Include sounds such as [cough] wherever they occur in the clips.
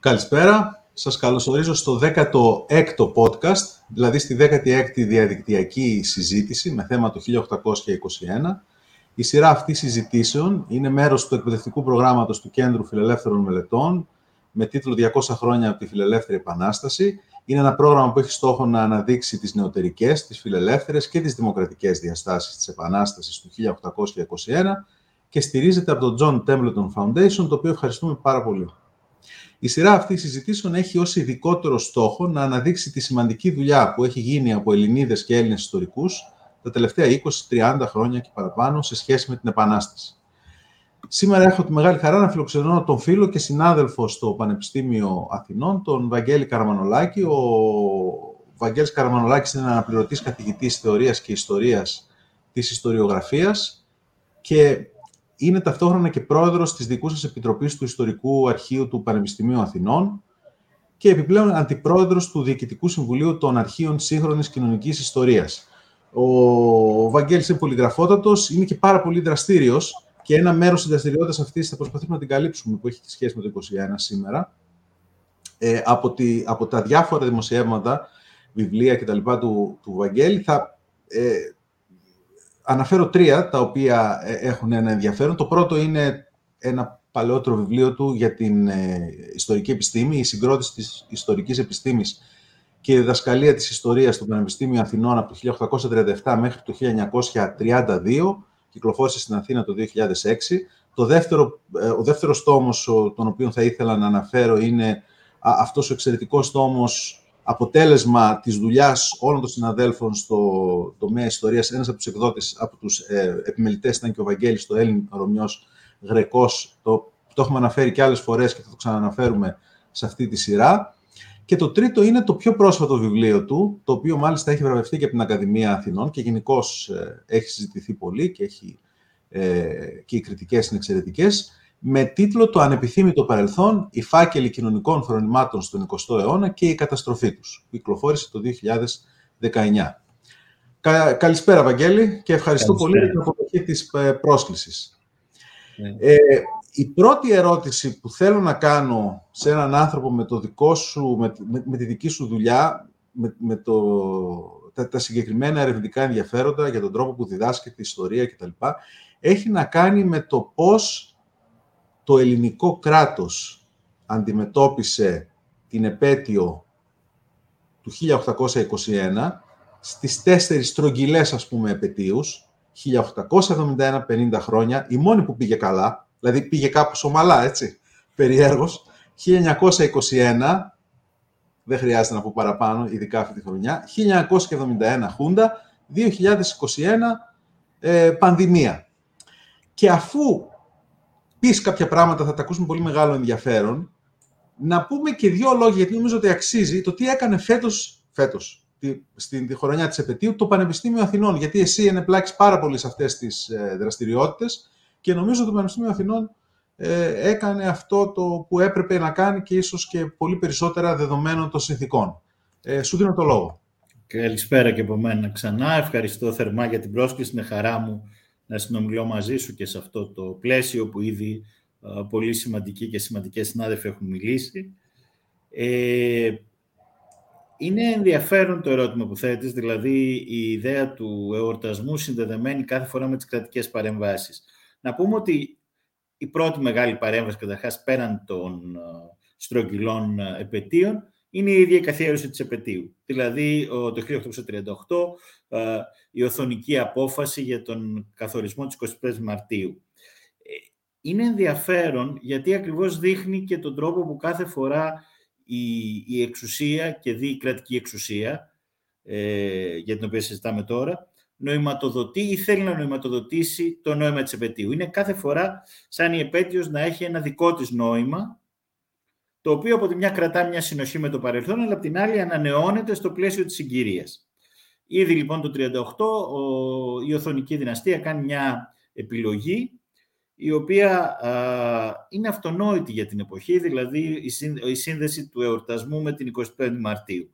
Καλησπέρα. Σας καλωσορίζω στο 16ο podcast, δηλαδή στη 16η διαδικτυακή συζήτηση με θέμα το 1821. Η σειρά αυτή συζητήσεων είναι μέρος του εκπαιδευτικού προγράμματος του Κέντρου Φιλελεύθερων Μελετών με τίτλο «200 χρόνια από τη Φιλελεύθερη Επανάσταση». Είναι ένα πρόγραμμα που έχει στόχο να αναδείξει τις νεωτερικές, τις φιλελεύθερες και τις δημοκρατικές διαστάσεις της Επανάστασης του 1821 και στηρίζεται από το John Templeton Foundation, το οποίο ευχαριστούμε πάρα πολύ. Η σειρά αυτή συζητήσεων έχει ως ειδικότερο στόχο να αναδείξει τη σημαντική δουλειά που έχει γίνει από Ελληνίδες και Έλληνες ιστορικούς τα τελευταία 20-30 χρόνια και παραπάνω σε σχέση με την Επανάσταση. Σήμερα έχω τη μεγάλη χαρά να φιλοξενώ τον φίλο και συνάδελφο στο Πανεπιστήμιο Αθηνών, τον Βαγγέλη Καραμανολάκη. Ο Βαγγέλης Καραμανολάκης είναι αναπληρωτής καθηγητής θεωρίας και ιστορίας της ιστοριογραφίας και είναι ταυτόχρονα και πρόεδρος της δικού σας Επιτροπής του Ιστορικού Αρχείου του Πανεπιστημίου Αθηνών και επιπλέον αντιπρόεδρος του Διοικητικού Συμβουλίου των Αρχείων Σύγχρονης Κοινωνικής Ιστορίας. Ο Βαγγέλης είναι πολυγραφότατος, είναι και πάρα πολύ δραστήριος και ένα μέρος της δραστηριότητας αυτής θα προσπαθήσουμε να την καλύψουμε που έχει σχέση με το 21 σήμερα. Ε, από, τη, από τα διάφορα δημοσιεύματα, βιβλία κτλ. του, του Βαγγέλη θα ε, αναφέρω τρία τα οποία ε, έχουν ένα ενδιαφέρον. Το πρώτο είναι ένα παλαιότερο βιβλίο του για την ε, ιστορική επιστήμη, η συγκρότηση της ιστορικής επιστήμης και η διδασκαλία της ιστορίας στο Πανεπιστήμιο Αθηνών από το 1837 μέχρι το 1932, κυκλοφόρησε στην Αθήνα το 2006. Το δεύτερο, ε, ο δεύτερος τόμος, τον οποίο θα ήθελα να αναφέρω, είναι αυτός ο εξαιρετικός τόμος αποτέλεσμα της δουλειάς όλων των συναδέλφων στο τομέα ιστορίας, ένας από τους εκδότες, από τους ε, επιμελητές ήταν και ο Βαγγέλης, το Έλλην Ρωμιός Γρεκός, το, το έχουμε αναφέρει και άλλες φορές και θα το ξαναναφέρουμε σε αυτή τη σειρά. Και το τρίτο είναι το πιο πρόσφατο βιβλίο του, το οποίο μάλιστα έχει βραβευτεί και από την Ακαδημία Αθηνών και γενικώς ε, έχει συζητηθεί πολύ και, έχει, ε, και οι κριτικές είναι εξαιρετικές με τίτλο «Το ανεπιθύμητο παρελθόν, οι φάκελοι κοινωνικών φρονημάτων στον 20ο αιώνα και η καταστροφή τους», που κυκλοφόρησε το 2019. καλησπέρα, Βαγγέλη, και ευχαριστώ πολύ για την αποδοχή της ε, πρόσκλησης. Ναι. Ε, η πρώτη ερώτηση που θέλω να κάνω σε έναν άνθρωπο με, το δικό σου, με, με, τη δική σου δουλειά, με, με το, τα, τα συγκεκριμένα ερευνητικά ενδιαφέροντα για τον τρόπο που διδάσκεται η ιστορία κτλ. έχει να κάνει με το πώς το ελληνικό κράτος αντιμετώπισε την επέτειο του 1821 στις τέσσερις στρογγυλές, ας πούμε, επαιτίους, 1871-50 χρόνια, η μόνη που πήγε καλά, δηλαδή πήγε κάπως ομαλά, έτσι, περιέργως, 1921, δεν χρειάζεται να πω παραπάνω, ειδικά αυτή τη χρονιά, 1971 Χούντα, 2021 ε, πανδημία. Και αφού πεις κάποια πράγματα, θα τα ακούσουμε πολύ μεγάλο ενδιαφέρον. Να πούμε και δύο λόγια, γιατί νομίζω ότι αξίζει το τι έκανε φέτος, φέτος, στην τη χρονιά της επαιτίου, το Πανεπιστήμιο Αθηνών. Γιατί εσύ ενεπλάκει πάρα πολύ σε αυτές τις ε, δραστηριότητες και νομίζω ότι το Πανεπιστήμιο Αθηνών ε, έκανε αυτό το που έπρεπε να κάνει και ίσως και πολύ περισσότερα δεδομένων των συνθήκων. Ε, σου δίνω το λόγο. Καλησπέρα και από μένα ξανά. Ευχαριστώ θερμά για την πρόσκληση. Είναι χαρά μου να συνομιλώ μαζί σου και σε αυτό το πλαίσιο που ήδη πολύ σημαντικοί και σημαντικές συνάδελφοι έχουν μιλήσει. Ε, είναι ενδιαφέρον το ερώτημα που θέτεις, δηλαδή η ιδέα του εορτασμού συνδεδεμένη κάθε φορά με τις κρατικές παρεμβάσεις. Να πούμε ότι η πρώτη μεγάλη παρέμβαση, καταρχάς, πέραν των στρογγυλών επαιτίων, είναι η ίδια η καθιέρωση της επαιτίου. Δηλαδή, το 1838, η οθονική απόφαση για τον καθορισμό της 25 Μαρτίου. Ε, είναι ενδιαφέρον γιατί ακριβώς δείχνει και τον τρόπο που κάθε φορά η, η εξουσία και δι η κρατική εξουσία, ε, για την οποία συζητάμε τώρα, νοηματοδοτεί ή θέλει να νοηματοδοτήσει το νόημα της επαιτίου. Είναι κάθε φορά σαν η επέτειος να έχει ένα δικό της νόημα το οποίο από τη μια κρατά μια συνοχή με το παρελθόν, αλλά από την άλλη ανανεώνεται στο πλαίσιο της συγκυρίας. Ήδη λοιπόν το 1938 η Οθονική δυναστεία κάνει μια επιλογή η οποία είναι αυτονόητη για την εποχή, δηλαδή η, σύνδεση του εορτασμού με την 25η Μαρτίου.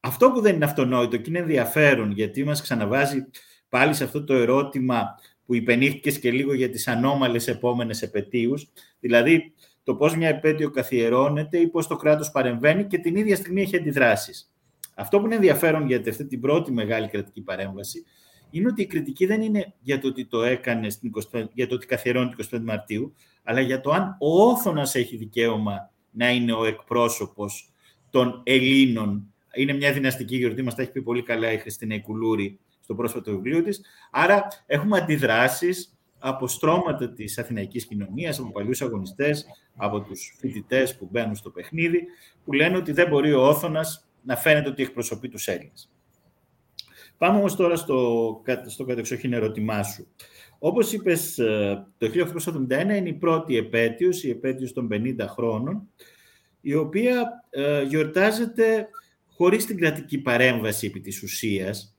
αυτό που δεν είναι αυτονόητο και είναι ενδιαφέρον γιατί μας ξαναβάζει πάλι σε αυτό το ερώτημα που υπενήχθηκες και λίγο για τις ανώμαλες επόμενες επαιτίους, δηλαδή το πώς μια επέτειο καθιερώνεται ή πώς το κράτος παρεμβαίνει και την ίδια στιγμή έχει αντιδράσεις. Αυτό που είναι ενδιαφέρον για αυτή την πρώτη μεγάλη κρατική παρέμβαση είναι ότι η κριτική δεν είναι για το ότι το έκανε στην 25, για το ότι καθιερώνει την 25 Μαρτίου, αλλά για το αν ο Όθωνας έχει δικαίωμα να είναι ο εκπρόσωπος των Ελλήνων. Είναι μια δυναστική γιορτή, μας τα έχει πει πολύ καλά η Χριστίνα Ικουλούρη στο πρόσφατο βιβλίο της. Άρα έχουμε αντιδράσεις από στρώματα της αθηναϊκής κοινωνίας, από παλιούς αγωνιστές, από τους φοιτητές που μπαίνουν στο παιχνίδι, που λένε ότι δεν μπορεί ο Όθωνας να φαίνεται ότι εκπροσωπεί τους Έλληνες. Πάμε όμως τώρα στο, στο κατεξοχήν ερώτημά σου. Όπως είπες, ε, το 1871 είναι η πρώτη επέτειος, η επέτειος των 50 χρόνων, η οποία ε, γιορτάζεται χωρίς την κρατική παρέμβαση επί της ουσίας.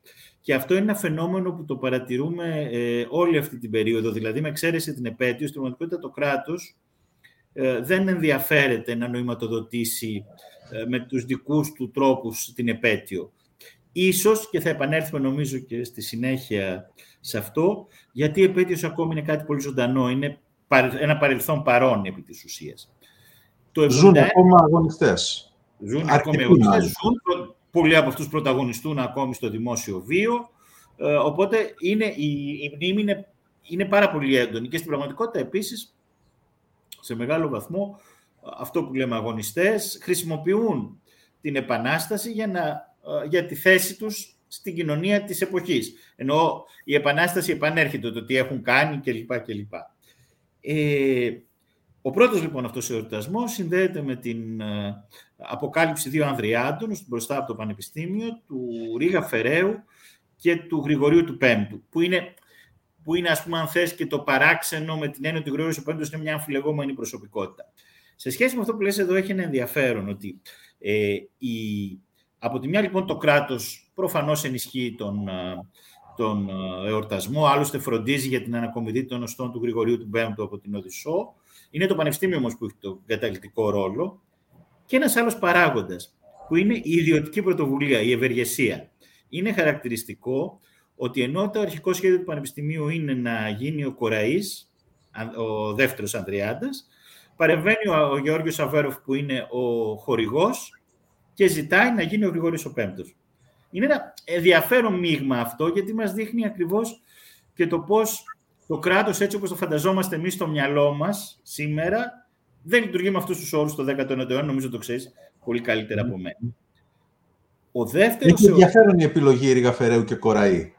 Και αυτό είναι ένα φαινόμενο που το παρατηρούμε ε, όλη αυτή την περίοδο. Δηλαδή, με εξαίρεση την επέτειο, στην πραγματικότητα το κράτος ε, δεν ενδιαφέρεται να νοηματοδοτήσει ε, με τους δικούς του τρόπους την επέτειο. Ίσως, και θα επανέλθουμε νομίζω και στη συνέχεια σε αυτό, γιατί η επέτειος ακόμη είναι κάτι πολύ ζωντανό, είναι ένα παρελθόν παρόν επί της ουσίας. Το ζουν ακόμα αγωνιστές. Ζουν ακόμη αγωνιστές, ζουν, πολλοί από αυτούς πρωταγωνιστούν ακόμη στο δημόσιο βίο, ε, οπότε είναι, η, η μνήμη είναι, είναι πάρα πολύ έντονη και στην πραγματικότητα επίσης, σε μεγάλο βαθμό, αυτό που λέμε αγωνιστές, χρησιμοποιούν την Επανάσταση για, να, ε, για τη θέση τους στην κοινωνία της εποχής. Ενώ η Επανάσταση επανέρχεται το τι έχουν κάνει κλπ. κλπ. Ε, ο πρώτος λοιπόν αυτός ο εορτασμός συνδέεται με την ε, αποκάλυψη δύο Ανδριάντων μπροστά από το Πανεπιστήμιο, του Ρίγα Φεραίου και του Γρηγορίου του Πέμπτου, που είναι, που είναι ας πούμε αν θες και το παράξενο με την έννοια ότι ο Γρηγορίου του Πέμπτου είναι μια αμφιλεγόμενη προσωπικότητα. Σε σχέση με αυτό που λες εδώ έχει ένα ενδιαφέρον ότι ε, η, από τη μια λοιπόν το κράτος προφανώς ενισχύει τον, ε, τον ε, εορτασμό, άλλωστε φροντίζει για την ανακομιδή των οστών του Γρηγορίου του Πέμπτου από την Οδυσσό, είναι το Πανεπιστήμιο όμως που έχει τον καταλητικό ρόλο και ένας άλλος παράγοντας που είναι η ιδιωτική πρωτοβουλία, η ευεργεσία. Είναι χαρακτηριστικό ότι ενώ το αρχικό σχέδιο του Πανεπιστημίου είναι να γίνει ο Κοραής, ο δεύτερος Ανδριάντας, παρεμβαίνει ο Γεώργιος Αβέροφ που είναι ο χορηγός και ζητάει να γίνει ο Γρηγόρης ο Πέμπτος. Είναι ένα ενδιαφέρον μείγμα αυτό γιατί μας δείχνει ακριβώς και το πώς το κράτος έτσι όπως το φανταζόμαστε εμείς στο μυαλό μας σήμερα δεν λειτουργεί με αυτούς τους όρους το 19ο αιώνα, νομίζω το ξέρεις πολύ καλύτερα από μένα. Ο δεύτερος... Έχει ενδιαφέρον η επιλογή Ριγαφεραίου και Κοραή,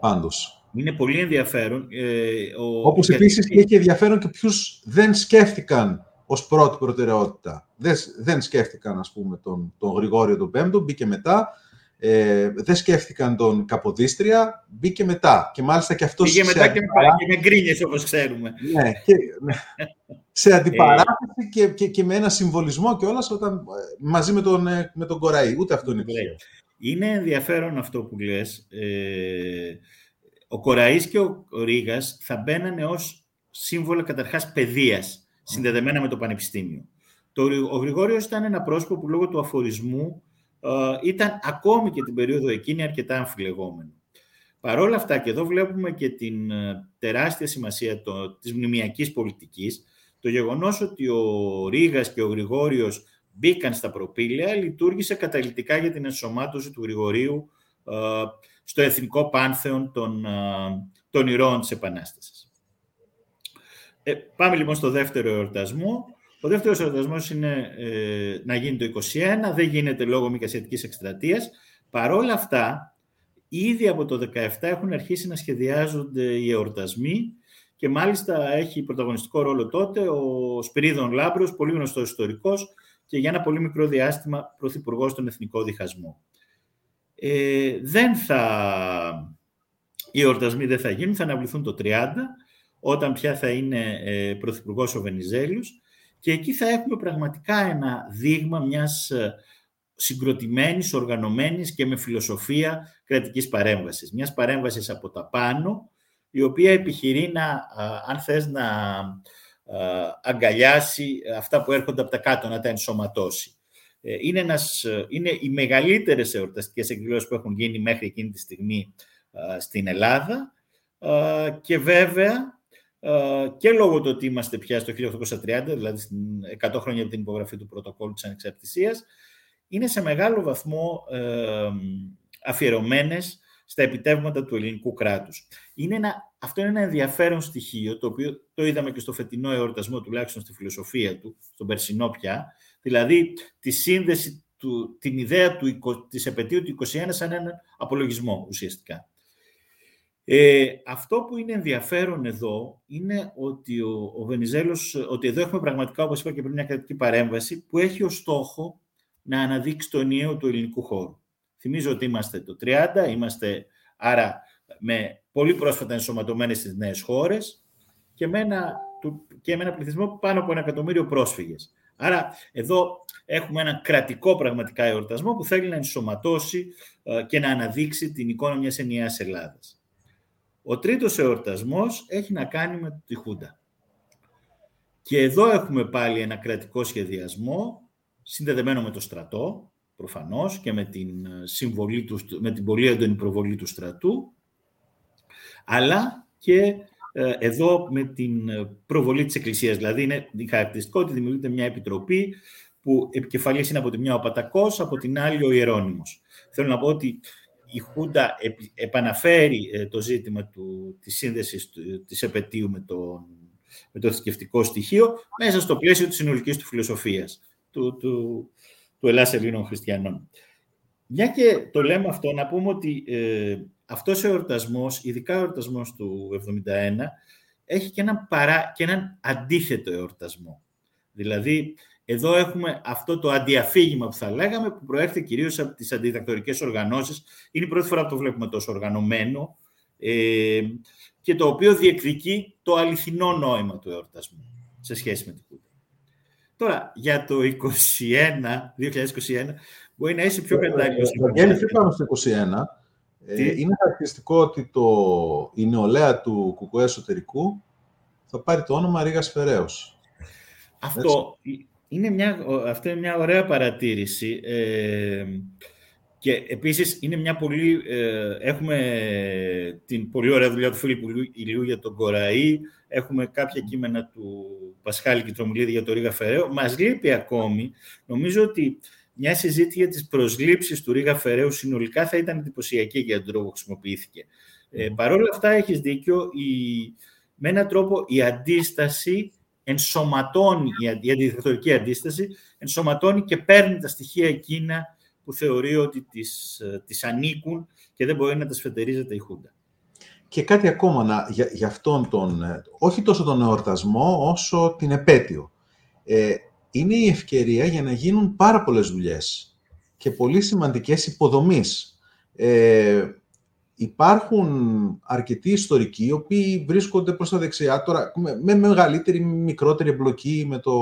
πάντως. Είναι πολύ ενδιαφέρον. Ε, ο... Όπως επίσης έχει ενδιαφέρον και ποιους δεν σκέφτηκαν ως πρώτη προτεραιότητα. Δεν, δεν σκέφτηκαν, ας πούμε, τον, τον Γρηγόριο τον Πέμπτο, μπήκε μετά ε, δεν σκέφτηκαν τον Καποδίστρια, μπήκε μετά. Και μάλιστα και αυτός... Μπήκε μετά και, με γκρίνιες, όπως ξέρουμε. Ναι, και, ναι. [laughs] σε αντιπαράθεση και, και, και, με ένα συμβολισμό και όλα όταν, μαζί με τον, ε, με τον Κοραή. Ούτε αυτό είναι τυχαίο. Είναι ενδιαφέρον αυτό που λες. Ε, ο Κοραής και ο Ρήγας θα μπαίνανε ως σύμβολο καταρχάς παιδείας, συνδεδεμένα με το Πανεπιστήμιο. Το, ο Γρηγόριος ήταν ένα πρόσωπο που λόγω του αφορισμού ε, ήταν ακόμη και την περίοδο εκείνη αρκετά αμφιλεγόμενο. Παρ' όλα αυτά, και εδώ βλέπουμε και την ε, τεράστια σημασία το, της μνημιακής πολιτικής, το γεγονός ότι ο Ρήγας και ο Γρηγόριος μπήκαν στα προπήλαια λειτουργήσε καταλητικά για την ενσωμάτωση του Γρηγορίου ε, στο εθνικό πάνθεον των, των ηρώων της Επανάστασης. Ε, πάμε λοιπόν στο δεύτερο εορτασμό. Ο δεύτερος εορτασμός είναι ε, να γίνει το 21, δεν γίνεται λόγω μικασιατική εκστρατείας. Παρ' όλα αυτά, ήδη από το 17 έχουν αρχίσει να σχεδιάζονται οι εορτασμοί και μάλιστα έχει πρωταγωνιστικό ρόλο τότε ο Σπυρίδων Λάμπρος, πολύ γνωστός ιστορικός και για ένα πολύ μικρό διάστημα πρωθυπουργός στον Εθνικό Διχασμό. Ε, δεν θα... Οι εορτασμοί δεν θα γίνουν, θα αναβληθούν το 30, όταν πια θα είναι ε, πρωθυπουργός ο Βενιζέλιος και εκεί θα έχουμε πραγματικά ένα δείγμα μιας ε, συγκροτημένης, οργανωμένης και με φιλοσοφία κρατικής παρέμβασης. Μιας παρέμβασης από τα πάνω, η οποία επιχειρεί να, αν θες, να αγκαλιάσει αυτά που έρχονται από τα κάτω, να τα ενσωματώσει. Ε, είναι, ένας, είναι οι μεγαλύτερες εορταστικές εκδηλώσεις που έχουν γίνει μέχρι εκείνη τη στιγμή στην Ελλάδα και βέβαια ε, και λόγω του ότι είμαστε πια στο 1830, δηλαδή 100 χρόνια από την υπογραφή του πρωτοκόλλου της ανεξαρτησίας, είναι σε μεγάλο βαθμό ε, αφιερωμένες στα επιτεύγματα του ελληνικού κράτους. Είναι ένα, αυτό είναι ένα ενδιαφέρον στοιχείο, το οποίο το είδαμε και στο φετινό εορτασμό, τουλάχιστον στη φιλοσοφία του, στον περσινό πια, δηλαδή τη σύνδεση, του, την ιδέα του, της επαιτίου του 21 σαν έναν απολογισμό ουσιαστικά. Ε, αυτό που είναι ενδιαφέρον εδώ είναι ότι ο, ο Βενιζέλος, ότι εδώ έχουμε πραγματικά, όπως είπα και πριν, μια κρατική παρέμβαση που έχει ως στόχο να αναδείξει το ενιαίο του ελληνικού χώρου. Θυμίζω ότι είμαστε το 30, είμαστε άρα με πολύ πρόσφατα ενσωματωμένες στις νέες χώρες και με ένα, και με ένα πληθυσμό πάνω από ένα εκατομμύριο πρόσφυγες. Άρα εδώ έχουμε ένα κρατικό πραγματικά εορτασμό που θέλει να ενσωματώσει ε, και να αναδείξει την εικόνα μιας ενιαίας Ελλάδας. Ο τρίτος εορτασμός έχει να κάνει με τη Χούντα. Και εδώ έχουμε πάλι ένα κρατικό σχεδιασμό συνδεδεμένο με το στρατό, προφανώς, και με την, ε, συμβολή του, με την πολύ έντονη προβολή του στρατού, αλλά και ε, εδώ με την ε, προβολή της Εκκλησίας. Δηλαδή, είναι χαρακτηριστικό ότι δημιουργείται μια επιτροπή που επικεφαλής είναι από τη μια ο Πατακός, από την άλλη ο Ιερώνυμος. Θέλω να πω ότι η Χούντα επαναφέρει το ζήτημα του, της σύνδεσης της επαιτίου με το, με το θρησκευτικό στοιχείο μέσα στο πλαίσιο της συνολικής του φιλοσοφίας του, του, του Ελλάς Ελλήνων Χριστιανών. Μια και το λέμε αυτό, να πούμε ότι ε, αυτός ο εορτασμός, ειδικά ο εορτασμός του 71, έχει και έναν, παρά, και έναν αντίθετο εορτασμό. Δηλαδή, εδώ έχουμε αυτό το αντιαφήγημα που θα λέγαμε, που προέρχεται κυρίως από τις αντιδακτορικές οργανώσεις. Είναι η πρώτη φορά που το βλέπουμε τόσο οργανωμένο ε, και το οποίο διεκδικεί το αληθινό νόημα του εορτασμού σε σχέση με την Κούτα. Τώρα, για το 2021, 2021, μπορεί να είσαι πιο πεντάλιος. Βαγγέλη, πριν πάμε στο 2021, ε, είναι χαρακτηριστικό ότι το, η νεολαία του κουκουέ εσωτερικού θα πάρει το όνομα Ρήγας Φεραίος. Αυτό είναι, μια, αυτό είναι μια ωραία παρατήρηση. Ε, και επίσης είναι μια πολύ... Ε, έχουμε την πολύ ωραία δουλειά του Φίλιππου Ηλίου για τον Κοραή, έχουμε κάποια κείμενα του Πασχάλη και Τρομιλίδη για το Ρίγα Φεραίου. Μας λείπει ακόμη, νομίζω ότι μια συζήτηση για τις προσλήψεις του Ρίγα Φεραίου συνολικά θα ήταν εντυπωσιακή για τον τρόπο που χρησιμοποιήθηκε. Ε, Παρ' όλα αυτά έχεις δίκιο, η, με έναν τρόπο η αντίσταση ενσωματώνει, η αντιδεκτορική αντίσταση ενσωματώνει και παίρνει τα στοιχεία εκείνα που θεωρεί ότι τις, ε, τις ανήκουν και δεν μπορεί να τα σφετερίζεται η Χούντα. Και κάτι ακόμα να, για, για αυτόν τον, ε, όχι τόσο τον εορτασμό, όσο την επέτειο. Ε, είναι η ευκαιρία για να γίνουν πάρα πολλές δουλειές και πολύ σημαντικές υποδομής. Ε, υπάρχουν αρκετοί ιστορικοί, οι οποίοι βρίσκονται προς τα δεξιά, τώρα με μεγαλύτερη ή μικρότερη εμπλοκή με το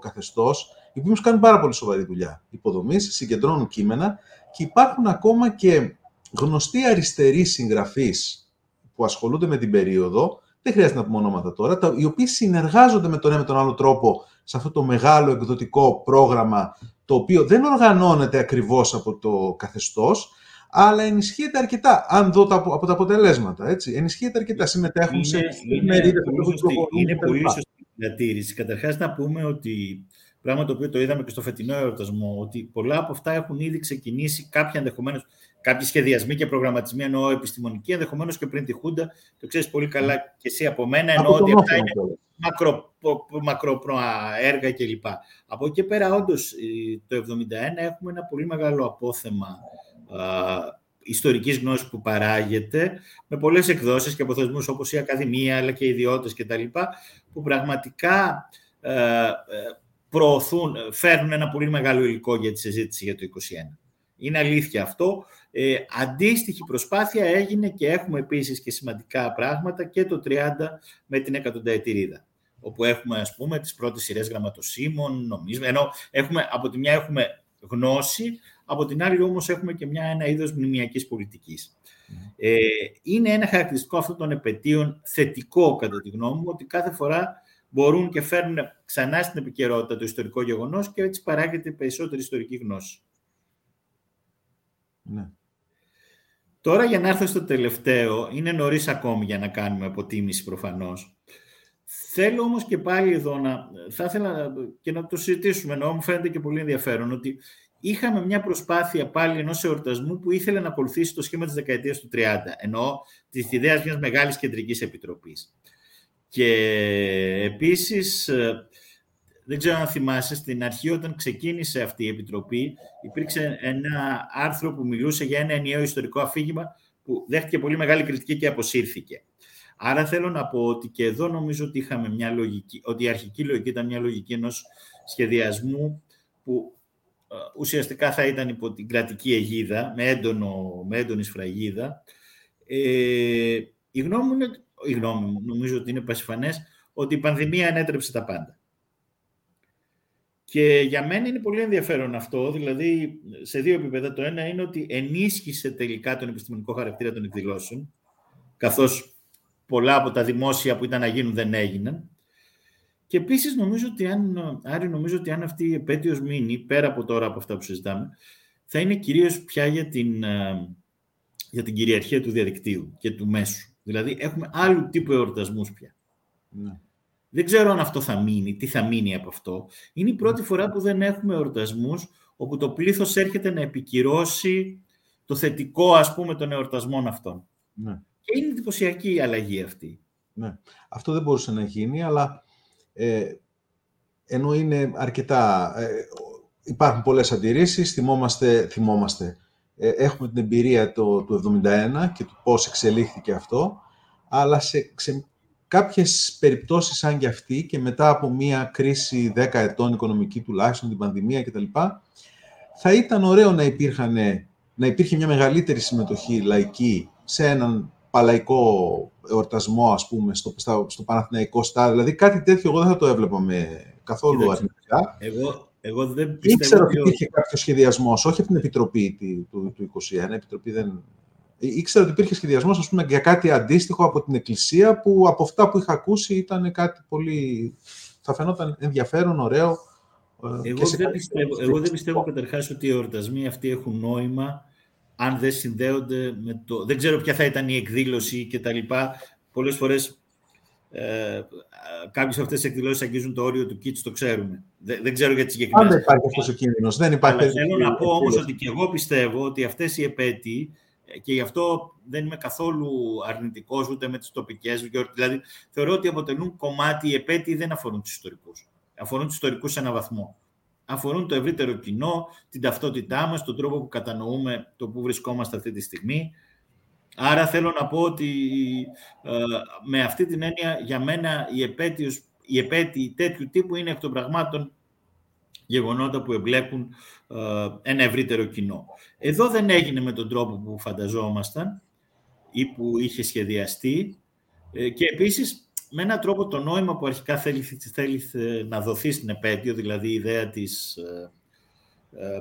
καθεστώς, οι οποίοι κάνουν πάρα πολύ σοβαρή δουλειά υποδομής, συγκεντρώνουν κείμενα και υπάρχουν ακόμα και γνωστοί αριστεροί συγγραφείς που ασχολούνται με την περίοδο, δεν χρειάζεται να πούμε ονόματα τώρα, τα, οι οποίοι συνεργάζονται με τον ένα με τον άλλο τρόπο σε αυτό το μεγάλο εκδοτικό πρόγραμμα, το οποίο δεν οργανώνεται ακριβώς από το καθεστώς, αλλά ενισχύεται αρκετά, αν δω τα, από τα αποτελέσματα, έτσι. Ενισχύεται αρκετά, συμμετέχουν είναι, σε μερίδες. Είναι πολύ σωστή διατήρηση. Καταρχάς να πούμε ότι Πράγμα το οποίο το είδαμε και στο φετινό εορτασμό, ότι πολλά από αυτά έχουν ήδη ξεκινήσει κάποια ενδεχομένως, κάποιοι σχεδιασμοί και προγραμματισμοί, εννοώ επιστημονικοί, ενδεχομένως και πριν τη Χούντα. Το ξέρεις πολύ καλά και εσύ από μένα, εννοώ ότι αυτά είναι μακρο, μακροπροα έργα κλπ. Από εκεί πέρα, όντως, το 1971 έχουμε ένα πολύ μεγάλο απόθεμα α, ιστορικής γνώσης που παράγεται με πολλές εκδόσεις και αποθεσμούς όπως η Ακαδημία αλλά και οι ιδιώτες κτλ. που πραγματικά ε, ε, προωθούν, φέρνουν ένα πολύ μεγάλο υλικό για τη συζήτηση για το 2021. Είναι αλήθεια αυτό. Ε, αντίστοιχη προσπάθεια έγινε και έχουμε επίσης και σημαντικά πράγματα και το 30 με την εκατονταετηρίδα όπου έχουμε ας πούμε τις πρώτες σειρές γραμματοσύμων, νομίζουμε, ενώ έχουμε, από τη μια έχουμε γνώση, από την άλλη όμως έχουμε και μια, ένα είδος μνημιακής πολιτικής. Ε, είναι ένα χαρακτηριστικό αυτών των επαιτίων θετικό κατά τη γνώμη μου, ότι κάθε φορά μπορούν και φέρνουν ξανά στην επικαιρότητα το ιστορικό γεγονός και έτσι παράγεται περισσότερη ιστορική γνώση. Ναι. Τώρα για να έρθω στο τελευταίο, είναι νωρίς ακόμη για να κάνουμε αποτίμηση προφανώς. Θέλω όμως και πάλι εδώ να... Θα ήθελα και να το συζητήσουμε, ενώ μου φαίνεται και πολύ ενδιαφέρον, ότι είχαμε μια προσπάθεια πάλι ενός εορτασμού που ήθελε να ακολουθήσει το σχήμα της δεκαετίας του 30, ενώ της ιδέας μιας μεγάλης κεντρικής επιτροπής. Και επίσης, ε, δεν ξέρω αν θυμάσαι, στην αρχή όταν ξεκίνησε αυτή η επιτροπή, υπήρξε ένα άρθρο που μιλούσε για ένα ενιαίο ιστορικό αφήγημα που δέχτηκε πολύ μεγάλη κριτική και αποσύρθηκε. Άρα θέλω να πω ότι και εδώ νομίζω ότι είχαμε μια λογική, ότι η αρχική λογική ήταν μια λογική ενός σχεδιασμού που ε, ουσιαστικά θα ήταν υπό την κρατική αιγίδα, με, έντονο, με έντονη σφραγίδα. Ε, η γνώμη μου, είναι, η γνώμη μου νομίζω ότι είναι πασιφανές, ότι η πανδημία ανέτρεψε τα πάντα. Και για μένα είναι πολύ ενδιαφέρον αυτό, δηλαδή σε δύο επίπεδα. Το ένα είναι ότι ενίσχυσε τελικά τον επιστημονικό χαρακτήρα των εκδηλώσεων, καθώς πολλά από τα δημόσια που ήταν να γίνουν δεν έγιναν. Και επίσης νομίζω ότι αν, Άρη, νομίζω ότι αν αυτή η επέτειος μείνει, πέρα από τώρα από αυτά που συζητάμε, θα είναι κυρίως πια για την, ε, για την κυριαρχία του διαδικτύου και του μέσου. Δηλαδή έχουμε άλλου τύπου εορτασμούς πια. Ναι. Δεν ξέρω αν αυτό θα μείνει, τι θα μείνει από αυτό. Είναι η πρώτη φορά που δεν έχουμε εορτασμούς όπου το πλήθος έρχεται να επικυρώσει το θετικό, ας πούμε, των εορτασμών αυτών. Ναι. Και είναι εντυπωσιακή η αλλαγή αυτή. Ναι. Αυτό δεν μπορούσε να γίνει, αλλά ε, ενώ είναι αρκετά... Ε, υπάρχουν πολλές αντιρρήσεις, θυμόμαστε, θυμόμαστε ε, έχουμε την εμπειρία το, του 1971 και του πώς εξελίχθηκε αυτό, αλλά σε, σε κάποιες περιπτώσεις σαν και αυτή και μετά από μια κρίση 10 ετών οικονομική τουλάχιστον, την πανδημία κτλ, θα ήταν ωραίο να, υπήρχαν, να υπήρχε μια μεγαλύτερη συμμετοχή λαϊκή σε έναν παλαϊκό εορτασμό, ας πούμε, στο, στο, στο Παναθηναϊκό στάδιο. Δηλαδή κάτι τέτοιο εγώ δεν θα το έβλεπα με καθόλου αρνητικά. Εγώ, εγώ δεν πιστεύω Ήξερα ότι υπήρχε κάποιος σχεδιασμός, όχι από την Επιτροπή του, του 2021. Η Επιτροπή δεν... Ήξερα ότι υπήρχε σχεδιασμός για κάτι αντίστοιχο από την Εκκλησία, που από αυτά που είχα ακούσει ήταν κάτι πολύ. θα φαινόταν ενδιαφέρον, ωραίο. Ε, εγώ, δεν, πιστεύω, εγώ δεν πιστεύω καταρχάς ότι οι εορτασμοί αυτοί έχουν νόημα αν δεν συνδέονται με το... Δεν ξέρω ποια θα ήταν η εκδήλωση και τα λοιπά. Πολλές φορές ε, κάποιες αυτές τις εκδηλώσεις αγγίζουν το όριο του kits, το ξέρουμε. Δεν, δεν ξέρω για τις συγκεκριμένες. Αν δεν υπάρχει αυτός ο κίνδυνος. Δεν υπάρχει. Αλλά θέλω να πω όμως ότι και εγώ πιστεύω ότι αυτές οι επέτειοι και γι' αυτό δεν είμαι καθόλου αρνητικός ούτε με τις τοπικές. Δηλαδή, θεωρώ ότι αποτελούν κομμάτι, οι επέτειοι δεν αφορούν τους ιστορικούς. Αφορούν τους ιστορικούς σε έναν βαθμό αφορούν το ευρύτερο κοινό, την ταυτότητά μας, τον τρόπο που κατανοούμε το που βρισκόμαστε αυτή τη στιγμή. Άρα θέλω να πω ότι ε, με αυτή την έννοια για μένα η επέτειος, η επέτειοι τέτοιου τύπου είναι εκ των πραγμάτων γεγονότα που εμπλέκουν ε, ένα ευρύτερο κοινό. Εδώ δεν έγινε με τον τρόπο που φανταζόμασταν ή που είχε σχεδιαστεί ε, και επίσης με έναν τρόπο το νόημα που αρχικά θέλει, θέλει να δοθεί στην επέτειο, δηλαδή η ιδέα της, ε, ε,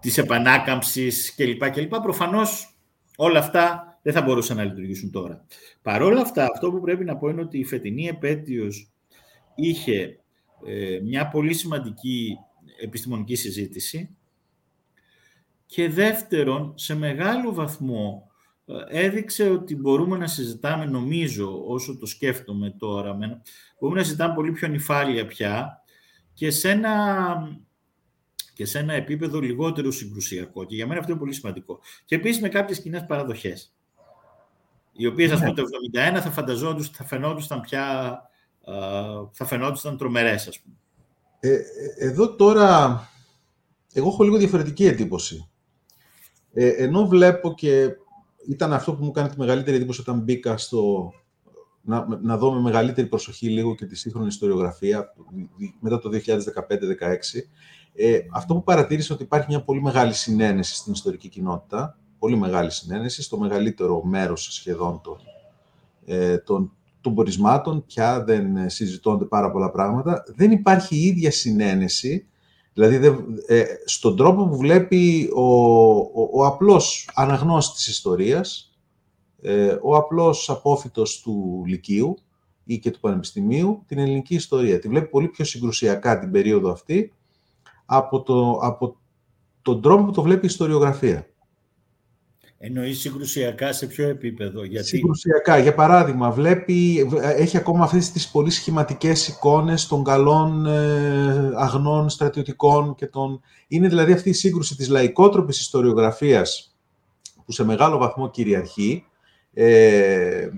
της επανάκαμψης κλπ. κλπ. Προφανώς όλα αυτά δεν θα μπορούσαν να λειτουργήσουν τώρα. Παρ' όλα αυτά, αυτό που πρέπει να πω είναι ότι η φετινή επέτειος είχε ε, μια πολύ σημαντική επιστημονική συζήτηση και δεύτερον, σε μεγάλο βαθμό έδειξε ότι μπορούμε να συζητάμε, νομίζω, όσο το σκέφτομαι τώρα, μπορούμε να συζητάμε πολύ πιο νυφάλια πια και σε ένα, και σε ένα επίπεδο λιγότερο συγκρουσιακό. Και για μένα αυτό είναι πολύ σημαντικό. Και επίσης με κάποιες κοινές παραδοχές, οι οποίες, ας πούμε, το 1971 θα φανταζόντουσαν, θα φαινόντουσαν πια, θα φαινόντουσαν τρομερές, ας πούμε. Ε, ε, εδώ τώρα, εγώ έχω λίγο διαφορετική εντύπωση. Ε, ενώ βλέπω και ήταν αυτό που μου κάνει τη μεγαλύτερη εντύπωση όταν μπήκα στο... Να, να δω με μεγαλύτερη προσοχή λίγο και τη σύγχρονη ιστοριογραφία μετά το 2015-2016. Ε, αυτό που παρατήρησα ότι υπάρχει μια πολύ μεγάλη συνένεση στην ιστορική κοινότητα, πολύ μεγάλη συνένεση, στο μεγαλύτερο μέρος σχεδόν των, ε, των, των πορισμάτων, πια δεν συζητώνται πάρα πολλά πράγματα. Δεν υπάρχει η ίδια συνένεση Δηλαδή, ε, στον τρόπο που βλέπει ο, ο, ο απλός αναγνώστης της ιστορίας, ε, ο απλός απόφυτος του Λυκείου ή και του Πανεπιστημίου, την ελληνική ιστορία. Τη βλέπει πολύ πιο συγκρουσιακά την περίοδο αυτή από, το, από τον τρόπο που το βλέπει η ιστοριογραφία. Εννοείς συγκρουσιακά σε ποιο επίπεδο. Γιατί... Συγκρουσιακά. Για παράδειγμα, βλέπει, έχει ακόμα αυτές τις πολύ σχηματικές εικόνες των καλών ε, αγνών στρατιωτικών και των... Είναι δηλαδή αυτή η σύγκρουση της λαϊκότροπης ιστοριογραφίας που σε μεγάλο βαθμό κυριαρχεί. Ε,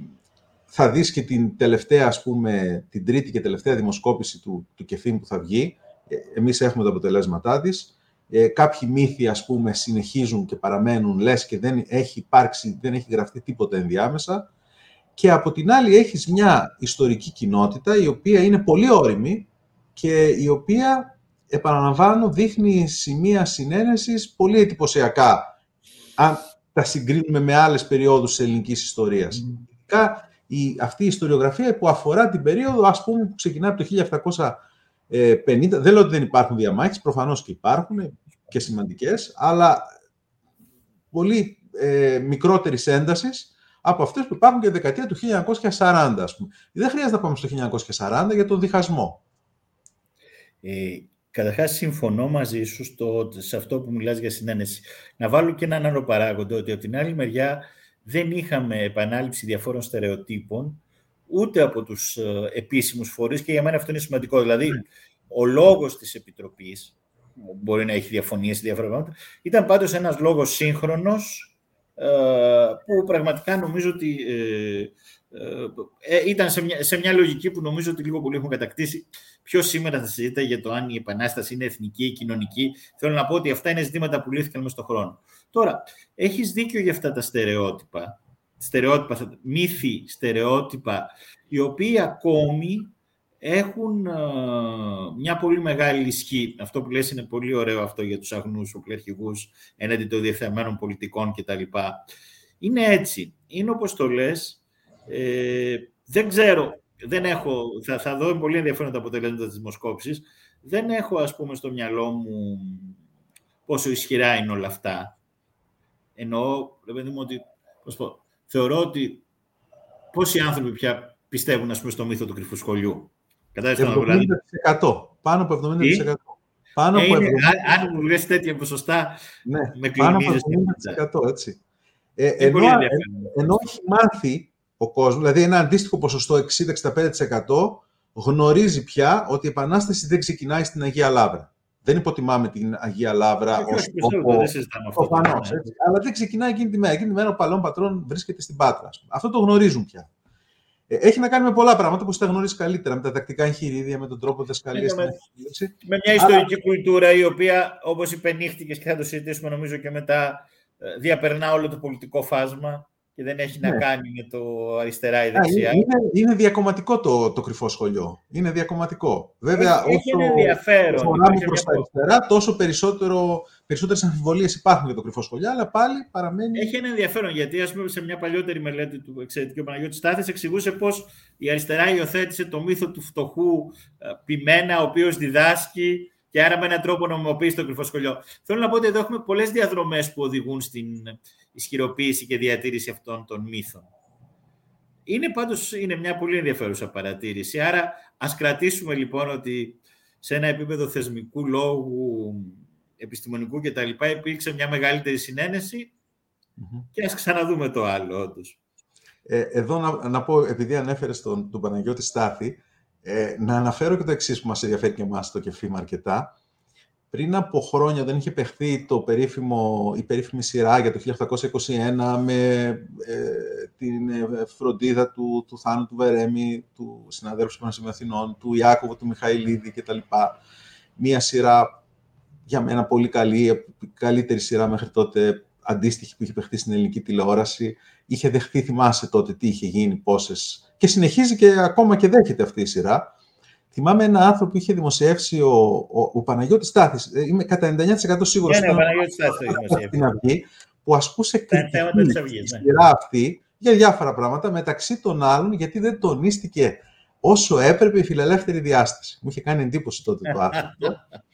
θα δεις και την τελευταία, ας πούμε, την τρίτη και τελευταία δημοσκόπηση του, του που θα βγει. Ε, εμείς έχουμε τα αποτελέσματά της ε, κάποιοι μύθοι, ας πούμε, συνεχίζουν και παραμένουν, λες και δεν έχει υπάρξει, δεν έχει γραφτεί τίποτα ενδιάμεσα. Και από την άλλη έχεις μια ιστορική κοινότητα, η οποία είναι πολύ όρημη και η οποία, επαναλαμβάνω, δείχνει σημεία συνένεσης πολύ εντυπωσιακά, αν τα συγκρίνουμε με άλλες περιόδους της ελληνικής ιστορίας. Mm. Η, αυτή η ιστοριογραφία που αφορά την περίοδο, ας πούμε, που ξεκινάει από το 50, δεν λέω ότι δεν υπάρχουν διαμάχες, προφανώς και υπάρχουν και σημαντικές, αλλά πολύ ε, μικρότερης έντασης από αυτές που υπάρχουν και δεκαετία του 1940, ας πούμε. Δεν χρειάζεται να πάμε στο 1940 για τον διχασμό. Ε, Καταρχάς, συμφωνώ μαζί σου στο, σε αυτό που μιλάς για συνένεση. Να βάλω και έναν άλλο παράγοντα, ότι από την άλλη μεριά δεν είχαμε επανάληψη διαφόρων στερεοτύπων, ούτε από τους ε, επίσημους φορείς και για μένα αυτό είναι σημαντικό. Δηλαδή, ναι. ο λόγος της Επιτροπής, μπορεί να έχει διαφωνίες ή διάφορα πράγματα, ήταν πάντως ένας λόγος σύγχρονος, ε, που πραγματικά νομίζω ότι ε, ε, ήταν σε μια, σε μια λογική που νομίζω ότι λίγο πολύ έχουν κατακτήσει. Ποιο σήμερα θα συζητάει για το αν η επανάσταση είναι εθνική ή κοινωνική. Θέλω να πω ότι αυτά είναι ζητήματα που λύθηκαν μέσα στον χρόνο. Τώρα, έχεις δίκιο για αυτά τα στερεότυπα, στερεότυπα, μύθοι, στερεότυπα, οι οποίοι ακόμη έχουν μια πολύ μεγάλη ισχύ. Αυτό που λες είναι πολύ ωραίο αυτό για τους αγνούς οπλερχηγούς έναντι των διευθεμένων πολιτικών κτλ. Είναι έτσι. Είναι όπως το λες. Ε, δεν ξέρω, δεν έχω, θα, θα δω πολύ ενδιαφέρον τα αποτελέσματα της δημοσκόπησης. Δεν έχω, ας πούμε, στο μυαλό μου πόσο ισχυρά είναι όλα αυτά. Εννοώ, παιδί μου, ότι, πώς πω, θεωρώ ότι πόσοι άνθρωποι πια πιστεύουν, ας πούμε, στο μύθο του κρυφού σχολείου. 70%. Πάνω από 70%. Πάνω από 70%. Αν μου λες τέτοια ποσοστά, ναι, με πάνω από 70% έτσι. Ε, ενώ, ενώ έχει μάθει ο κόσμος, δηλαδή ένα αντίστοιχο ποσοστό 60-65% γνωρίζει πια ότι η Επανάσταση δεν ξεκινάει στην Αγία Λάβρα. Δεν υποτιμάμε την Αγία Λάβρα ως τόπο. Αλλά δεν ξεκινάει εκείνη τη μέρα. Εκείνη τη μέρα ο παλαιόν πατρόν βρίσκεται στην Πάτρα. Αυτό το γνωρίζουν πια. Ε, έχει να κάνει με πολλά πράγματα που τα γνωρίζεις καλύτερα, με τα τακτικά εγχειρίδια, με τον τρόπο διδασκαλία. Με, με μια ιστορική κουλτούρα η οποία, όπως υπενήχθηκε και θα το συζητήσουμε νομίζω και μετά, ε, διαπερνά όλο το πολιτικό φάσμα και δεν έχει να ναι. κάνει με το αριστερά ή δεξιά. Είναι, είναι διακομματικό το, το κρυφό σχολείο. Είναι διακομματικό. Βέβαια, έχει, όσο ενδιαφέρον. προς τα αριστερά, τόσο περισσότερο, περισσότερες αμφιβολίες υπάρχουν για το κρυφό σχολείο, αλλά πάλι παραμένει... Έχει ένα ενδιαφέρον, γιατί ας πούμε σε μια παλιότερη μελέτη του εξαιρετικού Παναγιώτη Στάθης εξηγούσε πώς η αριστερά υιοθέτησε το μύθο του φτωχού ε, πειμένα, ο οποίος διδάσκει και άρα με έναν τρόπο νομιμοποιήσει το κρυφό σχολείο. Θέλω να πω ότι εδώ έχουμε πολλές διαδρομές που οδηγούν στην ισχυροποίηση και διατήρηση αυτών των μύθων. Είναι πάντως είναι μια πολύ ενδιαφέρουσα παρατήρηση. Άρα ας κρατήσουμε λοιπόν ότι σε ένα επίπεδο θεσμικού λόγου, επιστημονικού κτλ. υπήρξε μια μεγαλύτερη και ας ξαναδούμε το άλλο όντως. Ε, εδώ να, να πω, επειδή ανέφερες τον, τον Παναγιώτη Στάθη, ε, να αναφέρω και το εξής που μας ενδιαφέρει και εμάς το κεφίμα αρκετά πριν από χρόνια δεν είχε παιχθεί το περίφημο, η περίφημη σειρά για το 1821 με ε, την ε, φροντίδα του, του Θάνου του Βερέμι, του συναδέλφου του Πανεπιστημίου Αθηνών, του Ιάκωβου του Μιχαηλίδη κτλ. Μία σειρά για μένα πολύ καλή, καλύτερη σειρά μέχρι τότε αντίστοιχη που είχε παιχθεί στην ελληνική τηλεόραση. Είχε δεχθεί, θυμάσαι τότε τι είχε γίνει, πόσες... Και συνεχίζει και ακόμα και δέχεται αυτή η σειρά. Θυμάμαι ένα άνθρωπο που είχε δημοσιεύσει ο, ο, ο Παναγιώτης Στάθης, ε, είμαι κατά 99% σίγουρος ναι, ναι, ο Παναγιώτης Στάθης στην Αυγή, που ασκούσε κριτική στη σειρά αυτή για διάφορα πράγματα, μεταξύ των άλλων γιατί δεν τονίστηκε όσο έπρεπε η φιλελεύθερη διάσταση. Μου είχε κάνει εντύπωση τότε το άνθρωπο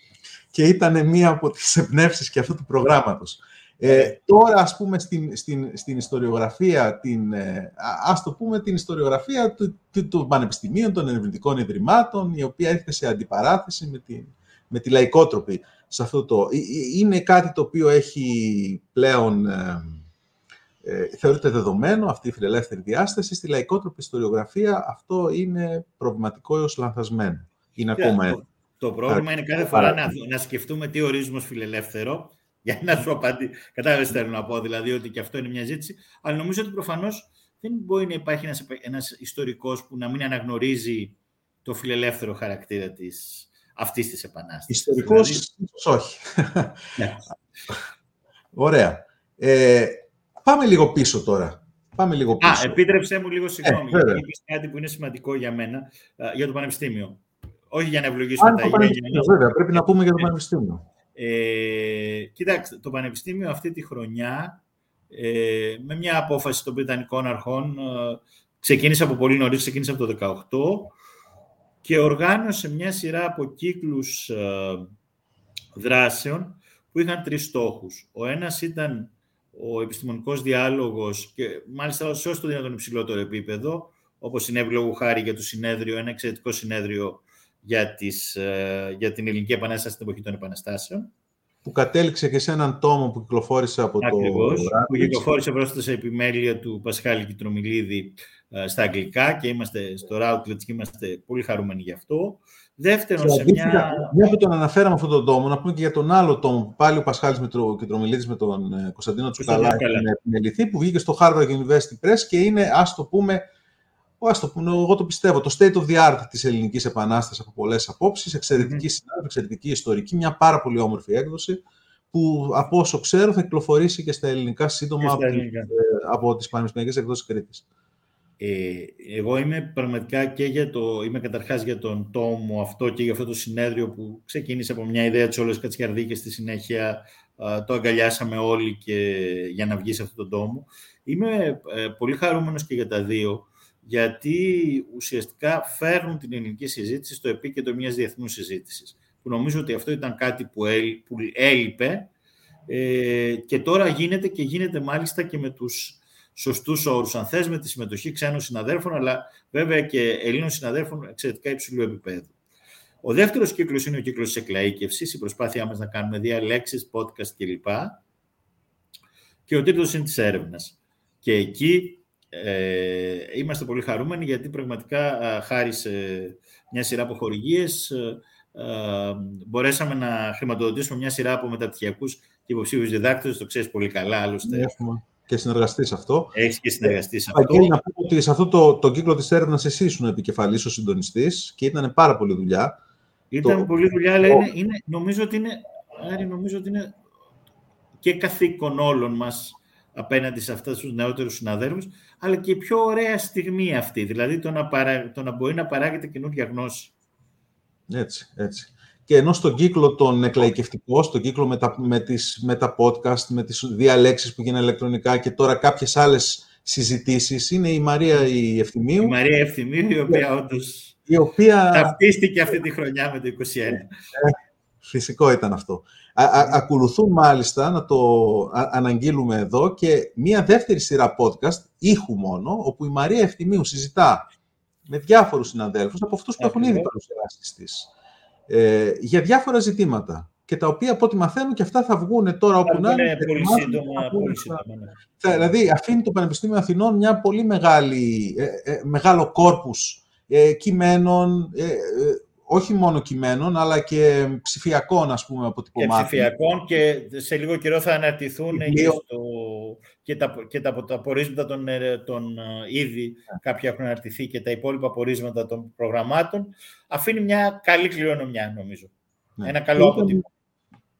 [laughs] και ήταν μία από τις εμπνεύσεις και αυτού του προγράμματος. Ε, ε, τώρα, ας πούμε, στην, στην, στην ιστοριογραφία, την, ε, ας το πούμε, την ιστοριογραφία του, του, του πανεπιστημίων, των ερευνητικών ιδρυμάτων, η οποία έρχεται σε αντιπαράθεση με τη, με τη λαϊκότροπη σε αυτό το... Ε, είναι κάτι το οποίο έχει πλέον Ε, θεωρείται δεδομένο αυτή η φιλελεύθερη διάσταση. Στη λαϊκότροπη ιστοριογραφία αυτό είναι προβληματικό έως λανθασμένο. Είναι ακόμα το, το πρόβλημα είναι κάθε φορά να, να σκεφτούμε τι ορίζουμε ως φιλελεύθερο για να σου απαντήσω. Κατάλαβες θέλω να πω, δηλαδή ότι και αυτό είναι μια ζήτηση. Αλλά νομίζω ότι προφανώς δεν μπορεί να υπάρχει ένας, ένας ιστορικός που να μην αναγνωρίζει το φιλελεύθερο χαρακτήρα της, αυτής της επανάστασης. Ιστορικός, δηλαδή... όχι. Ναι. Ωραία. Ε, πάμε λίγο πίσω τώρα. Πάμε λίγο πίσω. Α, επίτρεψέ μου λίγο συγγνώμη, ε, γιατί είπες κάτι που είναι σημαντικό για μένα, για το Πανεπιστήμιο. Όχι για να ευλογήσουμε τα ίδια. Βέβαια, πρέπει να πούμε για το Πανεπιστήμιο. Ε, κοιτάξτε, το Πανεπιστήμιο αυτή τη χρονιά, ε, με μια απόφαση των Βρετανικών αρχών, ε, ξεκίνησε από πολύ νωρίς, ξεκίνησε από το 18 και οργάνωσε μια σειρά από κύκλους ε, δράσεων που είχαν τρεις στόχους. Ο ένας ήταν ο επιστημονικός διάλογος και μάλιστα σε όσο το δυνατόν υψηλότερο επίπεδο, όπως συνέβη λόγω χάρη για το συνέδριο, ένα εξαιρετικό συνέδριο για, τις, ε, για την Ελληνική Επανάσταση στην εποχή των Επαναστάσεων. Που κατέληξε και σε έναν τόμο που κυκλοφόρησε από Ακριβώς, το... που κυκλοφόρησε πρόσθετα σε επιμέλεια του Πασχάλη Κιτρομιλίδη ε, στα αγγλικά και είμαστε στο Routledge και είμαστε πολύ χαρούμενοι γι' αυτό. Δεύτερον, σε μια... Μια που τον αναφέραμε αυτόν τον τόμο, να πούμε και για τον άλλο τόμο, πάλι ο Πασχάλης Κιτρομιλίδης με τον ε, Κωνσταντίνο Τσουκαλά, που βγήκε στο Harvard University Press και είναι, ας το πούμε, ας το πούμε, εγώ το πιστεύω, το state of the art της ελληνικής επανάστασης από πολλές απόψεις, εξαιρετική mm. συνάδελφη, εξαιρετική ιστορική, μια πάρα πολύ όμορφη έκδοση, που από όσο ξέρω θα κυκλοφορήσει και στα ελληνικά σύντομα από, ελληνικά. Ε, από τις πανεπιστημιακές εκδόσεις Κρήτης. Ε, εγώ είμαι πραγματικά και για το, είμαι καταρχάς για τον τόμο αυτό και για αυτό το συνέδριο που ξεκίνησε από μια ιδέα της όλες Κατσιαρδί και στη συνέχεια το αγκαλιάσαμε όλοι και, για να βγει σε αυτό τον τόμο. Είμαι ε, πολύ χαρούμενος και για τα δύο γιατί ουσιαστικά φέρνουν την ελληνική συζήτηση στο επίκεντρο μιας διεθνούς συζήτησης. Που νομίζω ότι αυτό ήταν κάτι που, έλειπε ε, και τώρα γίνεται και γίνεται μάλιστα και με τους σωστούς όρους, αν θες, με τη συμμετοχή ξένων συναδέλφων, αλλά βέβαια και Ελλήνων συναδέλφων εξαιρετικά υψηλού επίπεδου. Ο δεύτερος κύκλος είναι ο κύκλος της εκλαΐκευσης, η προσπάθειά μας να κάνουμε διαλέξεις, podcast κλπ. Και ο τρίτος είναι της έρευνας. Και εκεί ε, είμαστε πολύ χαρούμενοι γιατί πραγματικά χάρη σε μια σειρά από χορηγίες ε, ε, μπορέσαμε να χρηματοδοτήσουμε μια σειρά από μεταπτυχιακούς και υποψήφιους διδάκτες, το ξέρεις πολύ καλά άλλωστε. Έχουμε και συνεργαστείς σε αυτό. Έχεις και συνεργαστείς σε αυτό. Αγγέλη, να πούμε ότι σε αυτό το, το κύκλο της έρευνας εσύ ήσουν επικεφαλής ο συντονιστής και ήταν πάρα πολύ δουλειά. Ήταν το... πολύ δουλειά, αλλά είναι, είναι, νομίζω, ότι είναι, Άρη, νομίζω ότι είναι και καθήκον όλων μας απέναντι σε αυτούς τους νεότερους συναδέλφους, αλλά και η πιο ωραία στιγμή αυτή, δηλαδή το να, παρά, το να μπορεί να παράγεται καινούργια γνώση. Έτσι, έτσι. Και ενώ στον κύκλο των εκλαϊκευτικών, στον κύκλο με τα, με, τις, με τα podcast, με τις διαλέξεις που γίνανε ηλεκτρονικά και τώρα κάποιες άλλες συζητήσεις, είναι η Μαρία η Ευθυμίου. Η Μαρία Ευθυμίου, η οποία όντως η οποία... ταυτίστηκε αυτή τη χρονιά με το 21. Ε, φυσικό ήταν αυτό. Α, ακολουθούν μάλιστα, να το αναγγείλουμε εδώ, και μία δεύτερη σειρά podcast, ήχου μόνο, όπου η Μαρία Ευθυμίου συζητά με διάφορους συναδέλφους, από αυτούς που έχουν ήδη παρουσιάσει της, ε, για διάφορα ζητήματα. Και τα οποία, από ό,τι μαθαίνω, και αυτά θα βγουν τώρα όπου να είναι. Πολύ σύντομα. Πολύ σύντομα ναι. Δηλαδή, αφήνει το Πανεπιστήμιο Αθηνών μια πολύ μεγάλη, ε, ε, μεγάλο κόρπους ε, κειμένων, ε, όχι μόνο κειμένων, αλλά και ψηφιακών, ας πούμε, αποτυπωμάτων. Και ψηφιακών και σε λίγο καιρό θα αναρτηθούν και, στο, και, τα, και τα, τα πορίσματα των, ε, των ε, ήδη, yeah. κάποια έχουν αναρτηθεί και τα υπόλοιπα πορίσματα των προγραμμάτων. Αφήνει μια καλή κληρονομιά, νομίζω. Yeah. Ένα καλό αποτύπωμα.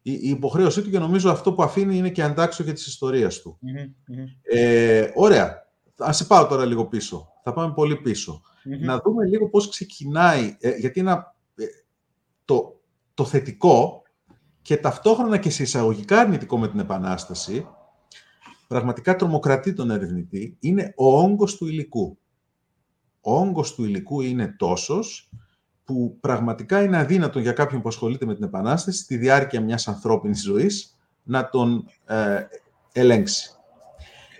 Η, η υποχρέωσή του και νομίζω αυτό που αφήνει είναι και αντάξιο για της ιστορίας του. Mm-hmm. Ε, ωραία. Ας σε πάω τώρα λίγο πίσω. Θα πάμε πολύ πίσω. Mm-hmm. Να δούμε λίγο πώς ξεκινάει, ε, γιατί ένα το, το θετικό και ταυτόχρονα και σε εισαγωγικά αρνητικό με την Επανάσταση, πραγματικά τρομοκρατεί τον ερευνητή, είναι ο όγκος του υλικού. Ο όγκος του υλικού είναι τόσος που πραγματικά είναι αδύνατο για κάποιον που ασχολείται με την Επανάσταση στη διάρκεια μιας ανθρώπινης ζωής να τον ε, ελέγξει.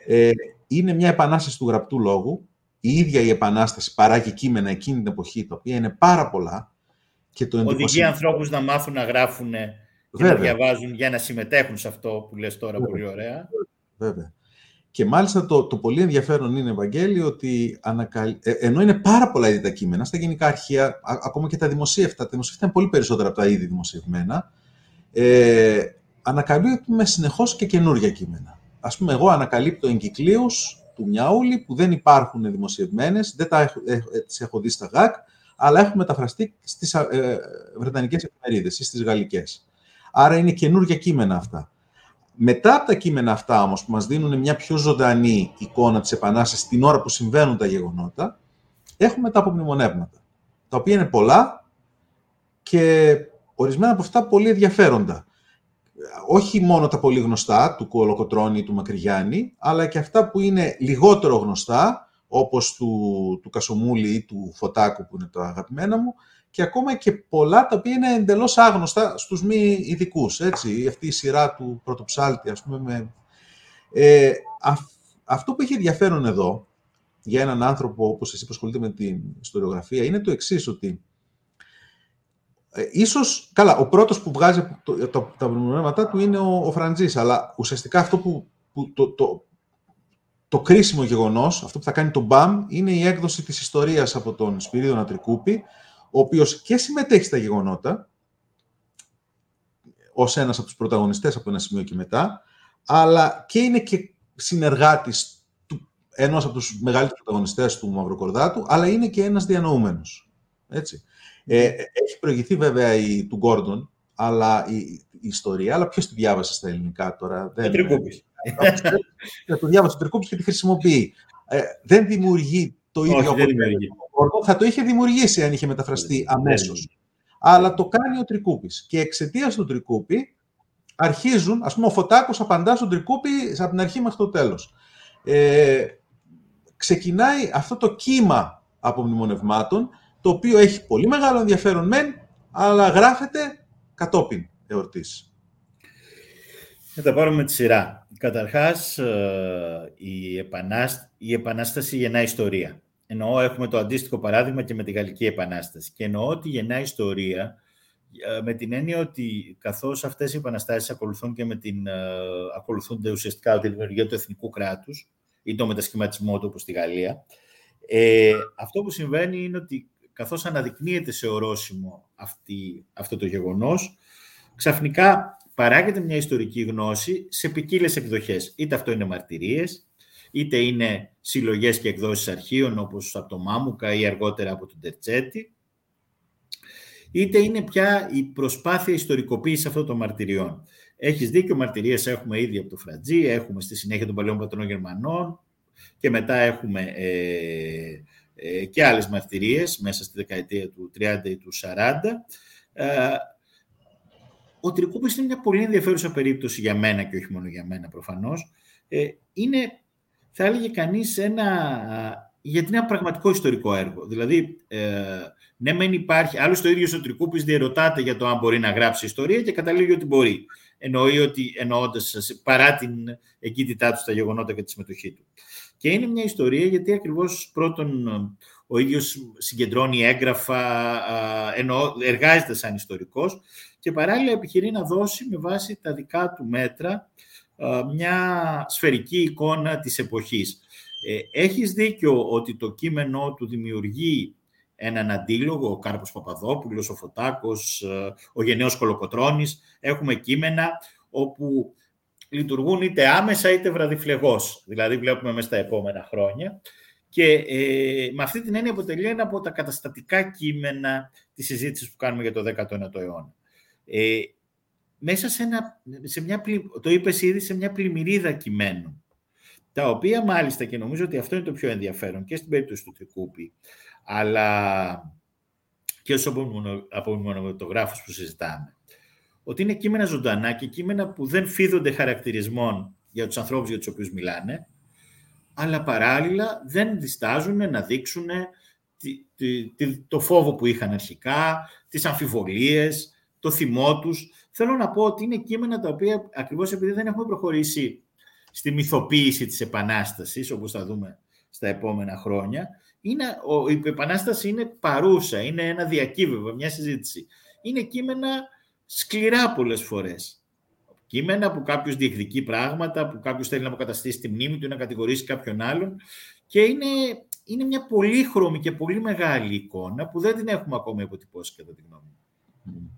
Ε, είναι μια επανάσταση του γραπτού λόγου. Η ίδια η Επανάσταση παράγει κείμενα εκείνη την εποχή, τα οποία είναι πάρα πολλά, και το Οδηγεί ανθρώπους να μάθουν να γράφουν και να διαβάζουν για να συμμετέχουν σε αυτό που λες τώρα Βέβαια. πολύ ωραία. Βέβαια. Και μάλιστα το, το πολύ ενδιαφέρον είναι, Ευαγγέλη, ότι ανακαλ... ε, ενώ είναι πάρα πολλά είδη τα κείμενα, στα γενικά αρχεία, ακόμα και τα δημοσίευτα, τα δημοσίευτα είναι πολύ περισσότερα από τα είδη δημοσιευμένα, ε, ανακαλύπτουμε συνεχώς και καινούργια κείμενα. Ας πούμε, εγώ ανακαλύπτω εγκυκλίους του Μιαούλη που δεν υπάρχουν δημοσιευμένες, δεν τα έχω, ε, ε, τις έχω δει στα ΓΑΚ, αλλά έχουν μεταφραστεί στις ε, βρετανικές εφημερίδες ή στις γαλλικές. Άρα είναι καινούργια κείμενα αυτά. Μετά από τα κείμενα αυτά όμως που μας δίνουν μια πιο ζωντανή εικόνα της Επανάστασης την ώρα που συμβαίνουν τα γεγονότα, έχουμε τα απομνημονεύματα, τα οποία είναι πολλά και ορισμένα από αυτά πολύ ενδιαφέροντα. Όχι μόνο τα πολύ γνωστά του Κολοκοτρώνη ή του Μακρυγιάννη, αλλά και αυτά που είναι λιγότερο γνωστά, όπως του, του Κασομούλη ή του Φωτάκου που είναι το αγαπημένα μου, και ακόμα και πολλά τα οποία είναι εντελώς άγνωστα στους μη ειδικούς. Έτσι, αυτή η σειρά του πρωτοψάλτη, ας πούμε. Με... Ε, αυτό που έχει ενδιαφέρον εδώ, για έναν άνθρωπο όπως εσύ που ασχολείται με την ιστοριογραφία, είναι το εξής ότι ε, ίσως, καλά, ο πρώτος που βγάζει το, το, τα προβλήματά του είναι ο, ο Φραντζής, αλλά ουσιαστικά αυτό που, που το, το, το κρίσιμο γεγονός, αυτό που θα κάνει τον ΜΠΑΜ, είναι η έκδοση της ιστορίας από τον Σπυρίδωνα Τρικούπη, ο οποίος και συμμετέχει στα γεγονότα, ως ένας από τους πρωταγωνιστές από ένα σημείο και μετά, αλλά και είναι και συνεργάτης του, ενός από τους μεγαλύτερους πρωταγωνιστές του Μαυροκορδάτου, αλλά είναι και ένας διανοούμενος. Έτσι. Ε, έχει προηγηθεί βέβαια η, του Γκόρντον, αλλά η, η, ιστορία, αλλά ποιος τη διάβασε στα ελληνικά τώρα. Δεν, ο Τρικούπης. το διάβασε ο Τρικούπης και τη χρησιμοποιεί. Ε, δεν δημιουργεί το ίδιο Όχι, θα το είχε δημιουργήσει αν είχε μεταφραστεί αμέσως. Αλλά το κάνει ο Τρικούπης. Και εξαιτίας του Τρικούπη αρχίζουν, ας πούμε, ο Φωτάκος απαντά στον Τρικούπη από την αρχή μέχρι το τέλος. Ε, ξεκινάει αυτό το κύμα απομνημονευμάτων, το οποίο έχει πολύ μεγάλο ενδιαφέρον μεν, αλλά γράφεται κατόπιν εορτής. Θα τα πάρουμε με τη σειρά. Καταρχάς, ε, η, η Επανάσταση γεννά ιστορία. Εννοώ, έχουμε το αντίστοιχο παράδειγμα και με τη Γαλλική Επανάσταση. Και εννοώ ότι γεννά ιστορία ε, με την έννοια ότι καθώς αυτές οι επαναστάσεις ακολουθούν και με την, ε, ακολουθούνται ουσιαστικά τη δημιουργία του εθνικού κράτους ή το μετασχηματισμό του όπως στη Γαλλία, ε, αυτό που συμβαίνει είναι ότι καθώς αναδεικνύεται σε ορόσημο αυτή, αυτό το γεγονός, ξαφνικά παράγεται μια ιστορική γνώση σε ποικίλες εκδοχές. Είτε αυτό είναι μαρτυρίες, είτε είναι συλλογές και εκδόσεις αρχείων όπως από το Μάμουκα ή αργότερα από τον Τερτσέτη, είτε είναι πια η προσπάθεια ιστορικοποίησης αυτών των μαρτυριών. Έχεις δίκιο, μαρτυρίες έχουμε ήδη από το Φρατζή, έχουμε στη συνέχεια των παλαιών πατρών Γερμανών και μετά έχουμε ε, ε, και άλλες μαρτυρίες μέσα στη δεκαετία του 30 ή του 40. Ε, ο Τρικούπης είναι μια πολύ ενδιαφέρουσα περίπτωση για μένα και όχι μόνο για μένα προφανώς. Ε, είναι θα έλεγε κανείς ένα, γιατί είναι ένα πραγματικό ιστορικό έργο. Δηλαδή, ε, ναι μεν υπάρχει, άλλωστε ο ίδιος ο Τρικούπης διερωτάται για το αν μπορεί να γράψει ιστορία και καταλήγει ότι μπορεί. Εννοεί ότι, εννοώντας, παρά την εγκύτητά του στα γεγονότα και τη συμμετοχή του. Και είναι μια ιστορία γιατί ακριβώς πρώτον ο ίδιος συγκεντρώνει έγγραφα, ενώ εργάζεται σαν ιστορικός και παράλληλα επιχειρεί να δώσει με βάση τα δικά του μέτρα ε, μια σφαιρική εικόνα της εποχής. Ε, έχεις δίκιο ότι το κείμενό του δημιουργεί έναν αντίλογο, ο Κάρπος Παπαδόπουλος, ο Φωτάκος, ε, ο Γενναίος Κολοκοτρώνης. Έχουμε κείμενα όπου λειτουργούν είτε άμεσα είτε βραδιφλεγώς. Δηλαδή βλέπουμε μέσα στα επόμενα χρόνια. Και ε, με αυτή την έννοια αποτελεί ένα από τα καταστατικά κείμενα της συζήτησης που κάνουμε για το 19ο αιώνα. Ε, μέσα σε, ένα, σε μια, το είπες ήδη, σε μια πλημμυρίδα κειμένων, τα οποία μάλιστα, και νομίζω ότι αυτό είναι το πιο ενδιαφέρον και στην περίπτωση του Τρικούπη, αλλά και ως απομονωματογράφους που συζητάμε, ότι είναι κείμενα ζωντανά και κείμενα που δεν φίδονται χαρακτηρισμών για τους ανθρώπους για τους οποίους μιλάνε, αλλά παράλληλα δεν διστάζουν να δείξουν το φόβο που είχαν αρχικά, τις αμφιβολίες, το θυμό τους. Θέλω να πω ότι είναι κείμενα τα οποία ακριβώς επειδή δεν έχουμε προχωρήσει στη μυθοποίηση της Επανάστασης, όπως θα δούμε στα επόμενα χρόνια, είναι, η Επανάσταση είναι παρούσα, είναι ένα διακύβευμα, μια συζήτηση. Είναι κείμενα σκληρά πολλές φορές. Κείμενα, που κάποιος διεκδικεί πράγματα, που κάποιος θέλει να αποκαταστήσει τη μνήμη του ή να κατηγορήσει κάποιον άλλον. Και είναι, είναι μια πολύχρωμη και πολύ μεγάλη εικόνα που δεν την έχουμε ακόμη αποτυπώσει, κατά τη γνώμη μου.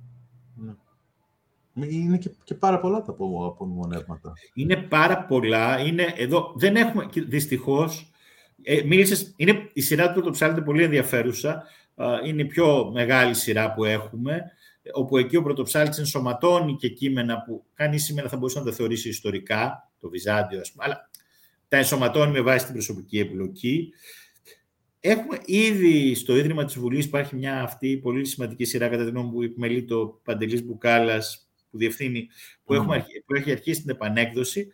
Ναι. Είναι και, και πάρα πολλά τα απομνημονεύματα. Είναι πάρα πολλά. Είναι, εδώ, δεν έχουμε, δυστυχώς, ε, μίλησες, είναι, η σειρά του Πρωτοψάλτη είναι πολύ ενδιαφέρουσα. Είναι η πιο μεγάλη σειρά που έχουμε, όπου εκεί ο Πρωτοψάλτης ενσωματώνει και κείμενα που κάνει σήμερα θα μπορούσε να τα θεωρήσει ιστορικά, το Βυζάντιο, ας πούμε, αλλά τα ενσωματώνει με βάση την προσωπική εμπλοκή. Έχουμε ήδη στο Ίδρυμα της Βουλής υπάρχει μια αυτή πολύ σημαντική σειρά κατά την γνώμη που επιμελεί το Παντελής Μπουκάλας που διευθύνει, που, έχουμε, που έχει αρχίσει την επανέκδοση.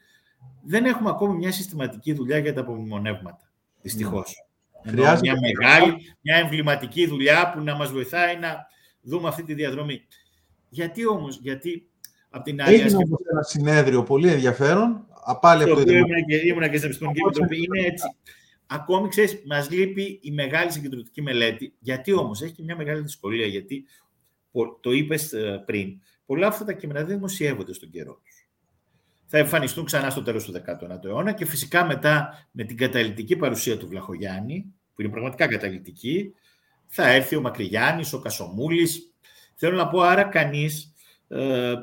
Δεν έχουμε ακόμη μια συστηματική δουλειά για τα απομνημονεύματα, δυστυχώς. Χρειάζεται μια μεγάλη, μια εμβληματική δουλειά που να μας βοηθάει να δούμε αυτή τη διαδρομή. Γιατί όμως, γιατί από την άλλη... Έγινε όμως ένα συνέδριο πολύ ενδιαφέρον, πάλι από το Ήμουν και, ήμουν και στην Επιστημονική Επιτροπή. Είναι έτσι. Ακόμη, ξέρεις, μας λείπει η μεγάλη συγκεντρωτική μελέτη. Γιατί όμως, έχει και μια μεγάλη δυσκολία, γιατί το είπες ε, πριν, πολλά αυτά τα κείμενα δεν δημοσιεύονται στον καιρό τους. Θα εμφανιστούν ξανά στο τέλος του 19ου αιώνα και φυσικά μετά με την καταλητική παρουσία του Βλαχογιάννη, που είναι πραγματικά καταλητική, θα έρθει ο Μακρυγιάννης, ο Κασομούλης. Θέλω να πω, άρα κανείς ε,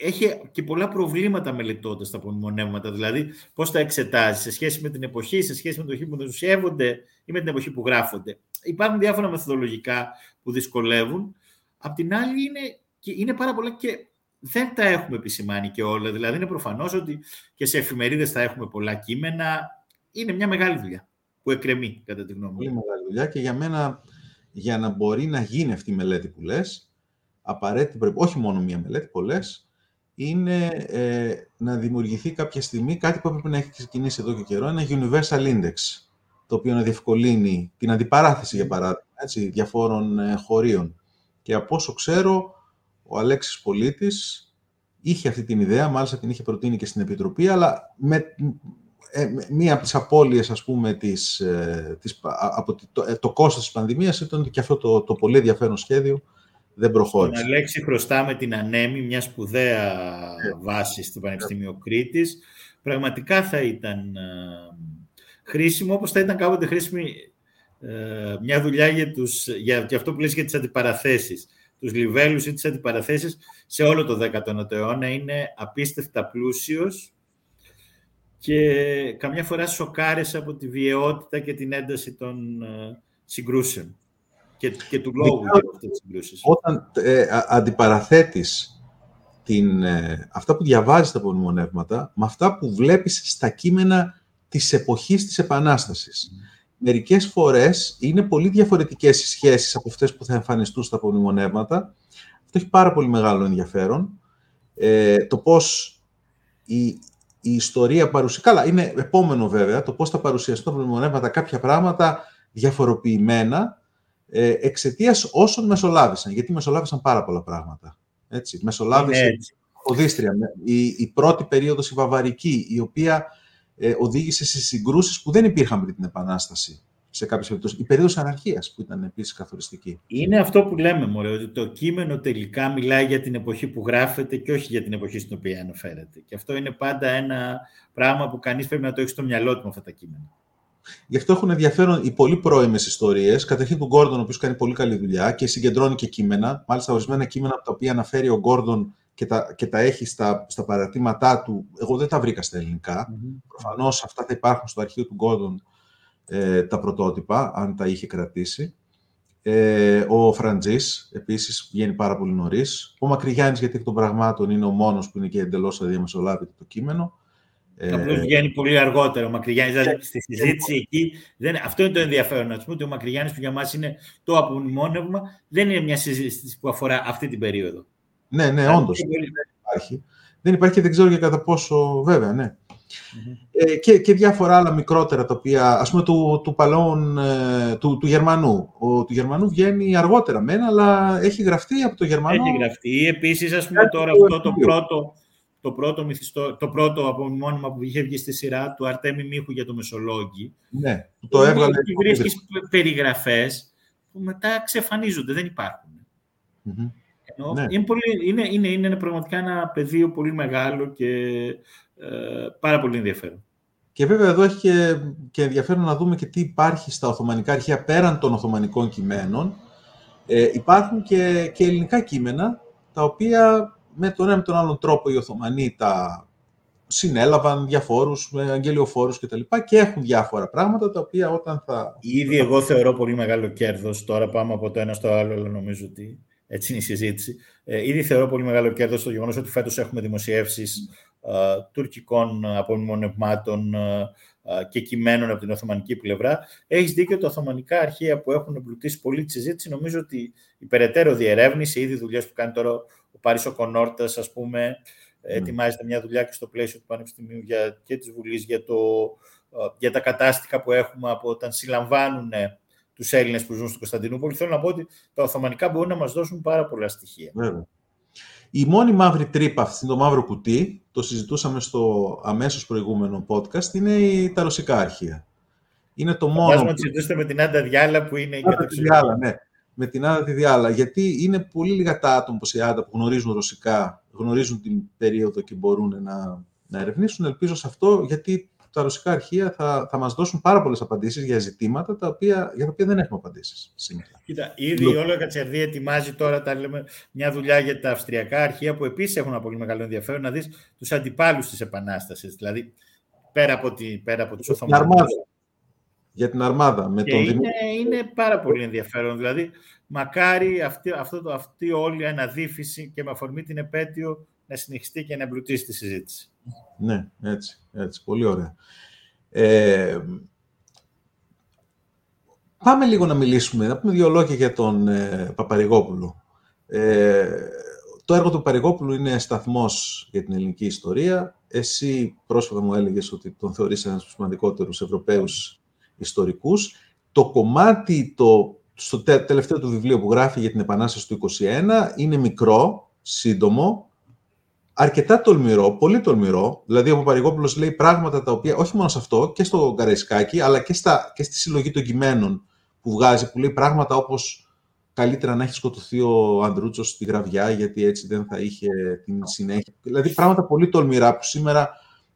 έχει και πολλά προβλήματα μελετώντας τα απομνημονεύματα. Δηλαδή, πώς τα εξετάζεις σε σχέση με την εποχή, σε σχέση με την εποχή που δημοσιεύονται ή με την εποχή που γράφονται. Υπάρχουν διάφορα μεθοδολογικά που δυσκολεύουν. Απ' την άλλη, είναι, και είναι πάρα πολλά και δεν τα έχουμε επισημάνει και όλα. Δηλαδή, είναι προφανώς ότι και σε εφημερίδες θα έχουμε πολλά κείμενα. Είναι μια μεγάλη δουλειά που εκκρεμεί, κατά τη γνώμη μου. Πολύ μεγάλη δουλειά και για μένα, για να μπορεί να γίνει αυτή η μελέτη που λες, απαραίτητη πρέπει, όχι μόνο μία μελέτη, πολλές, είναι ε, να δημιουργηθεί κάποια στιγμή κάτι που έπρεπε να έχει ξεκινήσει εδώ και καιρό, ένα universal index, το οποίο να διευκολύνει την αντιπαράθεση, για παράδειγμα, έτσι, διαφόρων ε, χωρίων. Και από όσο ξέρω, ο Αλέξης Πολίτης είχε αυτή την ιδέα, μάλιστα την είχε προτείνει και στην Επιτροπή, αλλά με, ε, μία από τις απώλειες, ας πούμε, της, ε, της, από το, το, το κόστος της πανδημίας ήταν και αυτό το, το πολύ ενδιαφέρον σχέδιο δεν προχώρησε. Τον Αλέξη χρωστάμε την Ανέμη, μια σπουδαία yeah. βάση στο Πανεπιστήμιο yeah. Κρήτης. Πραγματικά θα ήταν ε, χρήσιμο, όπως θα ήταν κάποτε χρήσιμη ε, μια δουλειά για, τους, για, για αυτό που λες για τις αντιπαραθέσεις. Τους Λιβέλους ή τις αντιπαραθέσεις σε όλο το 19ο αιώνα είναι απίστευτα πλούσιος και καμιά φορά σοκάρες από τη βιαιότητα και την ένταση των ε, συγκρούσεων και, και του λόγου για αυτές τις συγκρούσεις. Όταν ε, αντιπαραθέτεις την, ε, αυτά που διαβάζεις τα απομνημονεύματα με αυτά που βλέπεις στα κείμενα της εποχής της Επανάστασης. Mm. Μερικές φορές είναι πολύ διαφορετικές οι σχέσεις από αυτές που θα εμφανιστούν στα απομνημονεύματα. Αυτό έχει πάρα πολύ μεγάλο ενδιαφέρον. Ε, το πώς η, η ιστορία παρουσιάζει... Καλά, είναι επόμενο βέβαια το πώς θα παρουσιαστούν τα απομνημονεύματα κάποια πράγματα διαφοροποιημένα ε, εξαιτίας όσων μεσολάβησαν. Γιατί μεσολάβησαν πάρα πολλά πράγματα. Έτσι. Μεσολάβησε έτσι. Οδύστρια, η, η πρώτη περίοδος η Βαβαρική, η οποία ε, οδήγησε σε συγκρούσεις που δεν υπήρχαν πριν την Επανάσταση σε κάποιες περιπτώσεις. Η περίοδος αναρχίας που ήταν επίσης καθοριστική. Είναι αυτό που λέμε, μωρέ, ότι το κείμενο τελικά μιλάει για την εποχή που γράφεται και όχι για την εποχή στην οποία αναφέρεται. Και αυτό είναι πάντα ένα πράγμα που κανείς πρέπει να το έχει στο μυαλό του με αυτά τα κείμενα. Γι' αυτό έχουν ενδιαφέρον οι πολύ πρώιμες ιστορίες. Καταρχήν του Γκόρντον, ο οποίος κάνει πολύ καλή δουλειά και συγκεντρώνει και κείμενα. Μάλιστα, ορισμένα κείμενα από τα οποία αναφέρει ο Γκόρντον και τα, και τα έχει στα, στα παρατήματά του. Εγώ δεν τα βρήκα στα ελληνικά. Mm-hmm. Προφανώς αυτά θα υπάρχουν στο αρχείο του Γκόρντον ε, τα πρωτότυπα, αν τα είχε κρατήσει. Ε, ο Φραντζής επίσης βγαίνει πάρα πολύ νωρίς. Ο Μακρυγιάννης, γιατί εκ των πραγμάτων είναι ο μόνος που είναι και εντελώς αδιαμεσολάβητο το κείμενο. Ε, Απλώ βγαίνει πολύ αργότερο ο Μακρυγιάννης. Δηλαδή στη συζήτηση εκεί. Δεν, αυτό είναι το ενδιαφέρον. Να πούμε ότι ο Μακρυγιάννης που για μας είναι το απομνημόνευμα, δεν είναι μια συζήτηση που αφορά αυτή την περίοδο. Ναι, ναι, όντως. Δεν υπάρχει. Δεν υπάρχει και δεν ξέρω για κατά πόσο. Βέβαια, ναι. Ε, και, και διάφορα άλλα μικρότερα τα οποία, ας πούμε, του, του παλαιόν, ε, του, του Γερμανού. Ο, του Γερμανού βγαίνει αργότερα μένα, αλλά έχει γραφτεί από το Γερμανό. Έχει γραφτεί. Επίσης, ας πούμε, τώρα αυτό το πρώτο, το πρώτο, μυθιστό, το πρώτο απομνημόνιμα που είχε βγει στη σειρά του Αρτέμι Μίχου για το Μεσολόγγι. Ναι, το έβγαλε. Και βρίσκεις περιγραφές που μετά ξεφανίζονται, δεν υπάρχουν. Ναι. Είναι, πολύ, είναι, είναι, είναι πραγματικά ένα πεδίο πολύ μεγάλο και ε, πάρα πολύ ενδιαφέρον. Και βέβαια εδώ έχει και, και ενδιαφέρον να δούμε και τι υπάρχει στα Οθωμανικά αρχεία πέραν των Οθωμανικών κειμένων. Ε, υπάρχουν και, και ελληνικά κείμενα, τα οποία με τον ένα με τον άλλον τρόπο οι Οθωμανοί τα συνέλαβαν διαφόρους, με αγγελιοφόρους κτλ. Και, και έχουν διάφορα πράγματα τα οποία όταν θα... Ήδη εγώ θεωρώ πολύ μεγάλο κέρδος, τώρα πάμε από το ένα στο άλλο, αλλά νομίζω ότι έτσι είναι η συζήτηση. Ε, ήδη θεωρώ πολύ μεγάλο κέρδος το γεγονός ότι φέτος έχουμε δημοσιεύσεις ε, τουρκικών απομνημονευμάτων ε, ε, και κειμένων από την Οθωμανική πλευρά. Έχεις δίκιο, τα Οθωμανικά αρχεία που έχουν εμπλουτίσει πολύ τη συζήτηση, νομίζω ότι η περαιτέρω διερεύνηση, ήδη δουλειές που κάνει τώρα ο Πάρης Κονόρτας, ας πούμε, Mm. Ετοιμάζεται μια δουλειά και στο πλαίσιο του Πανεπιστημίου για, και της Βουλής για, το, για τα κατάστοιχα που έχουμε από όταν συλλαμβάνουν τους Έλληνες που ζουν στην Κωνσταντινούπολη. Θέλω να πω ότι τα Οθωμανικά μπορούν να μας δώσουν πάρα πολλά στοιχεία. Βέβαια. Η μόνη μαύρη τρύπα αυτή, το μαύρο κουτί, το συζητούσαμε στο αμέσως προηγούμενο podcast, είναι τα ρωσικά αρχεία. Είναι το μόνο... Φαντάζομαι ότι συζητούσατε με την Άντα Διάλα που είναι η Διάλα, ναι. Με την Άντα τη Διάλα. Γιατί είναι πολύ λίγα τα άτομα όπως η Άντα που γνωρίζουν ρωσικά, γνωρίζουν την περίοδο και μπορούν να, να ερευνήσουν. Ελπίζω σε αυτό, γιατί τα ρωσικά αρχεία θα, θα μας δώσουν πάρα πολλές απαντήσεις για ζητήματα τα οποία, για τα οποία δεν έχουμε απαντήσεις σήμερα. Κοίτα, ήδη η Όλγα Κατσερδί ετοιμάζει τώρα τα λέμε, μια δουλειά για τα αυστριακά αρχεία που επίσης έχουν ένα πολύ μεγάλο ενδιαφέρον να δεις τους αντιπάλους της Επανάστασης. Δηλαδή, πέρα από, τη, πέρα από τους Οθωμανούς. Για την αρμάδα. Με και τον είναι, είναι πάρα πολύ ενδιαφέρον. Δηλαδή, μακάρι αυτή, αυτό, αυτή όλη η αναδίφηση και με αφορμή την επέτειο να συνεχιστεί και να εμπλουτίσει τη συζήτηση. Ναι, έτσι, έτσι. Πολύ ωραία. Ε, πάμε λίγο να μιλήσουμε, να πούμε δύο λόγια για τον ε, Παπαρηγόπουλο. Ε, το έργο του Παπαρηγόπουλου είναι σταθμός για την ελληνική ιστορία. Εσύ πρόσφατα μου έλεγες ότι τον θεωρείς ένας από τους σημαντικότερους Ευρωπαίους ιστορικούς. Το κομμάτι, το, στο τελευταίο του βιβλίο που γράφει για την Επανάσταση του 1921, είναι μικρό, σύντομο, αρκετά τολμηρό, πολύ τολμηρό. Δηλαδή, ο Παπαρηγόπουλος λέει πράγματα τα οποία, όχι μόνο σε αυτό, και στο Καραϊσκάκι, αλλά και, στα, και στη συλλογή των κειμένων που βγάζει, που λέει πράγματα όπως καλύτερα να έχει σκοτωθεί ο Ανδρούτσος στη γραβιά, γιατί έτσι δεν θα είχε την συνέχεια. Δηλαδή, πράγματα πολύ τολμηρά που σήμερα,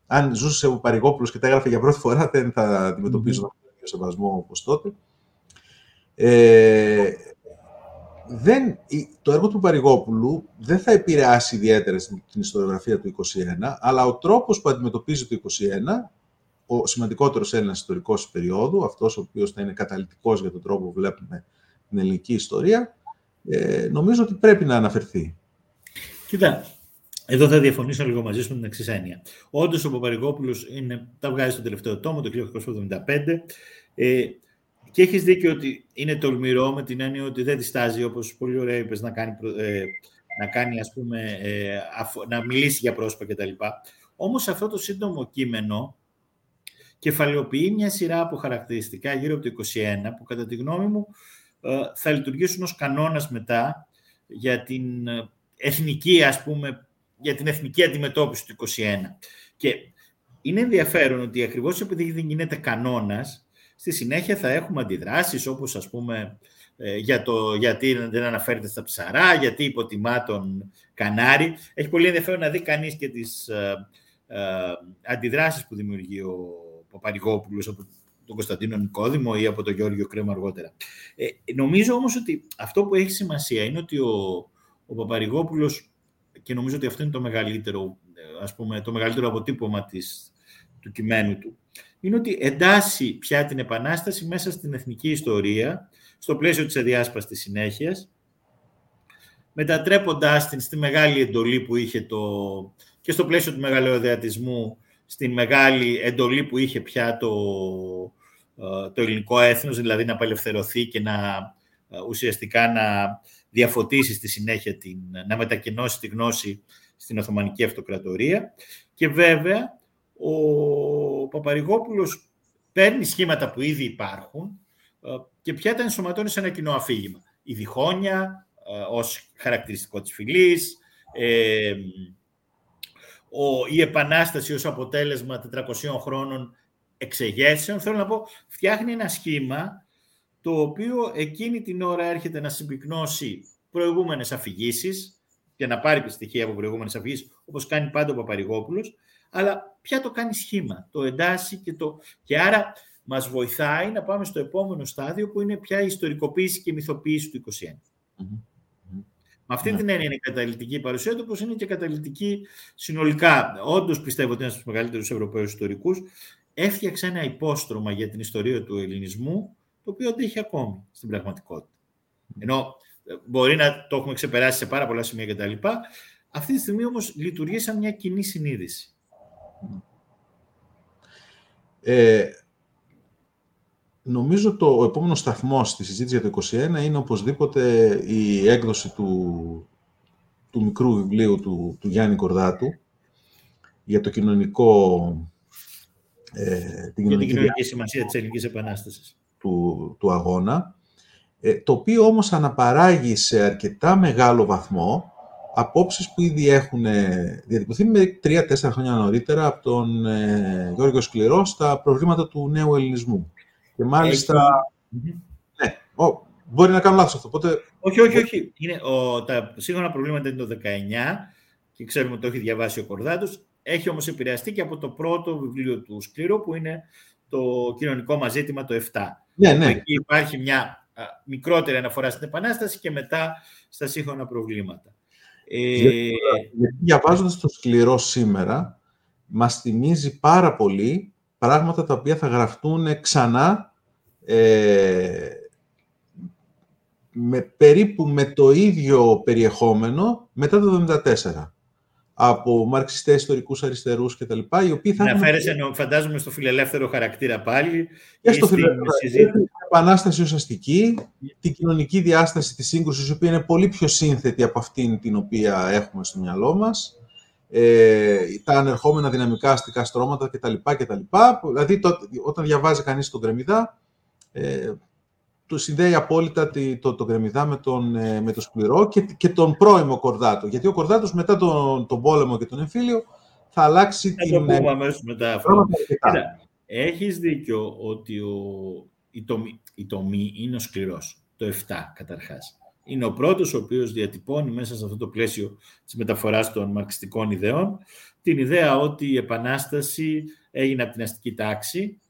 αν ζούσε ο Παπαρηγόπουλος και τα έγραφε για πρώτη φορά, δεν θα αντιμετωπίζονταν mm-hmm. τον σεβασμό όπως τότε. Ε, δεν, το έργο του Παρηγόπουλου δεν θα επηρεάσει ιδιαίτερα την ιστοριογραφία του 21, αλλά ο τρόπος που αντιμετωπίζει το 21, ο σημαντικότερος Έλληνας ιστορικός περίοδου, αυτός ο οποίος θα είναι καταλητικός για τον τρόπο που βλέπουμε την ελληνική ιστορία, ε, νομίζω ότι πρέπει να αναφερθεί. Κοίτα, εδώ θα διαφωνήσω λίγο μαζί σου με την εξής έννοια. Όντως, ο Παπαρηγόπουλος τα βγάζει στο τελευταίο τόμο, το 1875. Ε, και έχεις δίκιο ότι είναι τολμηρό με την έννοια ότι δεν διστάζει, όπως πολύ ωραία είπες, να κάνει, ε, να κάνει ας πούμε, ε, να μιλήσει για πρόσωπα κτλ. Όμως αυτό το σύντομο κείμενο κεφαλαιοποιεί μια σειρά από χαρακτηριστικά γύρω από το 21 που κατά τη γνώμη μου ε, θα λειτουργήσουν ως κανόνας μετά για την εθνική, ας πούμε, για την εθνική αντιμετώπιση του 21. Και είναι ενδιαφέρον ότι ακριβώς επειδή δεν γίνεται κανόνας, Στη συνέχεια θα έχουμε αντιδράσεις όπως ας πούμε ε, για το γιατί δεν αναφέρεται στα ψαρά, γιατί υποτιμά τον Κανάρι. Έχει πολύ ενδιαφέρον να δει κανείς και τις ε, ε, αντιδράσεις που δημιουργεί ο Παπαρηγόπουλος από τον Κωνσταντίνο Νικόδημο ή από τον Γιώργιο Κρέμα αργότερα. Ε, νομίζω όμως ότι αυτό που έχει σημασία είναι ότι ο, ο Παπαρηγόπουλος και νομίζω ότι αυτό είναι το μεγαλύτερο, ας πούμε, το μεγαλύτερο αποτύπωμα της, του κειμένου του, είναι ότι εντάσσει πια την Επανάσταση μέσα στην εθνική ιστορία, στο πλαίσιο της αδιάσπαστης συνέχειας, μετατρέποντάς την στη μεγάλη εντολή που είχε το... και στο πλαίσιο του μεγαλοειδεατισμού, στην μεγάλη εντολή που είχε πια το, ε, το ελληνικό έθνος, δηλαδή να απελευθερωθεί και να ε, ουσιαστικά να διαφωτίσει στη συνέχεια, την, να μετακινώσει τη γνώση στην Οθωμανική Αυτοκρατορία. Και βέβαια ο Παπαρηγόπουλος παίρνει σχήματα που ήδη υπάρχουν ε, και πια τα ενσωματώνει σε ένα κοινό αφήγημα. Η διχόνοια ε, ως χαρακτηριστικό της φυλής, ε, η επανάσταση ως αποτέλεσμα 400 χρόνων εξεγέρσεων. Θέλω να πω, φτιάχνει ένα σχήμα το οποίο εκείνη την ώρα έρχεται να συμπυκνώσει προηγούμενες αφηγήσεις και να πάρει στοιχεία από προηγούμενες αφηγήσεις, όπως κάνει πάντα ο Παπαρηγόπουλος, αλλά πια το κάνει σχήμα, το εντάσσει και, το... και άρα μας βοηθάει να πάμε στο επόμενο στάδιο που είναι πια η ιστορικοποίηση και η μυθοποίηση του 21. Με αυτή ναι. την έννοια είναι η καταλητική παρουσία του, όπως είναι και καταλητική συνολικά. Όντως πιστεύω ότι είναι από τους μεγαλύτερους Ευρωπαίους ιστορικούς. Έφτιαξε ένα υπόστρωμα για την ιστορία του ελληνισμού, το οποίο αντέχει ακόμη στην πραγματικότητα. Ενώ ε, μπορεί να το έχουμε ξεπεράσει σε πάρα πολλά σημεία κτλ. Αυτή τη στιγμή όμως λειτουργεί σαν μια κοινή συνείδηση. Ε, Νομίζω το ο επόμενο σταθμό στη συζήτηση για το 2021 είναι οπωσδήποτε η έκδοση του, του μικρού βιβλίου του, του Γιάννη Κορδάτου για το κοινωνικό... Ε, την για την κοινωνική σημασία της Ελληνικής Επανάστασης. Του, του αγώνα, ε, το οποίο όμως αναπαράγει σε αρκετά μεγάλο βαθμό απόψεις που ήδη έχουν διατυπωθεί με τρία-τέσσερα χρόνια νωρίτερα από τον ε, Γιώργο Σκληρό στα προβλήματα του νέου ελληνισμού. Και μάλιστα... Ναι, ο, μπορεί να κάνω λάθος αυτό. Οπότε... Όχι, όχι, όχι. Είναι, ο, τα σύγχρονα προβλήματα είναι το 19 και ξέρουμε ότι το έχει διαβάσει ο Κορδάτος. Έχει όμως επηρεαστεί και από το πρώτο βιβλίο του Σκλήρου που είναι το κοινωνικό μας ζήτημα το 7. Ναι, ναι. Εκεί υπάρχει μια α, μικρότερη αναφορά στην Επανάσταση και μετά στα σύγχρονα προβλήματα. Ε... Γιατί, διαβάζοντας το σκληρό σήμερα, μας θυμίζει πάρα πολύ πράγματα τα οποία θα γραφτούν ξανά ε, με, περίπου με το ίδιο περιεχόμενο μετά το 1974 από μαρξιστές, ιστορικούς αριστερούς κτλ. Οι οποίοι θα να φέρεσαι, φαντάζομαι, στο φιλελεύθερο χαρακτήρα πάλι. Και στο φιλελεύθερο Την επανάσταση ουσιαστική, την κοινωνική διάσταση της σύγκρουσης, η οποία είναι πολύ πιο σύνθετη από αυτήν την οποία έχουμε στο μυαλό μας ε, τα ανερχόμενα δυναμικά αστικά στρώματα κτλ. κτλ. Δηλαδή, το, όταν διαβάζει κανείς τον Κρεμιδά, ε, του συνδέει απόλυτα το, το Κρεμιδά με τον, ε, με τον Σκληρό και, και τον πρώιμο Κορδάτο. Γιατί ο Κορδάτος μετά τον, τον πόλεμο και τον εμφύλιο θα αλλάξει θα την... Θα το πούμε αμέσως μετά αυτό. έχεις δίκιο ότι ο, η, τομή, η τομή είναι ο σκληρός. Το 7 καταρχάς είναι ο πρώτος ο οποίος διατυπώνει μέσα σε αυτό το πλαίσιο της μεταφοράς των μαρξιστικών ιδεών την ιδέα ότι η Επανάσταση έγινε από την αστική τάξη.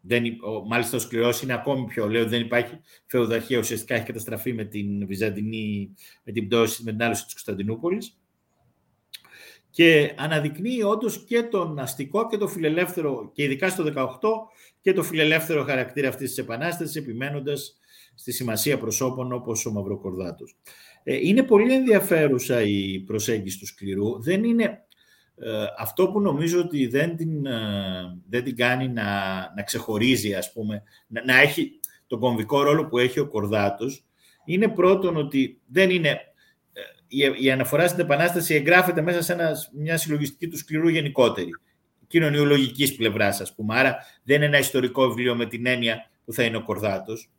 Δεν, ο, μάλιστα ο σκληρός είναι ακόμη πιο, λέω, δεν υπάρχει φεουδαρχία, ουσιαστικά έχει καταστραφεί με την Βυζαντινή, με την πτώση, με την άλωση της Κωνσταντινούπολης. Και αναδεικνύει όντως και τον αστικό και το φιλελεύθερο, και ειδικά στο 18, και το φιλελεύθερο χαρακτήρα αυτής της Επανάστασης, επιμένοντας στη σημασία προσώπων όπως ο Μαυροκορδάτος. Ε, είναι πολύ ενδιαφέρουσα η προσέγγιση του σκληρού. Δεν είναι ε, αυτό που νομίζω ότι δεν την, ε, δεν την κάνει να, να ξεχωρίζει, ας πούμε, να, να έχει τον κομβικό ρόλο που έχει ο Κορδάτος, είναι πρώτον ότι δεν είναι η, η αναφορά στην Επανάσταση εγγράφεται μέσα σε ένα, μια συλλογιστική του σκληρού γενικότερη, κοινωνιολογικής πλευράς, ας πούμε. Άρα δεν είναι ένα ιστορικό βιβλίο με την έννοια που θα είναι ο Κορδάτος.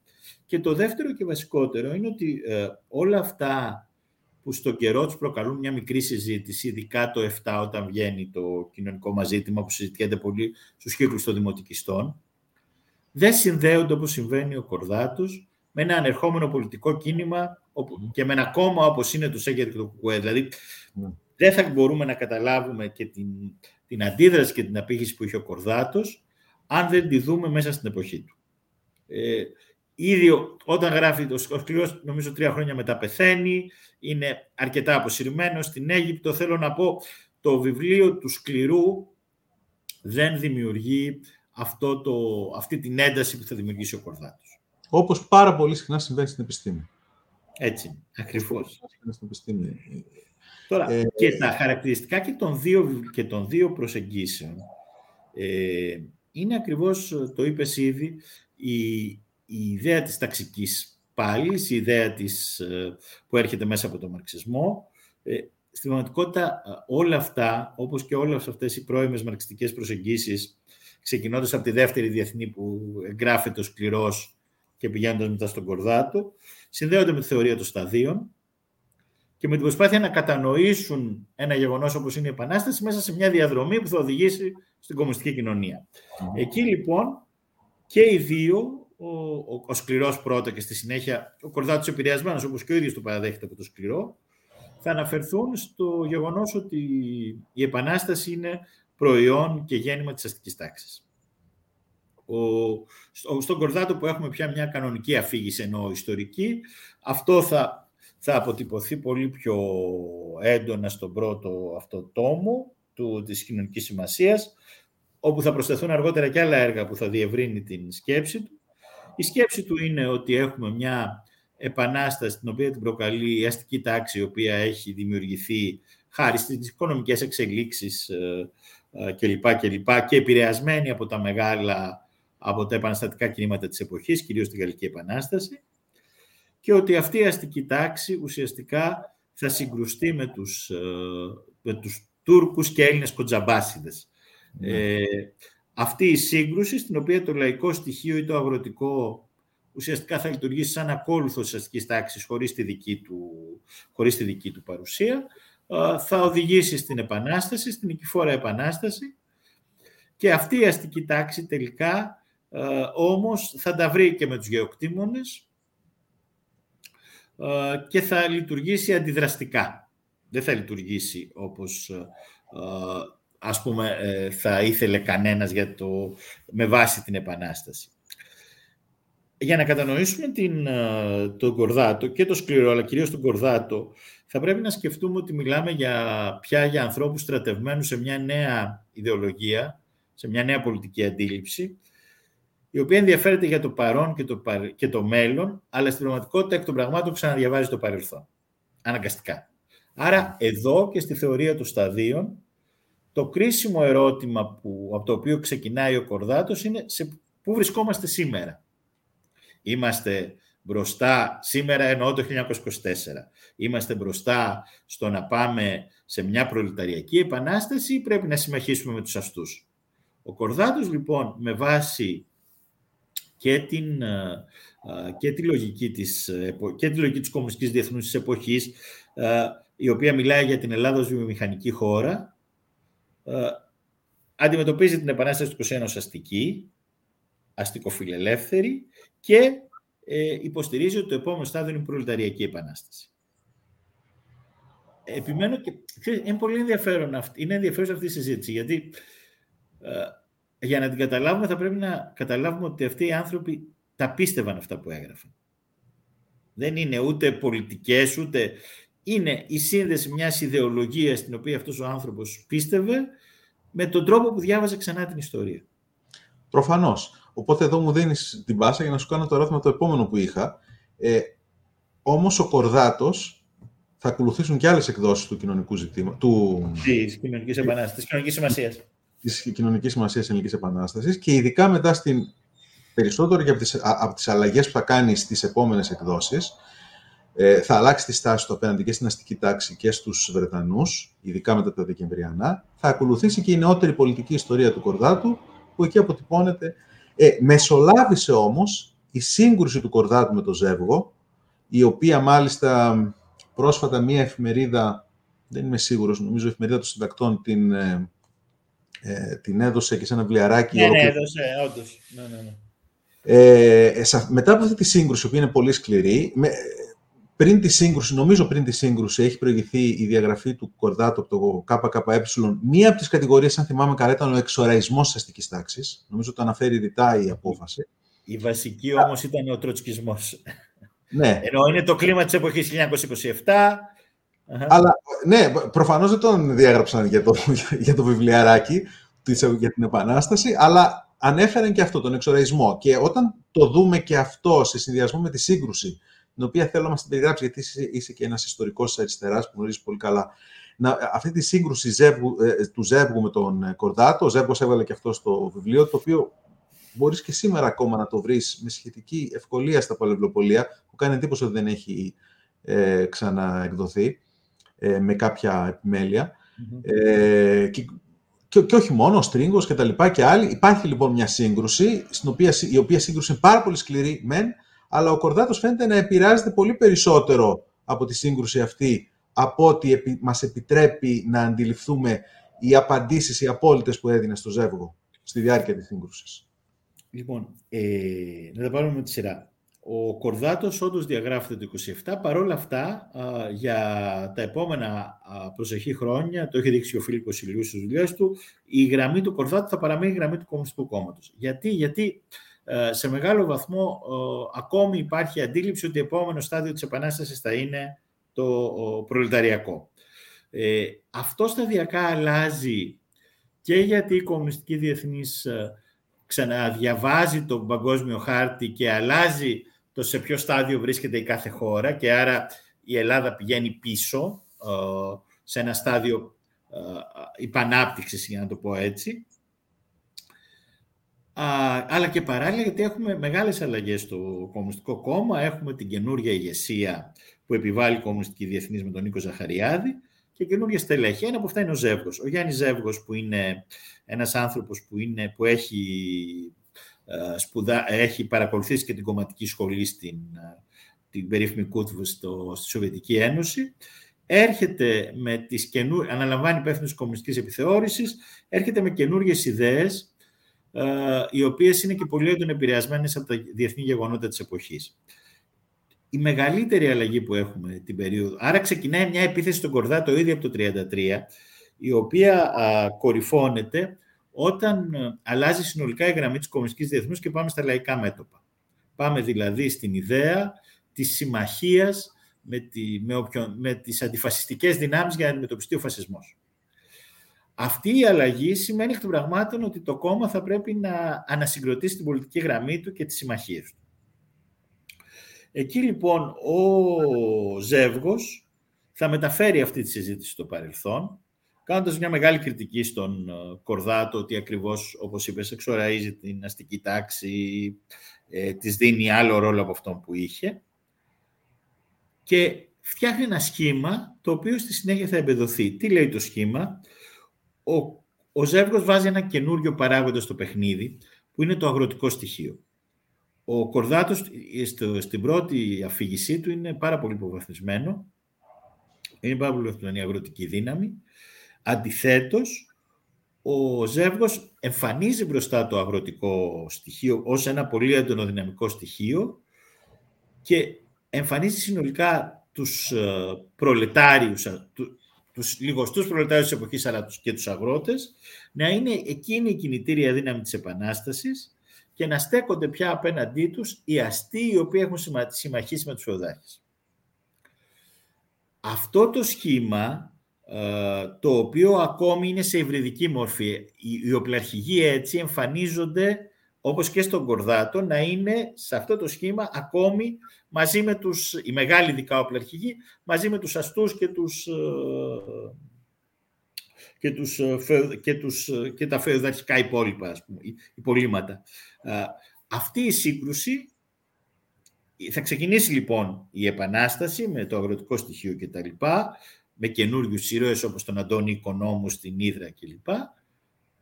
Και το δεύτερο και βασικότερο είναι ότι ε, όλα αυτά που στο καιρό τους προκαλούν μια μικρή συζήτηση, ειδικά το 7 όταν βγαίνει το κοινωνικό μας ζήτημα που συζητιέται πολύ στους κύκλους των δημοτικιστών, δεν συνδέονται όπως συμβαίνει ο Κορδάτος με ένα ανερχόμενο πολιτικό κίνημα και με ένα κόμμα όπως είναι το ΣΕΚΕΡ και το ΚΚΕ. Δηλαδή, ναι. δεν θα μπορούμε να καταλάβουμε και την, την αντίδραση και την απήχηση που είχε ο Κορδάτος αν δεν τη δούμε μέσα στην εποχή του. Ε, Ήδη όταν γράφει το σκληρός, νομίζω τρία χρόνια μετά πεθαίνει, είναι αρκετά αποσυρμένος στην Αίγυπτο. Θέλω να πω, το βιβλίο του σκληρού δεν δημιουργεί αυτό το, αυτή την ένταση που θα δημιουργήσει ο Κορδάτος. Όπως πάρα πολύ συχνά συμβαίνει στην επιστήμη. Έτσι, ακριβώς. Στην επιστήμη. Τώρα, ε, και τα χαρακτηριστικά και των δύο, και των δύο προσεγγίσεων ε, είναι ακριβώς, το είπες ήδη, η, η ιδέα της ταξικής πάλι, η ιδέα της, ε, που έρχεται μέσα από τον μαρξισμό, ε, στην πραγματικότητα ε, όλα αυτά, όπως και όλες αυτές οι πρώιμες μαρξιστικές προσεγγίσεις, ξεκινώντας από τη δεύτερη διεθνή που εγγράφεται ο σκληρός και πηγαίνοντας μετά στον Κορδάτο, συνδέονται με τη θεωρία των σταδίων και με την προσπάθεια να κατανοήσουν ένα γεγονός όπως είναι η Επανάσταση μέσα σε μια διαδρομή που θα οδηγήσει στην κομμουνιστική κοινωνία. Εκεί λοιπόν και οι δύο ο, ο, ο σκληρός πρώτα και στη συνέχεια ο Κορδάτος επηρεασμένος, όπως και ο ίδιος το παραδέχεται από το σκληρό, θα αναφερθούν στο γεγονός ότι η Επανάσταση είναι προϊόν και γέννημα της αστικής τάξης. Ο, στον Κορδάτο που έχουμε πια μια κανονική αφήγηση ενώ ιστορική, αυτό θα, θα αποτυπωθεί πολύ πιο έντονα στον πρώτο αυτό τόμο του, της κοινωνικής σημασίας, όπου θα προσθεθούν αργότερα και άλλα έργα που θα διευρύνει την σκέψη του. Η σκέψη του είναι ότι έχουμε μια επανάσταση την οποία την προκαλεί η αστική τάξη, η οποία έχει δημιουργηθεί χάρη στις οικονομικές εξελίξεις ε, ε, κλπ. Και, και επηρεασμένη από τα μεγάλα, από τα επαναστατικά κινήματα της εποχής, κυρίως τη Γαλλική Επανάσταση, και ότι αυτή η αστική τάξη ουσιαστικά θα συγκρουστεί με τους, ε, με τους Τούρκους και Έλληνες κοντζαμπάσιδες. Ναι. Ε, αυτή η σύγκρουση, στην οποία το λαϊκό στοιχείο ή το αγροτικό ουσιαστικά θα λειτουργήσει σαν ακόλουθο της αστικής τάξης χωρίς τη δική του, χωρίς τη δική του παρουσία, θα οδηγήσει στην επανάσταση, στην νικηφόρα επανάσταση και αυτή η αστική τάξη τελικά όμως θα τα βρει και με τους γεωκτήμονες και θα λειτουργήσει αντιδραστικά. Δεν θα λειτουργήσει όπως ας πούμε ε, θα ήθελε κανένας για το, με βάση την Επανάσταση. Για να κατανοήσουμε την, ε, τον Κορδάτο και το σκληρό, αλλά κυρίως τον Κορδάτο, θα πρέπει να σκεφτούμε ότι μιλάμε για, πια για ανθρώπους στρατευμένους σε μια νέα ιδεολογία, σε μια νέα πολιτική αντίληψη, η οποία ενδιαφέρεται για το παρόν και το, και το μέλλον, αλλά στην πραγματικότητα εκ των πραγμάτων ξαναδιαβάζει το παρελθόν. Αναγκαστικά. Άρα εδώ και στη θεωρία των σταδίων, το κρίσιμο ερώτημα που, από το οποίο ξεκινάει ο Κορδάτος είναι σε πού βρισκόμαστε σήμερα. Είμαστε μπροστά, σήμερα εννοώ το 1924, είμαστε μπροστά στο να πάμε σε μια προλεταριακή επανάσταση ή πρέπει να συμμαχίσουμε με τους αστούς. Ο Κορδάτος λοιπόν με βάση και, την, ε, ε, και τη λογική της, και τη λογική της κομμουνιστικής διεθνούς της εποχής, ε, η οποία μιλάει για την Ελλάδα ως βιομηχανική χώρα, αντιμετωπίζει την Επανάσταση του 21 ως αστική, αστικοφιλελεύθερη και υποστηρίζει ότι το επόμενο στάδιο είναι η προλεταριακή επανάσταση. Επιμένω και είναι πολύ ενδιαφέρον αυτή, είναι ενδιαφέρον αυτή η συζήτηση, γιατί για να την καταλάβουμε θα πρέπει να καταλάβουμε ότι αυτοί οι άνθρωποι τα πίστευαν αυτά που έγραφαν. Δεν είναι ούτε πολιτικές, ούτε... Είναι η σύνδεση μιας ιδεολογίας στην οποία αυτός ο άνθρωπος πίστευε με τον τρόπο που διάβαζε ξανά την ιστορία. Προφανώς. Οπότε εδώ μου δίνεις την πάσα για να σου κάνω το ερώτημα το επόμενο που είχα. Ε, όμως ο Κορδάτος θα ακολουθήσουν και άλλες εκδόσεις του κοινωνικού ζητήματος. Του... Της κοινωνικής επανάστασης, της κοινωνικής σημασίας της κοινωνικής σημασίας της Ελληνικής Επανάστασης και ειδικά μετά στην περισσότερο και από τις, από τις αλλαγές που θα κάνει στις επόμενες εκδόσεις, ε, θα αλλάξει τη στάση του απέναντι και στην αστική τάξη και στους Βρετανούς, ειδικά μετά τα Δεκεμβριανά. Θα ακολουθήσει και η νεότερη πολιτική ιστορία του Κορδάτου, που εκεί αποτυπώνεται. Ε, μεσολάβησε όμως η σύγκρουση του Κορδάτου με το Ζεύγο, η οποία μάλιστα πρόσφατα μία εφημερίδα, δεν είμαι σίγουρος, νομίζω η εφημερίδα των συντακτών την, ε, ε, την έδωσε και σε ένα βιβλιαράκι. Ναι, ναι, έδωσε, όντως. Ναι, ναι, ναι. Ε, ε μετά από αυτή τη σύγκρουση, που είναι πολύ σκληρή, με, πριν τη σύγκρουση, νομίζω πριν τη σύγκρουση, έχει προηγηθεί η διαγραφή του Κορδάτου από το ΚΚΕ. Μία από τις κατηγορίες, αν θυμάμαι καλά, ήταν ο εξοραϊσμός της αστικής τάξης. Νομίζω το αναφέρει ρητά η απόφαση. Η βασική όμως ήταν ο τροτσκισμός. Ναι. Ενώ είναι το κλίμα της εποχής 1927, αλλά ναι, προφανώς δεν τον διέγραψαν για το, [laughs] για το βιβλιαράκι για την Επανάσταση, αλλά ανέφεραν και αυτό, τον εξοραϊσμό. Και όταν το δούμε και αυτό σε συνδυασμό με τη σύγκρουση, την οποία θέλω να μας την περιγράψει, γιατί είσαι, είσαι και ένας ιστορικός της αριστεράς που γνωρίζεις πολύ καλά, να, αυτή τη σύγκρουση ζεύγου, ε, του Ζεύγου με τον ε, Κορδάτο, ο Ζεύγος έβαλε και αυτό στο βιβλίο, το οποίο μπορείς και σήμερα ακόμα να το βρεις με σχετική ευκολία στα πολευλοπολία, που κάνει εντύπωση ότι δεν έχει ε, ξαναεκδοθεί. Ε, με κάποια επιμέλεια. Ε, και, και, όχι μόνο, ο Στρίγκος και τα λοιπά και άλλοι. Υπάρχει λοιπόν μια σύγκρουση, στην οποία, η οποία σύγκρουση είναι πάρα πολύ σκληρή, μεν, αλλά ο Κορδάτος φαίνεται να επηρεάζεται πολύ περισσότερο από τη σύγκρουση αυτή, από ότι μας επιτρέπει να αντιληφθούμε οι απαντήσεις, οι απόλυτες που έδινε στο Ζεύγο στη διάρκεια της σύγκρουσης. Λοιπόν, ε, να τα πάρουμε με τη σειρά. Ο Κορδάτος όντως διαγράφεται το 27. Παρόλα αυτά, για τα επόμενα προσεχή χρόνια, το έχει δείξει ο Φίλιππος Ηλίου στις δουλειές του, η γραμμή του Κορδάτου θα παραμείνει η γραμμή του Κομμουνιστικού Κόμματος. Γιατί, γιατί ε, σε μεγάλο βαθμό ακόμη υπάρχει αντίληψη ότι το επόμενο στάδιο της Επανάστασης θα είναι το προλεταριακό. Ε, αυτό σταδιακά αλλάζει και γιατί η Κομμουνιστική Διεθνής ε, ξαναδιαβάζει τον παγκόσμιο χάρτη και αλλάζει το σε ποιο στάδιο βρίσκεται η κάθε χώρα και άρα η Ελλάδα πηγαίνει πίσω ε, σε ένα στάδιο υπανάπτυξης, για να το πω έτσι. Αλλά και παράλληλα γιατί έχουμε μεγάλες αλλαγές στο Κομμουνιστικό Κόμμα, έχουμε την καινούργια ηγεσία που επιβάλλει η Κομμουνιστική Διεθνής με τον Νίκο Ζαχαριάδη και καινούργια στελέχη. Ένα από αυτά είναι ο Ζεύγος. Ο Γιάννης Ζεύγος που είναι ένας άνθρωπος που, είναι, που έχει, ε, σπουδα, έχει παρακολουθήσει και την κομματική σχολή στην ε, την περίφημη Κούτβου στο, στη Σοβιετική Ένωση, έρχεται με τις καινούργιες, αναλαμβάνει υπεύθυνο της κομμουνιστικής επιθεώρησης, έρχεται με καινούργιες ιδέες, ε, οι οποίες είναι και πολύ έντονα επηρεασμένες από τα διεθνή γεγονότα της εποχής η μεγαλύτερη αλλαγή που έχουμε την περίοδο. Άρα ξεκινάει μια επίθεση στον Κορδά το ίδιο από το 1933, η οποία α, κορυφώνεται όταν α, αλλάζει συνολικά η γραμμή της κομμουνιστικής διεθνούς και πάμε στα λαϊκά μέτωπα. Πάμε δηλαδή στην ιδέα της συμμαχίας με, τη, με, οποιο, με τις αντιφασιστικές δυνάμεις για να αντιμετωπιστεί ο φασισμός. Αυτή η αλλαγή σημαίνει εκ των πραγμάτων ότι το κόμμα θα πρέπει να ανασυγκροτήσει την πολιτική γραμμή του και τις συμμαχίες του. Εκεί λοιπόν ο Ζεύγος θα μεταφέρει αυτή τη συζήτηση στο παρελθόν, κάνοντας μια μεγάλη κριτική στον ε, Κορδάτο ότι ακριβώς, όπως είπες, εξοραίζει την αστική τάξη, ε, της δίνει άλλο ρόλο από αυτόν που είχε και φτιάχνει ένα σχήμα το οποίο στη συνέχεια θα εμπεδοθεί. Τι λέει το σχήμα; Ο, ο Ζεύγος βάζει ένα καινούριο παράγοντα στο παιχνίδι που είναι το αγροτικό στοιχείο. Ο Κορδάτος στο, στην πρώτη αφήγησή του είναι πάρα πολύ υποβαθμισμένο. Είναι πάρα πολύ υποβαθμισμένη η αγροτική δύναμη. Αντιθέτως, ο Ζεύγος εμφανίζει μπροστά το αγροτικό στοιχείο ως ένα πολύ έντονο δυναμικό στοιχείο και εμφανίζει συνολικά τους ε, προλετάριους, ε, τους λιγοστούς προλετάριους της εποχής αλλά και τους αγρότες, να είναι εκείνη η κινητήρια δύναμη της Επανάστασης και να στέκονται πια απέναντί τους οι αστεί οι οποίοι έχουν συμμαχίσει με τους φεουδάρχες. Αυτό το σχήμα, ε, το οποίο ακόμη είναι σε υβριδική μορφή, οι οπλαρχηγοί έτσι εμφανίζονται όπως και στον Κορδάτο, να είναι σε αυτό το σχήμα ακόμη μαζί με τους, οι μεγάλοι ειδικά οπλαρχηγοί, μαζί με τους αστούς και τους, ε, και, τους, ε, και, τους, και τα φεουδαρχικά υπόλοιπα, ας πούμε, υπολείμματα. Αυτή η σύγκρουση θα ξεκινήσει λοιπόν η Επανάσταση με το αγροτικό στοιχείο κτλ. Με καινούριους ήρωες όπως τον Αντώνη Οικονόμου στην Ήδρα κλπ.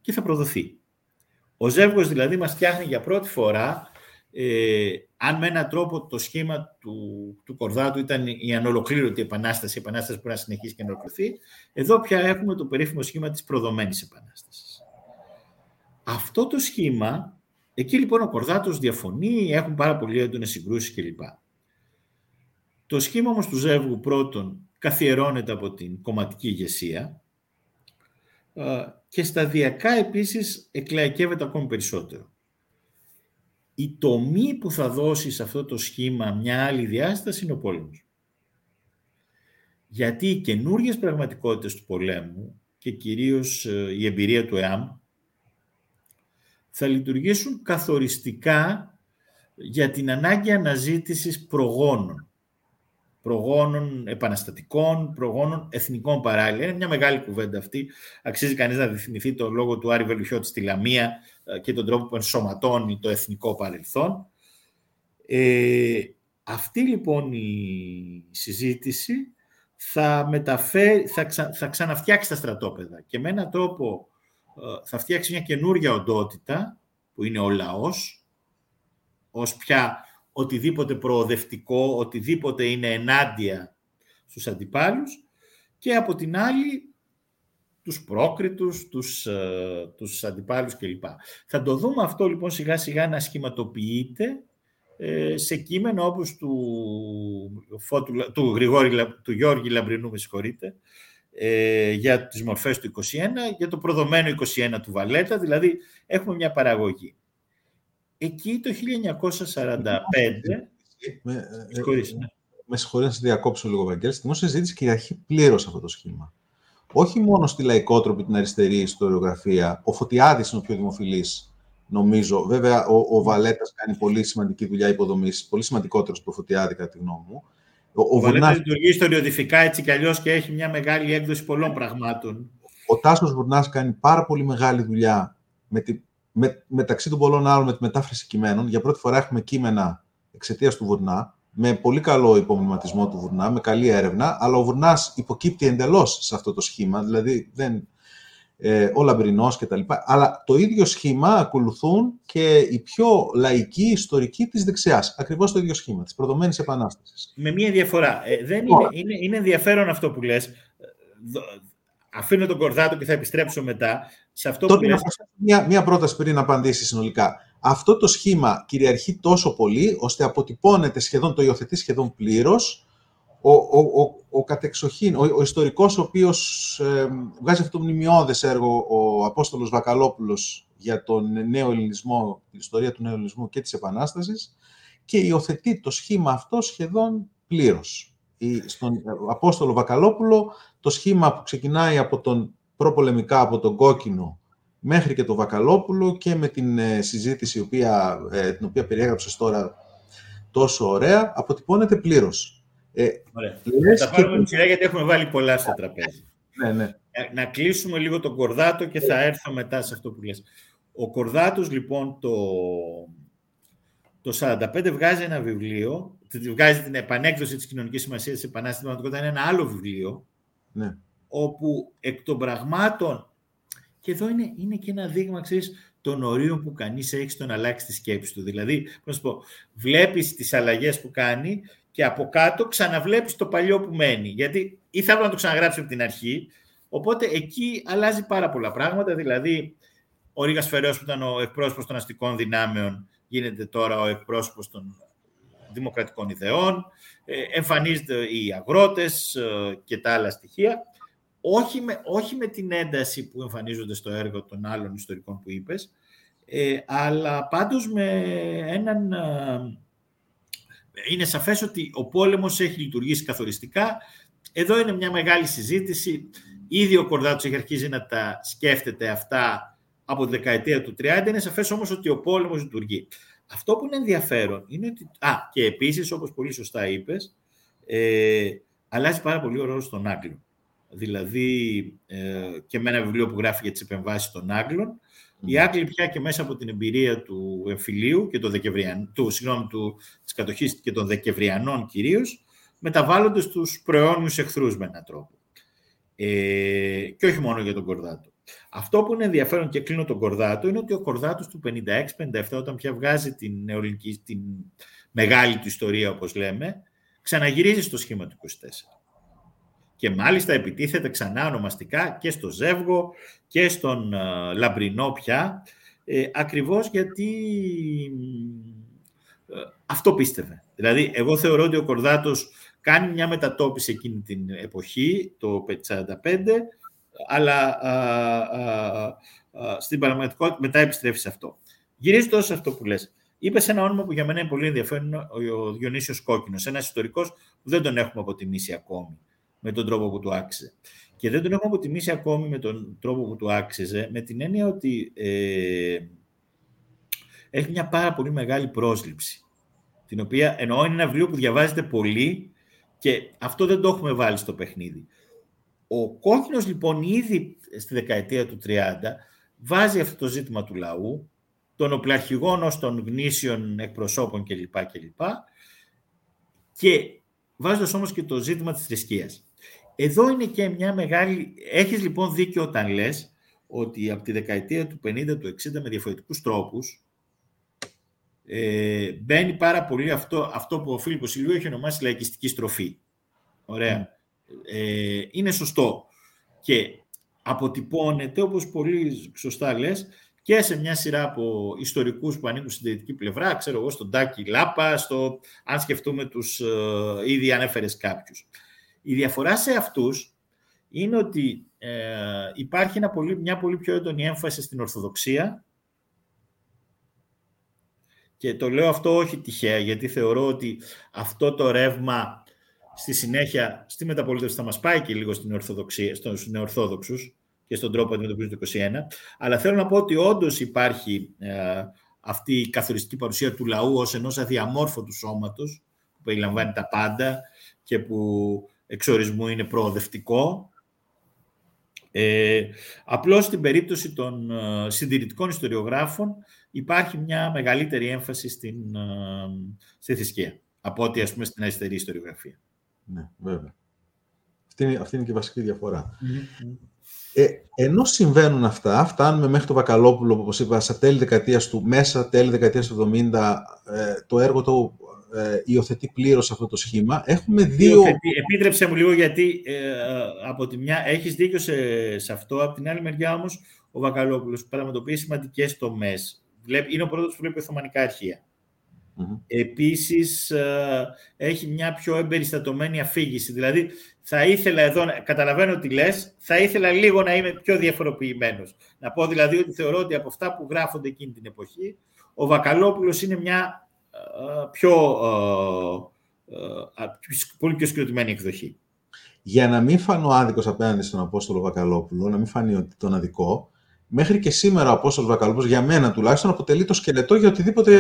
Και θα προδοθεί. Ο Ζεύγος δηλαδή μας φτιάχνει για πρώτη φορά ε, αν με έναν τρόπο το σχήμα του, του Κορδάτου ήταν η ανολοκλήρωτη επανάσταση, η επανάσταση που να συνεχίσει και να ολοκληρωθεί, εδώ πια έχουμε το περίφημο σχήμα της προδομένης επανάστασης. Αυτό το σχήμα Εκεί λοιπόν ο Κορδάτος διαφωνεί, έχουν πάρα πολύ έντονες συγκρούσεις κλπ. Το σχήμα όμως του Ζεύγου πρώτον καθιερώνεται από την κομματική ηγεσία και σταδιακά επίσης εκλαϊκεύεται ακόμη περισσότερο. Η τομή που θα δώσει σε αυτό το σχήμα μια άλλη διάσταση είναι ο πόλεμος. Γιατί οι καινούργιες πραγματικότητες του πολέμου και κυρίως ε, η εμπειρία του ΕΑΜ θα λειτουργήσουν καθοριστικά για την ανάγκη αναζήτησης προγόνων. Προγόνων επαναστατικών, προγόνων εθνικών παράλληλα. Είναι μια μεγάλη κουβέντα αυτή. Αξίζει κανείς να θυμηθεί το λόγο του Άρη Βελουχιώτη στη Λαμία ε, και τον τρόπο που ενσωματώνει το εθνικό παρελθόν. Ε, αυτή λοιπόν η συζήτηση θα, μεταφέρει, θα, θα ξαναφτιάξει τα στρατόπεδα και με έναν τρόπο ε, θα φτιάξει μια καινούργια οντότητα που είναι ο λαός ως πια οτιδήποτε προοδευτικό, οτιδήποτε είναι ενάντια στους αντιπάλους και από την άλλη τους πρόκριτους, τους, ε, τους αντιπάλους κλπ. Θα το δούμε αυτό λοιπόν σιγά σιγά να σχηματοποιείται ε, σε κείμενο όπως του, φώτου, του, Γρηγόρη, του Γιώργη Λαμπρινού, με συγχωρείτε, ε, για τις μορφές του 21, για το προδομένο 21 του Βαλέτα, δηλαδή έχουμε μια παραγωγή. Εκεί το 1945... Με, ε, ναι. με συγχωρείτε να σε διακόψω λίγο, Βαγγέλη. Στη δημόσια συζήτηση κυριαρχεί πλήρω αυτό το σχήμα. Όχι μόνο στη λαϊκότροπη, την αριστερή ιστοριογραφία. Ο Φωτιάδης είναι ο πιο δημοφιλής, νομίζω. Βέβαια, ο, ο Βαλέτας κάνει πολύ σημαντική δουλειά υποδομής, πολύ σημαντικότερος από το Φωτιάδη, κατά τη γνώμη μου. Ο, ο, ο Βαλέτας λειτουργεί ιστοριοδηφικά έτσι κι αλλιώς και έχει μια μεγάλη έκδοση πολλών πραγμάτων. Ο Τάσος Βουρνάς κάνει πάρα πολύ μεγάλη δουλειά με τη, με, μεταξύ των πολλών άλλων με τη μετάφραση κειμένων. Για πρώτη φορά έχουμε κείμενα εξαιτίας του Βουρνά, με πολύ καλό υπομνηματισμό του Βουρνά, με καλή έρευνα, αλλά ο Βουρνάς υποκύπτει εντελώς σε αυτό το σχήμα, δηλαδή δεν, ε, ο Λαμπρινός και τα λοιπά, αλλά το ίδιο σχήμα ακολουθούν και οι πιο λαϊκοί ιστορικοί της δεξιάς. Ακριβώς το ίδιο σχήμα, της προδομένης επανάστασης. Με μία διαφορά. Ε, δεν είναι, είναι, είναι ενδιαφέρον αυτό που λες. Αφήνω τον κορδάτο και θα επιστρέψω μετά. Σε αυτό Τότε που λες... μια, μια πρόταση πριν να απαντήσει συνολικά. Αυτό το σχήμα κυριαρχεί τόσο πολύ, ώστε αποτυπώνεται σχεδόν, το υιοθετεί σχεδόν πλήρως ο, ο, ο, ο κατεξοχήν, ο, ο ιστορικός ο οποίος ε, βγάζει αυτό το μνημειώδες έργο, ο Απόστολος Βακαλόπουλος για τον νέο ελληνισμό, την ιστορία του νέου ελληνισμού και της Επανάστασης και υιοθετεί το σχήμα αυτό σχεδόν πλήρως. Στον Απόστολο Βακαλόπουλο το σχήμα που ξεκινάει από τον προπολεμικά από τον κόκκινο μέχρι και το Βακαλόπουλο και με την ε, συζήτηση η οποία, ε, την οποία περιέγραψες τώρα τόσο ωραία, αποτυπώνεται πλήρως. Ε, ωραία. Λες θα πάρουμε και... γιατί έχουμε βάλει πολλά στο τραπέζι. Ναι, ναι. Ε, να κλείσουμε λίγο τον Κορδάτο και θα έρθω μετά σε αυτό που λες. Ο Κορδάτος, λοιπόν, το, το 45 βγάζει ένα βιβλίο, βγάζει την επανέκδοση της κοινωνικής σημασίας της Επανάστασης, είναι ένα άλλο βιβλίο, ναι. όπου εκ των πραγμάτων και εδώ είναι, είναι και ένα δείγμα, ξέρεις, των ορίων που κανείς έχει στο να αλλάξει τη σκέψη του. Δηλαδή, πώς πω, βλέπεις τις αλλαγές που κάνει και από κάτω ξαναβλέπεις το παλιό που μένει. Γιατί ή θα να το ξαναγράψει από την αρχή, οπότε εκεί αλλάζει πάρα πολλά πράγματα. Δηλαδή, ο Ρίγας Φεραίος που ήταν ο εκπρόσωπος των αστικών δυνάμεων γίνεται τώρα ο εκπρόσωπος των δημοκρατικών ιδεών, ε, εμφανίζονται οι αγρότες ε, και τα άλλα στοιχεία όχι με, όχι με την ένταση που εμφανίζονται στο έργο των άλλων ιστορικών που είπες, ε, αλλά πάντως με έναν... Ε, είναι σαφές ότι ο πόλεμος έχει λειτουργήσει καθοριστικά. Εδώ είναι μια μεγάλη συζήτηση. Ήδη ο Κορδάτος έχει αρχίσει να τα σκέφτεται αυτά από τη δεκαετία του 30. Είναι σαφές όμως ότι ο πόλεμος λειτουργεί. Αυτό που είναι ενδιαφέρον είναι ότι... Α, και επίσης, όπως πολύ σωστά είπες, ε, αλλάζει πάρα πολύ ο ρόλος των Άγγλων δηλαδή ε, και με ένα βιβλίο που γράφει για τις επεμβάσεις των Άγγλων. Οι Άγγλοι πια και μέσα από την εμπειρία του εμφυλίου και του, του, συγγνώμη, του, της κατοχής και των Δεκεμβριανών κυρίως, μεταβάλλονται στους προαιώνιους εχθρούς με έναν τρόπο. Ε, και όχι μόνο για τον Κορδάτο. Αυτό που είναι ενδιαφέρον και κλείνω τον Κορδάτο είναι ότι ο Κορδάτος του 56-57 όταν πια βγάζει την, νεοελληνική, την μεγάλη του ιστορία όπως λέμε, ξαναγυρίζει στο σχήμα του 24 και μάλιστα επιτίθεται ξανά ονομαστικά και στο Ζεύγο και στον uh, Λαμπρινό πια, ε, ακριβώς γιατί ε, αυτό πίστευε. Δηλαδή, εγώ θεωρώ ότι ο Κορδάτος κάνει μια μετατόπιση εκείνη την εποχή, το 1945, αλλά στην πραγματικότητα μετά επιστρέφεις σε αυτό. Γυρίζοντα σε αυτό που λες, είπες ένα όνομα που για μένα είναι πολύ ενδιαφέρον, ο Διονύσιος Κόκκινος, ένας ιστορικός που δεν τον έχουμε αποτιμήσει ακόμη με τον τρόπο που του άξιζε. Και δεν τον έχουμε αποτιμήσει ακόμη με τον τρόπο που του άξιζε, με την έννοια ότι ε, έχει μια πάρα πολύ μεγάλη πρόσληψη. Την οποία εννοώ είναι ένα βιβλίο που διαβάζεται πολύ και αυτό δεν το έχουμε βάλει στο παιχνίδι. Ο Κόκκινος λοιπόν ήδη στη δεκαετία του 30 βάζει αυτό το ζήτημα του λαού, των οπλαρχηγών ως των γνήσιων εκπροσώπων κλπ. κλπ. Και βάζοντας όμως και το ζήτημα της θρησκείας. Εδώ είναι και μια μεγάλη... Έχεις λοιπόν δίκιο όταν λες ότι από τη δεκαετία του 50, του 60 με διαφορετικούς τρόπους ε, μπαίνει πάρα πολύ αυτό, αυτό που ο Φίλιππος Ηλίου έχει ονομάσει λαϊκιστική στροφή. Ωραία. Ε, είναι σωστό. Και αποτυπώνεται, όπως πολύ σωστά λες, και σε μια σειρά από ιστορικούς που ανήκουν στην δυτική πλευρά, ξέρω εγώ, στον Τάκη Λάπα, στο, αν σκεφτούμε τους ε, ήδη ανέφερες κάποιους. Η διαφορά σε αυτούς είναι ότι ε, υπάρχει ένα πολύ, μια πολύ πιο έντονη έμφαση στην Ορθοδοξία και το λέω αυτό όχι τυχαία, γιατί θεωρώ ότι αυτό το ρεύμα στη συνέχεια, στη μεταπολίτευση θα μας πάει και λίγο στην Ορθοδοξία, στους νεορθόδοξους και στον τρόπο αντιμετωπίζουν το 21. Αλλά θέλω να πω ότι όντως υπάρχει ε, αυτή η καθοριστική παρουσία του λαού ως ενός αδιαμόρφωτου σώματος, που περιλαμβάνει τα πάντα και που εξορισμού είναι προοδευτικό. Ε, απλώς στην περίπτωση των ε, συντηρητικών ιστοριογράφων υπάρχει μια μεγαλύτερη έμφαση στην, ε, στη θρησκεία από ό,τι ας πούμε στην αριστερή ιστοριογραφία. Ναι, βέβαια. Αυτή είναι, αυτή είναι και η βασική Ε, ενώ συμβαίνουν αυτά, φτάνουμε μέχρι το Βακαλόπουλο, όπως είπα, στα τέλη δεκαετίας του, μέσα τέλη δεκαετίας του 70, ε, το έργο του ε, υιοθετεί πλήρως αυτό το σχήμα. Έχουμε δύο... Υιοθετεί. Επίτρεψε μου λίγο, γιατί ε, από τη μια έχεις δίκιο σε, σε αυτό, από την άλλη μεριά όμως ο Βακαλόπουλος πραγματοποιεί σημαντικές τομές. Είναι ο πρώτος που βλέπει Οθωμανικά αρχεία. Mm-hmm. Επίσης, ε, έχει μια πιο εμπεριστατωμένη αφήγηση. Δηλαδή, θα ήθελα εδώ, καταλαβαίνω τι λες, θα ήθελα λίγο να είμαι πιο διαφοροποιημένος. Να πω δηλαδή ότι θεωρώ ότι από αυτά που γράφονται εκείνη την εποχή, ο Βακαλόπουλος είναι μια ε, πιο, ε, πολύ πιο συγκροτημένη εκδοχή. Για να μην φανώ άδικος απέναντι στον Απόστολο Βακαλόπουλο, να μην φανεί ότι τον αδικό, μέχρι και σήμερα ο Απόστολος Βακαλόπουλος, για μένα τουλάχιστον, αποτελεί το σκελετό για οτιδήποτε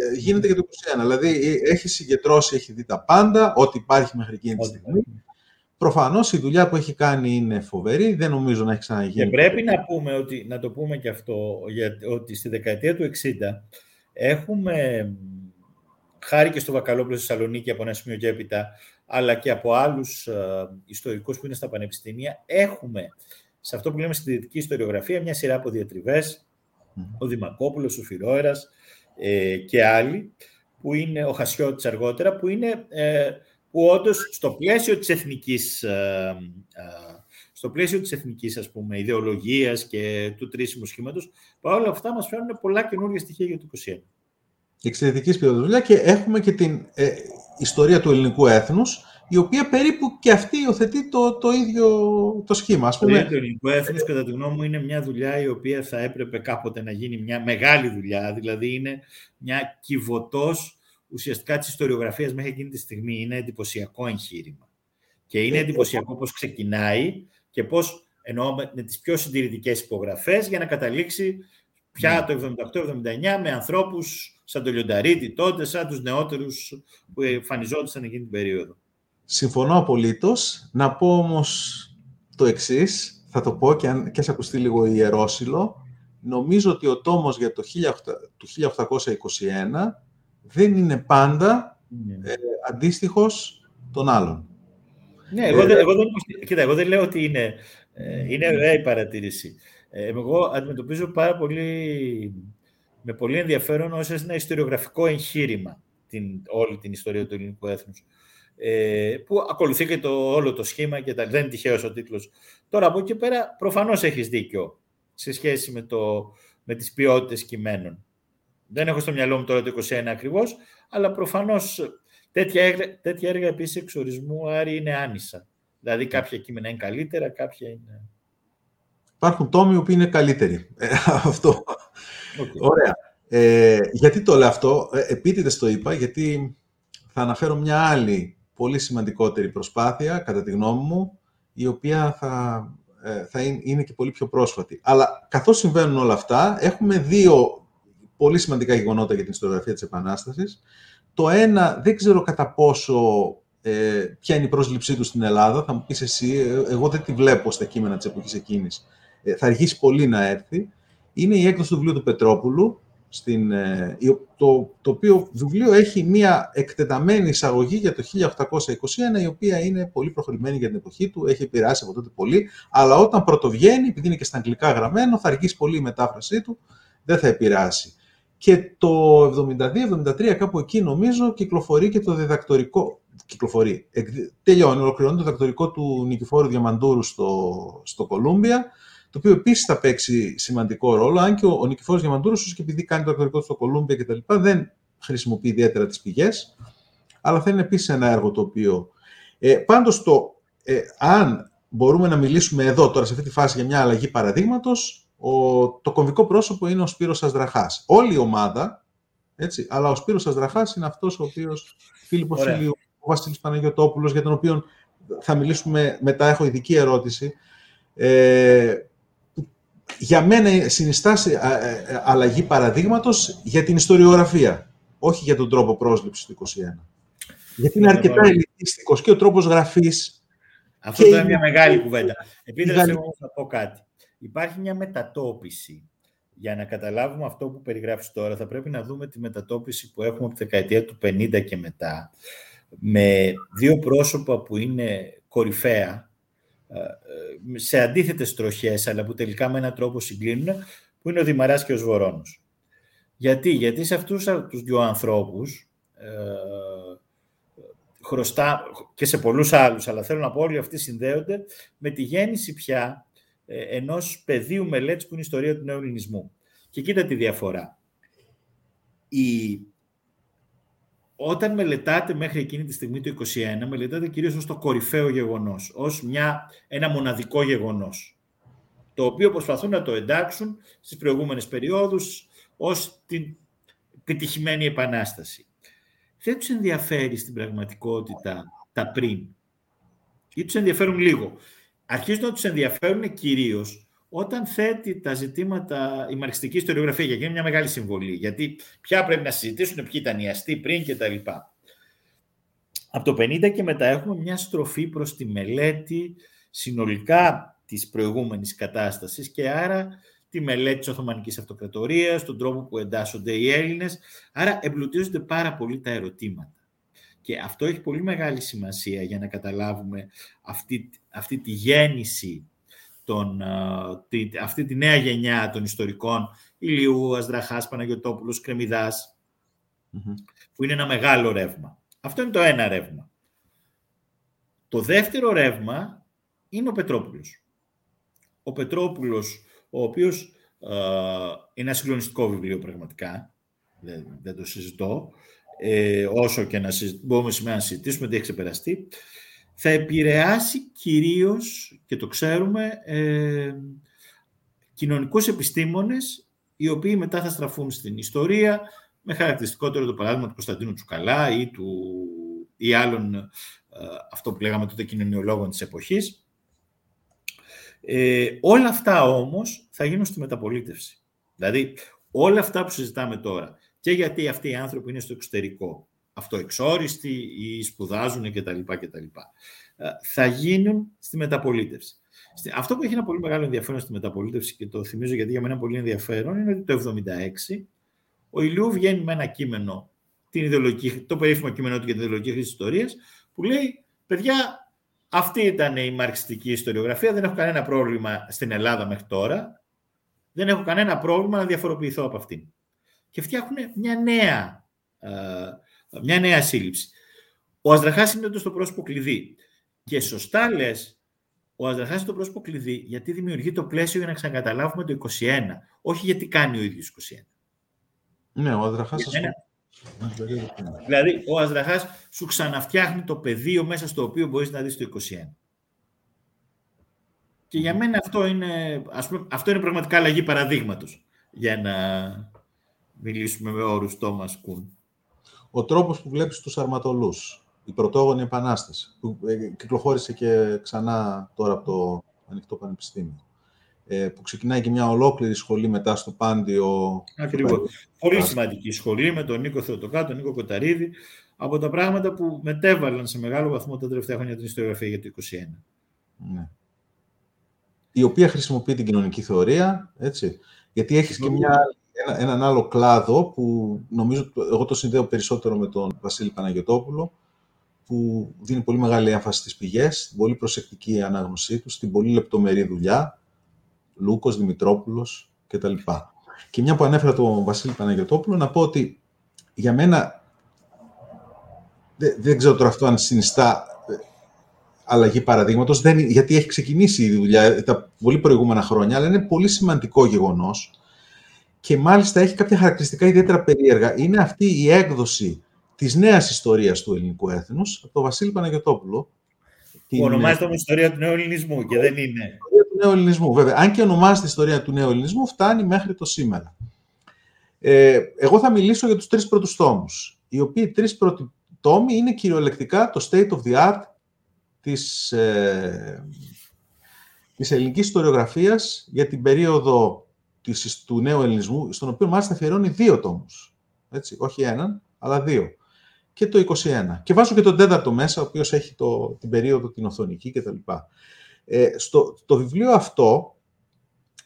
ναι, ναι, ναι. Ε, γίνεται και το 21. Δηλαδή έχει συγκεντρώσει, έχει δει τα πάντα, ό,τι υπάρχει μέχρι εκείνη τη στιγμή. Προφανώς η δουλειά που έχει κάνει είναι φοβερή, δεν νομίζω να έχει ξαναγίνει. Και πρέπει να, πούμε ότι, να το πούμε και αυτό, ότι στη δεκαετία του 60 έχουμε, χάρη και στο Βακαλόπουλο στη Θεσσαλονίκη από ένα σημείο και έπειτα, αλλά και από άλλους ε, ιστορικούς που είναι στα πανεπιστήμια, έχουμε σε αυτό που λέμε στη δυτική ιστοριογραφία μια σειρά από διατριβές, ο Δημακόπουλος, ο Φιρόερας, ε, και άλλοι, που είναι ο Χασιώτης αργότερα, που είναι ε, που όντως στο πλαίσιο της εθνικής, ε, στο πλαίσιο της εθνικής ας πούμε, ιδεολογίας και του τρίσιμου σχήματος, παρόλα αυτά μας φέρνουν πολλά καινούργια στοιχεία για το 2021. Εξαιρετική ποιότητα δουλειά και έχουμε και την ιστορία του ελληνικού έθνους, η οποία περίπου και αυτή υιοθετεί το, το ίδιο το σχήμα. Ας πούμε. Το ελληνικό έθνος, κατά τη γνώμη μου, είναι μια δουλειά η οποία θα έπρεπε κάποτε να γίνει μια μεγάλη δουλειά, δηλαδή είναι μια κυβωτός ουσιαστικά της ιστοριογραφίας μέχρι εκείνη τη στιγμή. Είναι εντυπωσιακό εγχείρημα. Και είναι εντυπωσιακό πώς ξεκινάει και πώς εννοώ με, με τις πιο συντηρητικές υπογραφές για να καταλήξει πια ναι. το 78-79 με ανθρώπους σαν το Λιονταρίτη τότε, σαν τους νεότερους που εμφανιζόντουσαν εκείνη την περίοδο. Συμφωνώ απολύτως. Να πω όμως το εξής, θα το πω και αν και σε ακουστεί λίγο ιερόσιλο. Νομίζω ότι ο τόμος για το 1821 δεν είναι πάντα mm. ε, αντίστοιχος των άλλων. Ναι, εγώ, δεν, εγώ, δεν, κοίτα, εγώ δεν λέω ότι είναι, ε, είναι ωραία η παρατήρηση. Ε, εγώ αντιμετωπίζω πάρα πολύ, με πολύ ενδιαφέρον ως ένα ιστοριογραφικό εγχείρημα την, όλη την ιστορία του ελληνικού έθνους ε, που ακολουθεί και το, όλο το σχήμα και τα, δεν είναι τυχαίος ο τίτλος. Τώρα από εκεί πέρα προφανώς έχεις δίκιο σε σχέση με, το, με τις ποιότητες κειμένων. Δεν έχω στο μυαλό μου τώρα το 21 ακριβώς, αλλά προφανώς τέτοια έργα, τέτοια έργα επίσης εξορισμού Άρη είναι άνισα. Δηλαδή κάποια κείμενα είναι καλύτερα, κάποια είναι... Υπάρχουν τόμοι που είναι καλύτεροι. Ε, [laughs] αυτό. Ωραία. Ε, γιατί το λέω αυτό, ε, επίτηδες το είπα, γιατί θα αναφέρω μια άλλη πολύ σημαντικότερη προσπάθεια, κατά τη γνώμη μου, η οποία θα, ε, θα είναι και πολύ πιο πρόσφατη. Αλλά καθώς συμβαίνουν όλα αυτά, έχουμε δύο πολύ σημαντικά γεγονότα για την ιστοριογραφία της Επανάστασης. Το ένα, δεν ξέρω κατά πόσο ε, ποια είναι η πρόσληψή τους στην Ελλάδα, θα μου πεις εσύ, ε, εγώ δεν τη βλέπω στα κείμενα της εποχής εκείνης. Ε, θα αργήσει πολύ να έρθει. Είναι η έκδοση του βιβλίου του Πετρόπουλου, στην, ε, το, το οποίο βιβλίο έχει μία εκτεταμένη εισαγωγή για το 1821, η οποία είναι πολύ προχωρημένη για την εποχή του, έχει επηρεάσει από τότε πολύ, αλλά όταν πρωτοβγαίνει, επειδή είναι και στα αγγλικά γραμμένο, θα αργήσει πολύ η μετάφρασή του, δεν θα επηρεάσει. Και το 72-73, κάπου εκεί νομίζω, κυκλοφορεί και το διδακτορικό, κυκλοφορεί. Τελειώνει, ολοκληρώνει το δακτορικό του Νικηφόρου Διαμαντούρου στο, στο Κολούμπια, το οποίο επίσης θα παίξει σημαντικό ρόλο, αν και ο, ο Νικηφόρος Διαμαντούρος, όσο και επειδή κάνει το δακτορικό του στο Κολούμπια κτλ., δεν χρησιμοποιεί ιδιαίτερα τις πηγές, αλλά θα είναι επίσης ένα έργο το οποίο... Ε, πάντως, το, ε, αν μπορούμε να μιλήσουμε εδώ τώρα σε αυτή τη φάση για μια αλλαγή παραδείγματος, το κομβικό πρόσωπο είναι ο Σπύρος Αζδραχάς. Όλη η ομάδα, έτσι, αλλά ο Σπύρος Αζδραχάς είναι αυτός ο οποίος, Φίλιππος Φίλιου, ο Βασίλης Παναγιωτόπουλος, για τον οποίο θα μιλήσουμε μετά, έχω ειδική ερώτηση. Ε, για μένα συνιστά ε, ε, αλλαγή παραδείγματος για την ιστοριογραφία, όχι για τον τρόπο πρόσληψης του 21. Γιατί είναι αρκετά ελιτιστικός και ο τρόπος γραφής. Αυτό είναι μια μεγάλη κουβέντα. Επίτρεψε μου να πω κάτι. Υπάρχει μια μετατόπιση. Για να καταλάβουμε αυτό που περιγράφεις τώρα, θα πρέπει να δούμε τη μετατόπιση που έχουμε από τη δεκαετία του 50 και μετά, με δύο πρόσωπα που είναι κορυφαία, ε, ε, σε αντίθετες τροχές, αλλά που τελικά με έναν τρόπο συγκλίνουν, που είναι ο Δημαράς και ο Σβορώνος. Γιατί, Γιατί σε αυτούς τους δύο ανθρώπους, ε, χρωστά και σε πολλούς άλλους, αλλά θέλω να πω όλοι αυτοί συνδέονται με τη γέννηση πια ε, ενός πεδίου μελέτης που είναι η ιστορία του νέου ελληνισμού. Και κοίτα τη διαφορά. Η... Όταν μελετάτε μέχρι εκείνη τη στιγμή το 21, μελετάτε κυρίως ως το κορυφαίο γεγονός, ως μια, ένα μοναδικό γεγονός, το οποίο προσπαθούν να το εντάξουν στις προηγούμενες περιόδους ως την πετυχημένη επανάσταση δεν τους ενδιαφέρει στην πραγματικότητα τα πριν; Ή τους ενδιαφέρουν λίγο; Αρχίζουν να τους ενδιαφέρουν κυρίως όταν θέτει τα ζητήματα η μαρξιστική ιστοριογραφία, γιατί είναι μια μεγάλη συμβολή. Γιατί πια πρέπει να συζητήσουν ποιοι ήταν οι αστεί πριν κτλ. Από το 50 και μετά έχουμε μια στροφή προς τη μελέτη συνολικά της προηγούμενης κατάστασης και άρα τη μελέτη της Οθωμανικής Αυτοκρατορίας, τον τρόπο που εντάσσονται οι Έλληνες. Άρα εμπλουτίζονται πάρα πολύ τα ερωτήματα. Και αυτό έχει πολύ μεγάλη σημασία για να καταλάβουμε αυτή, αυτή τη γέννηση, των, τη, αυτή τη νέα γενιά των ιστορικών, Ηλιού, Αζδραχάς, Παναγιωτόπουλος, που είναι ένα μεγάλο ρεύμα. Αυτό είναι το ένα ρεύμα. Το δεύτερο ρεύμα είναι ο Πετρόπουλος. Ο Πετρόπουλος ο οποίος ε, είναι ένα συγκλονιστικό βιβλίο πραγματικά, δεν, δεν το συζητώ, ε, όσο και να μπορούμε σήμερα να συζητήσουμε, τι έχει ξεπεραστεί, θα επηρεάσει κυρίως, και το ξέρουμε, ε, κοινωνικούς επιστήμονες, οι οποίοι μετά θα στραφούν στην ιστορία, με χαρακτηριστικότερο το παράδειγμα του Κωνσταντίνου Τσουκαλά ή, του, ή άλλων, ε, αυτό που λέγαμε τότε κοινωνιολόγων της εποχής, ε, όλα αυτά όμως θα γίνουν στη μεταπολίτευση. Δηλαδή όλα αυτά που συζητάμε τώρα και γιατί αυτοί οι άνθρωποι είναι στο εξωτερικό, αυτοεξόριστοι ή σπουδάζουν κτλ. κτλ ε, θα γίνουν στη μεταπολίτευση. Αυτό που έχει ένα πολύ μεγάλο ενδιαφέρον στη μεταπολίτευση και το θυμίζω γιατί για μένα πολύ ενδιαφέρον είναι ότι το 1976 ο Ηλιού βγαίνει με ένα κείμενο, την ιδεολογική, το περίφημο κείμενο του για την ιδεολογική χρήση ιστορίας, που λέει, παιδιά, αυτή ήταν η μαρξιστική ιστοριογραφία. Δεν έχω κανένα πρόβλημα στην Ελλάδα μέχρι τώρα. Δεν έχω κανένα πρόβλημα να διαφοροποιηθώ από αυτήν. Και φτιάχνουν μια νέα, ε, μια νέα σύλληψη. Ο Αζραχάς είναι το πρόσωπο κλειδί. Και σωστά λες, ο Αζραχάς είναι το πρόσωπο κλειδί γιατί δημιουργεί το πλαίσιο για να ξανακαταλάβουμε το 21. Όχι γιατί κάνει ο ίδιος 21. Ναι, ο Αζραχάς Δηλαδή, ο Αζραχάς σου ξαναφτιάχνει το πεδίο μέσα στο οποίο μπορείς να δεις το 21. Και για μένα αυτό είναι, ας πούμε, αυτό είναι πραγματικά αλλαγή παραδείγματος για να μιλήσουμε με όρους Τόμας Κούν. Ο τρόπος που βλέπεις τους αρματολούς, η πρωτόγονη επανάσταση, που ε, κυκλοφόρησε και ξανά τώρα από το Ανοιχτό Πανεπιστήμιο. Ε, που ξεκινάει και μια ολόκληρη σχολή μετά στο Πάντιο. Ακριβώς. Πολύ σημαντική σχολή με τον Νίκο Θεοτοκά, τον Νίκο Κοταρίδη, από τα πράγματα που μετέβαλαν σε μεγάλο βαθμό τα τελευταία χρόνια την ιστοριογραφία για το 2021. Ναι. Η οποία χρησιμοποιεί την κοινωνική θεωρία, έτσι, γιατί έχεις και μια, ένα, έναν άλλο κλάδο που νομίζω, εγώ το συνδέω περισσότερο με τον Βασίλη Παναγιωτόπουλο, που δίνει πολύ μεγάλη έμφαση στις πηγές, στην πολύ προσεκτική ανάγνωσή του, στην πολύ λεπτομερή δουλειά, Λούκος, Δημητρόπουλος κτλ. Και μια που ανέφερα τον Βασίλη Παναγιωτόπουλο, να πω ότι για μένα δεν, δεν ξέρω τώρα αυτό αν συνιστά ε, αλλαγή παραδείγματος, γιατί έχει ξεκινήσει η δουλειά τα πολύ προηγούμενα χρόνια, αλλά είναι πολύ σημαντικό γεγονός και μάλιστα έχει κάποια χαρακτηριστικά ιδιαίτερα περίεργα. Είναι αυτή η έκδοση της νέας ιστορίας του ελληνικού έθνους από τον Βασίλη Παναγιωτόπουλο. Που ονομάζεται όμως ιστορία του νέου ελληνισμού και δεν είναι. Ιστορία του νέου ελληνισμού, βέβαια. Αν και ονομάζεται ιστορία του νέου ελληνισμού, φτάνει μέχρι το σήμερα. Ε, εγώ θα μιλήσω για τους τρεις πρώτους τόμους. Οι οποίοι τρεις πρώτοι τόμοι είναι κυριολεκτικά το state of the art της, ε, της ελληνικής ιστοριογραφίας για την περίοδο της, του νέου ελληνισμού, στον οποίο μάλιστα αφιερώνει δύο τόμους. Έτσι, όχι έναν, αλλά δύο. Και το 21. Και βάζω και τον τέταρτο μέσα, ο οποίος έχει το, την περίοδο την οθονική κτλ. Ε, στο, το βιβλίο αυτό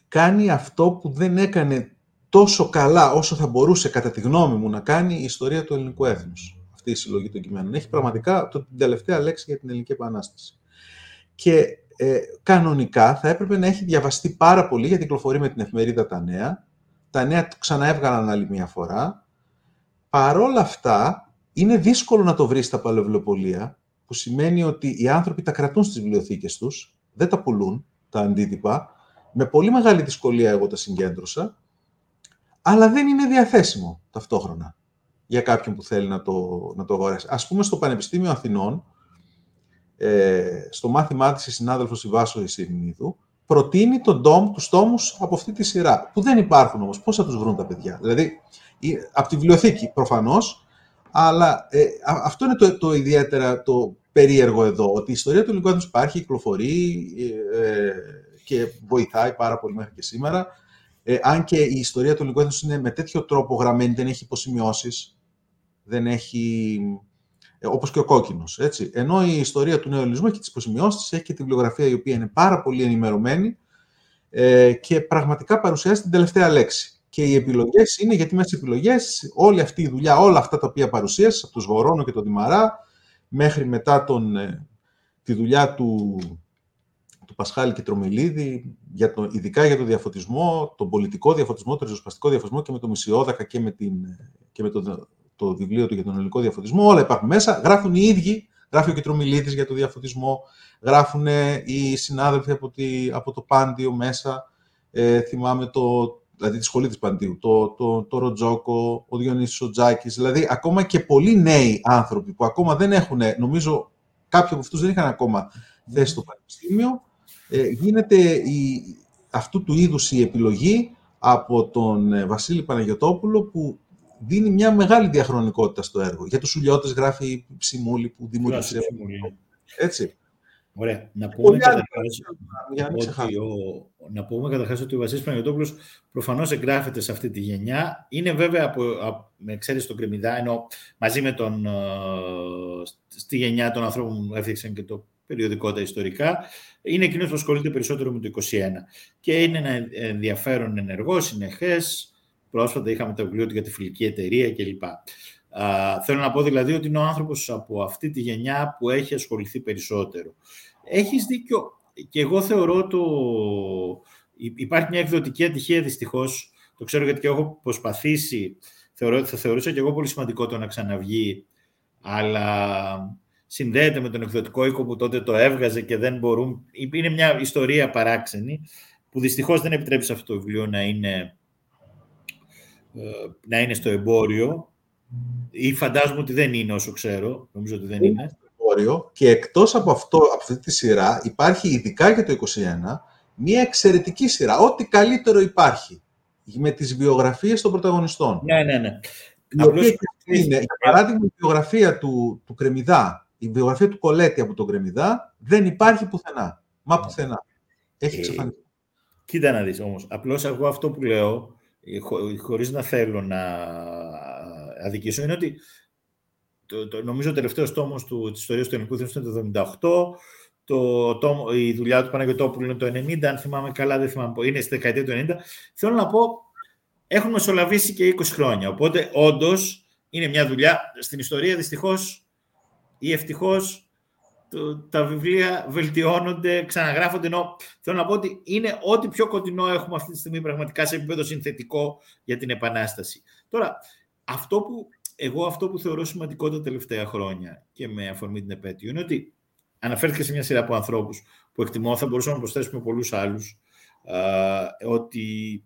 κάνει αυτό που δεν έκανε τόσο καλά όσο θα μπορούσε, κατά τη γνώμη μου, να κάνει η ιστορία του ελληνικού έθνους. Αυτή η συλλογή των κειμένων. Έχει πραγματικά το, την τελευταία λέξη για την ελληνική επανάσταση. Και ε, κανονικά θα έπρεπε να έχει διαβαστεί πάρα πολύ, γιατί κυκλοφορεί με την εφημερίδα Τα Νέα. Τα Νέα το ξαναέβγαλαν άλλη μια φορά. Παρόλα αυτά, είναι δύσκολο να το βρεις στα παλαιοβιβλιοπολία, που σημαίνει ότι οι άνθρωποι τα κρατούν στις βιβλιοθήκες τους, δεν τα πουλούν, τα αντίτυπα. Με πολύ μεγάλη δυσκολία εγώ τα συγκέντρωσα, αλλά δεν είναι διαθέσιμο ταυτόχρονα για κάποιον που θέλει να το, να το αγοράσει. Ας πούμε, στο Πανεπιστήμιο Αθηνών, ε, στο μάθημά της η συνάδελφος Ιβάσο Ισηρινίδου, προτείνει τον τόμ, τους τόμους από αυτή τη σειρά, που δεν υπάρχουν όμως. Πώς θα τους βρουν τα παιδιά; Δηλαδή, από τη βιβλιοθήκη προφανώς, αλλά ε, αυτό είναι το, το ιδιαίτερα το περίεργο εδώ, ότι η ιστορία του ελληνικού υπάρχει, κυκλοφορεί ε, και βοηθάει πάρα πολύ μέχρι και σήμερα. Ε, αν και η ιστορία του ελληνικού είναι με τέτοιο τρόπο γραμμένη, δεν έχει υποσημειώσεις, δεν έχει ε, όπως και ο κόκκινος. Ενώ η ιστορία του νέου ελληνισμού έχει τις υποσημειώσεις, έχει και τη βιβλιογραφία η οποία είναι πάρα πολύ ενημερωμένη ε, και πραγματικά παρουσιάζει την τελευταία λέξη. Και οι επιλογές είναι, γιατί μέσα στις επιλογές, όλη αυτή η δουλειά, όλα αυτά τα οποία παρουσίασες, από τον Σβορώνο και τον Δημαρά, μέχρι μετά τον, ε, τη δουλειά του, του Πασχάλη και Τρομιλίδη, για το, ειδικά για τον διαφωτισμό, τον πολιτικό διαφωτισμό, τον ριζοσπαστικό διαφωτισμό και με το Μισιόδακα και με, την, και με τον το βιβλίο του για τον ελληνικό διαφωτισμό, όλα υπάρχουν μέσα. Γράφουν οι ίδιοι, γράφει ο Κιτρομιλίτης για το διαφωτισμό, γράφουν οι συνάδελφοι από, τη, από το Πάντιο μέσα. Ε, θυμάμαι το, δηλαδή τη σχολή της Παντίου, το, το, το Ροτζόκο, ο Διονύσης ο Τζάκης, δηλαδή ακόμα και πολλοί νέοι άνθρωποι που ακόμα δεν έχουν, νομίζω κάποιοι από αυτούς δεν είχαν ακόμα θέση στο πανεπιστήμιο, ε, γίνεται η, αυτού του είδους η επιλογή από τον ε, Βασίλη Παναγιωτόπουλο που δίνει μια μεγάλη διαχρονικότητα στο έργο. Για τους Σουλιώτες γράφει Ψιμούλη που δημιούργησε. Έτσι. Ωραία. Να πούμε καταρχάς ότι, ο, να πούμε καταρχάς ότι ο Βασίλης Παναγιώτοπουλος προφανώς εγγράφεται σε αυτή τη γενιά. Είναι βέβαια, από, με εξαίρεση τον Κρεμιδά, ενώ μαζί με τον, ε, στη γενιά των ανθρώπων που έφτιαξαν και το περιοδικό τα ιστορικά, είναι εκείνος που ασχολείται περισσότερο με το 21. Και είναι ένα ενδιαφέρον ενεργό, συνεχές, Πρόσφατα είχαμε το βιβλίο του για τη φιλική εταιρεία κλπ. Α, θέλω να πω δηλαδή ότι είναι ο άνθρωπος από αυτή τη γενιά που έχει ασχοληθεί περισσότερο. Έχεις δίκιο και εγώ θεωρώ το... Υπάρχει μια εκδοτική ατυχία δυστυχώς, το ξέρω γιατί και έχω προσπαθήσει, θεωρώ, θα θεωρούσα και εγώ πολύ σημαντικό το να ξαναβγεί, αλλά συνδέεται με τον εκδοτικό οίκο που τότε το έβγαζε και δεν μπορούν. Είναι μια ιστορία παράξενη που δυστυχώς δεν επιτρέπει σε αυτό το βιβλίο να είναι ε, να είναι στο εμπόριο ή φαντάζομαι ότι δεν είναι όσο ξέρω, νομίζω ότι δεν είναι. Στο εμπόριο και εκτός από, αυτό, από αυτή τη σειρά υπάρχει ειδικά για το 21 μια εξαιρετική σειρά, ό,τι καλύτερο υπάρχει με τις βιογραφίες των πρωταγωνιστών. Ναι, ναι, ναι. Η οποία είναι, για παράδειγμα, η βιογραφία του, του Κρεμιδά, η βιογραφία του Κολέτη από τον Κρεμιδά δεν υπάρχει πουθενά. Μα ναι. πουθενά. Έχει ε, εξαφανιστεί. κοίτα να δεις όμως. Απλώς εγώ αυτό που λέω ε, χω, χωρίς να θέλω να αδικήσω, είναι ότι το, το, νομίζω ο τελευταίος τόμος της ιστορίας του ελληνικού είναι το 1978. Το, το, η δουλειά του Παναγιωτόπουλου είναι το 90, αν θυμάμαι καλά, δεν θυμάμαι, είναι στη δεκαετία του 90. Θέλω να πω, έχουν μεσολαβήσει και 20 χρόνια. Οπότε, όντως, είναι μια δουλειά. Στην ιστορία, δυστυχώς ή ευτυχώς, τα βιβλία βελτιώνονται, ξαναγράφονται, ενώ θέλω να πω ότι είναι ό,τι πιο κοντινό έχουμε αυτή τη στιγμή πραγματικά σε επίπεδο συνθετικό για την Επανάσταση. Τώρα, αυτό που εγώ αυτό που θεωρώ σημαντικό τα τελευταία χρόνια και με αφορμή την επέτειο είναι ότι αναφέρθηκε σε μια σειρά από ανθρώπους που εκτιμώ, θα μπορούσαμε να προσθέσουμε πολλούς άλλους, ότι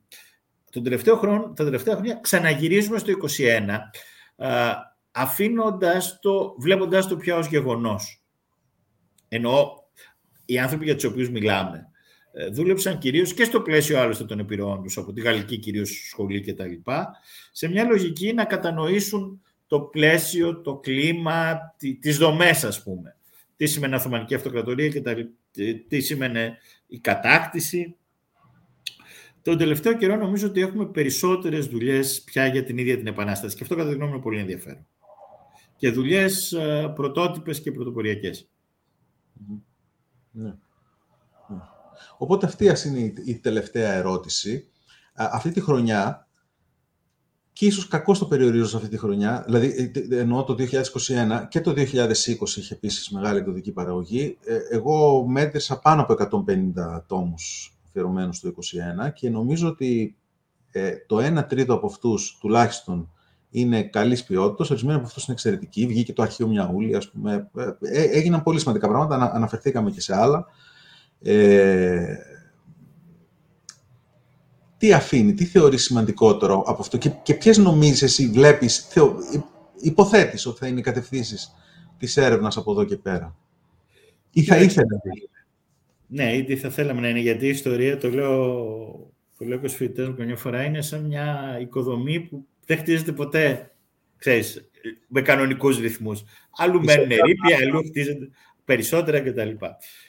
τον τελευταίο χρόνο, τα τελευταία χρόνια ξαναγυρίζουμε στο 21, αφήνοντας το, βλέποντας το πια ως γεγονός. Εννοώ οι άνθρωποι για τους οποίους μιλάμε. Ε, δούλεψαν κυρίως και στο πλαίσιο άλλωστε των επιρροών τους, από τη γαλλική κυρίως σχολή και τα λοιπά, σε μια λογική να κατανοήσουν το πλαίσιο, το κλίμα, τις δομές ας πούμε. Τι σημαίνει Οθωμανική Αυτοκρατορία και τα, τι σημαίνει η κατάκτηση. Τον τελευταίο καιρό νομίζω ότι έχουμε περισσότερες δουλειές πια για την ίδια την Επανάσταση και αυτό κατά τη γνώμη είναι πολύ ενδιαφέρον. Και δουλειές ε, πρωτότυπες και πρωτοποριακές. Ναι. Οπότε αυτή είναι η τελευταία ερώτηση. Αυτή τη χρονιά, και ίσως κακό το περιορίζω σε αυτή τη χρονιά, δηλαδή ε, εννοώ το 2021 και το 2020 είχε επίσης μεγάλη εκδοτική παραγωγή, ε, εγώ μέτρησα πάνω από 150 τόμους αφιερωμένους το 2021 και νομίζω ότι ε, το 1 τρίτο από αυτούς τουλάχιστον είναι καλής ποιότητας, ορισμένοι από αυτούς είναι εξαιρετικοί, βγήκε το αρχείο Μιαούλη, ας πούμε, έγιναν πολύ σημαντικά πράγματα, αναφερθήκαμε και σε άλλα. Ε, τι αφήνει, τι θεωρείς σημαντικότερο από αυτό και, και ποιες νομίζεις εσύ βλέπεις, θεω, υποθέτεις ότι θα είναι οι κατευθύνσεις της έρευνας από εδώ και πέρα; Ή θα ήθελε Ναι, ή θα θέλαμε να είναι, γιατί η ιστορία, το λέω, το λέω και στους φοιτητές μου καμιά φορά, είναι σαν μια οικοδομή που δεν χτίζεται ποτέ, ξέρεις, με κανονικούς ρυθμούς. Αλλού μένουν ρήπια, αλλού χτίζεται περισσότερα κτλ.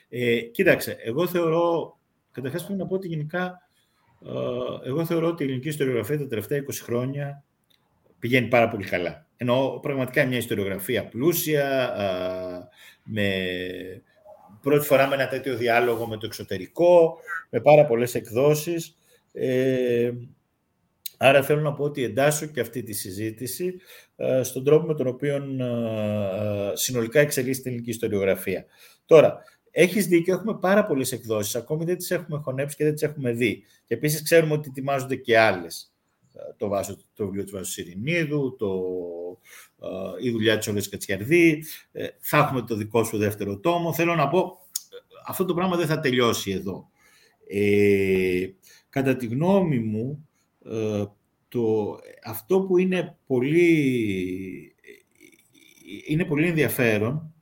Ε, κοίταξε, εγώ θεωρώ, καταρχάς πρέπει να πω ότι γενικά, ε, εγώ θεωρώ ότι η ελληνική ιστοριογραφία τα τελευταία 20 χρόνια πηγαίνει πάρα πολύ καλά. Ενώ πραγματικά μια ιστοριογραφία πλούσια, ε, με πρώτη φορά με ένα τέτοιο διάλογο με το εξωτερικό, με πάρα πολλές εκδόσεις. Ε, άρα θέλω να πω ότι εντάσσω και αυτή τη συζήτηση ε, στον τρόπο με τον οποίο συνολικά εξελίσσεται η ελληνική ιστοριογραφία. Τώρα, έχεις δίκιο, έχουμε πάρα πολλές εκδόσεις. Ακόμη δεν τις έχουμε χωνέψει και δεν τις έχουμε δει. Και επίσης ξέρουμε ότι ετοιμάζονται και άλλες. Το, βάσο, το βιβλίο του Βάσου Σιρηνίδου, το, η δουλειά της Όλες Κατσιαρδί. Ε, θα έχουμε το δικό σου δεύτερο τόμο. Θέλω να πω, αυτό το πράγμα δεν θα τελειώσει εδώ. Ε, κατά τη γνώμη μου, ε, το, αυτό που είναι πολύ, είναι πολύ ενδιαφέρον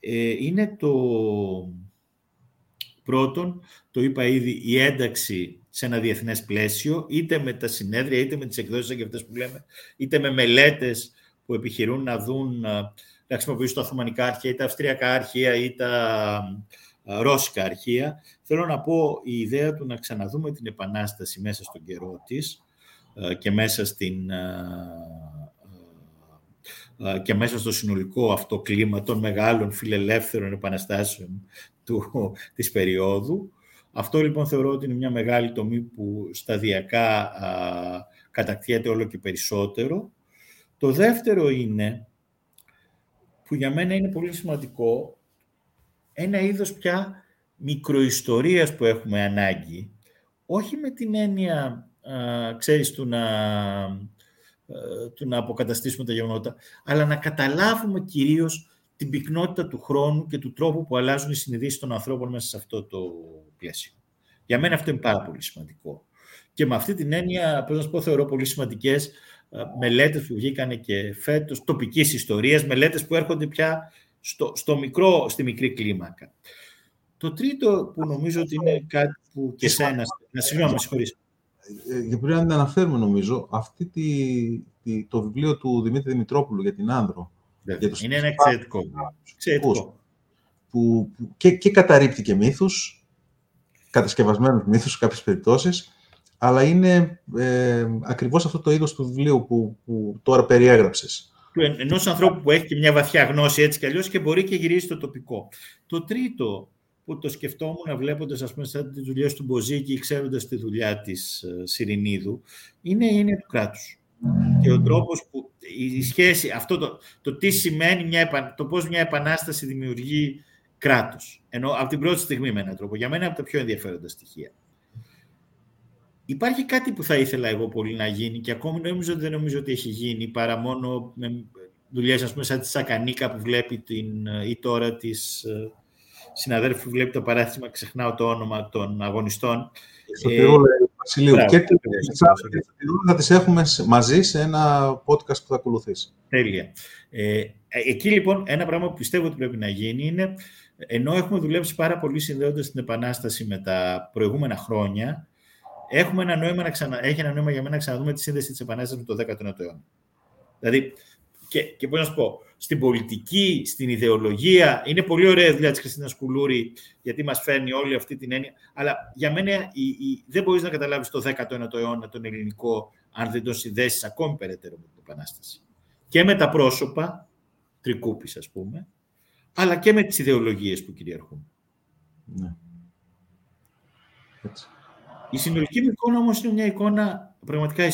ε, είναι το πρώτον, το είπα ήδη, η ένταξη σε ένα διεθνές πλαίσιο, είτε με τα συνέδρια, είτε με τις εκδόσεις και αυτές που λέμε, είτε με μελέτες που επιχειρούν να δουν, να χρησιμοποιήσουν τα Οθωμανικά αρχεία, ή τα Αυστριακά αρχεία, ή τα Ρώσικα αρχεία. Θέλω να πω η ιδέα του να ξαναδούμε την Επανάσταση μέσα στον καιρό της και μέσα στην και μέσα στο συνολικό αυτό κλίμα των μεγάλων φιλελεύθερων επαναστάσεων του, της περίοδου. Αυτό λοιπόν θεωρώ ότι είναι μια μεγάλη τομή που σταδιακά α, κατακτιέται όλο και περισσότερο. Το δεύτερο είναι, που για μένα είναι πολύ σημαντικό, ένα είδος πια μικροϊστορίας που έχουμε ανάγκη, όχι με την έννοια, α, ξέρεις, του να ε, του να αποκαταστήσουμε τα γεγονότα, αλλά να καταλάβουμε κυρίως την πυκνότητα του χρόνου και του τρόπου που αλλάζουν οι συνειδήσεις των ανθρώπων μέσα σε αυτό το πλαίσιο. Για μένα αυτό είναι πάρα πολύ σημαντικό. Και με αυτή την έννοια, πώς να σου πω, θεωρώ πολύ σημαντικές ε, μελέτες που βγήκαν και φέτος, τοπικής ιστορίας, μελέτες που έρχονται πια στο, στο μικρό, στη μικρή κλίμακα. Το τρίτο που νομίζω ότι είναι κάτι που και σένα... Να συγγνώμη, συγχωρείς. Ε, για πρέπει να αναφέρουμε νομίζω αυτή τη, το βιβλίο του Δημήτρη Δημητρόπουλου για την Άνδρο. Για το είναι ένα εξαιρετικό. εξαιρετικό. Που, που, και, και καταρρύπτει και μύθους, κατασκευασμένους μύθους σε κάποιες περιπτώσεις, αλλά είναι ε, ακριβώς αυτό το είδος του βιβλίου που, που τώρα περιέγραψες. Ενός ανθρώπου που έχει και μια βαθιά γνώση έτσι κι αλλιώς και μπορεί και γυρίσει το τοπικό. Το τρίτο που το σκεφτόμουν βλέποντας ας πούμε σαν τις δουλειές του Μποζίκη ή ξέροντας τη δουλειά της ε, Σιρηνίδου, είναι η έννοια του κράτους. Και ο τρόπος που η σχέση, αυτό το, το τι σημαίνει, μια, το πώς μια επανάσταση δημιουργεί κράτος. Ενώ από την πρώτη στιγμή με έναν τρόπο. Για μένα είναι από τα πιο ενδιαφέροντα στοιχεία. Υπάρχει κάτι που θα ήθελα εγώ πολύ να γίνει και ακόμη νομίζω ότι δεν νομίζω ότι έχει γίνει παρά μόνο με δουλειές ας πούμε σαν τη Σακανίκα που βλέπει την, ή τώρα της ε, συναδέλφου που βλέπει το παράθυμα, ξεχνάω το όνομα των αγωνιστών. Στο ε, Βασιλείου. Και θα τις έχουμε μαζί σε ένα podcast που θα ακολουθήσει. Τέλεια. Ε, εκεί λοιπόν ένα πράγμα που πιστεύω ότι πρέπει να γίνει είναι ενώ έχουμε δουλέψει πάρα πολύ συνδέοντας την Επανάσταση με τα προηγούμενα χρόνια, έχουμε ένα νόημα να ξανα... έχει ένα νόημα για μένα να ξαναδούμε τη σύνδεση της Επανάστασης με το 19ο αιώνα. Δηλαδή, και, και πώς να σου πω, στην πολιτική, στην ιδεολογία, είναι πολύ ωραία η δουλειά της Χριστίνας Κουλούρη, γιατί μας φέρνει όλη αυτή την έννοια. Αλλά για μένα η, η, δεν μπορείς να καταλάβεις το 19ο αιώνα τον ελληνικό, αν δεν τον συνδέσεις ακόμη περαιτέρω με την Επανάσταση. Και με τα πρόσωπα, τρικούπης, ας πούμε, αλλά και με τις ιδεολογίες που κυριαρχούν. Ναι. Έτσι. Η συνολική μου εικόνα όμως είναι μια εικόνα πραγματικά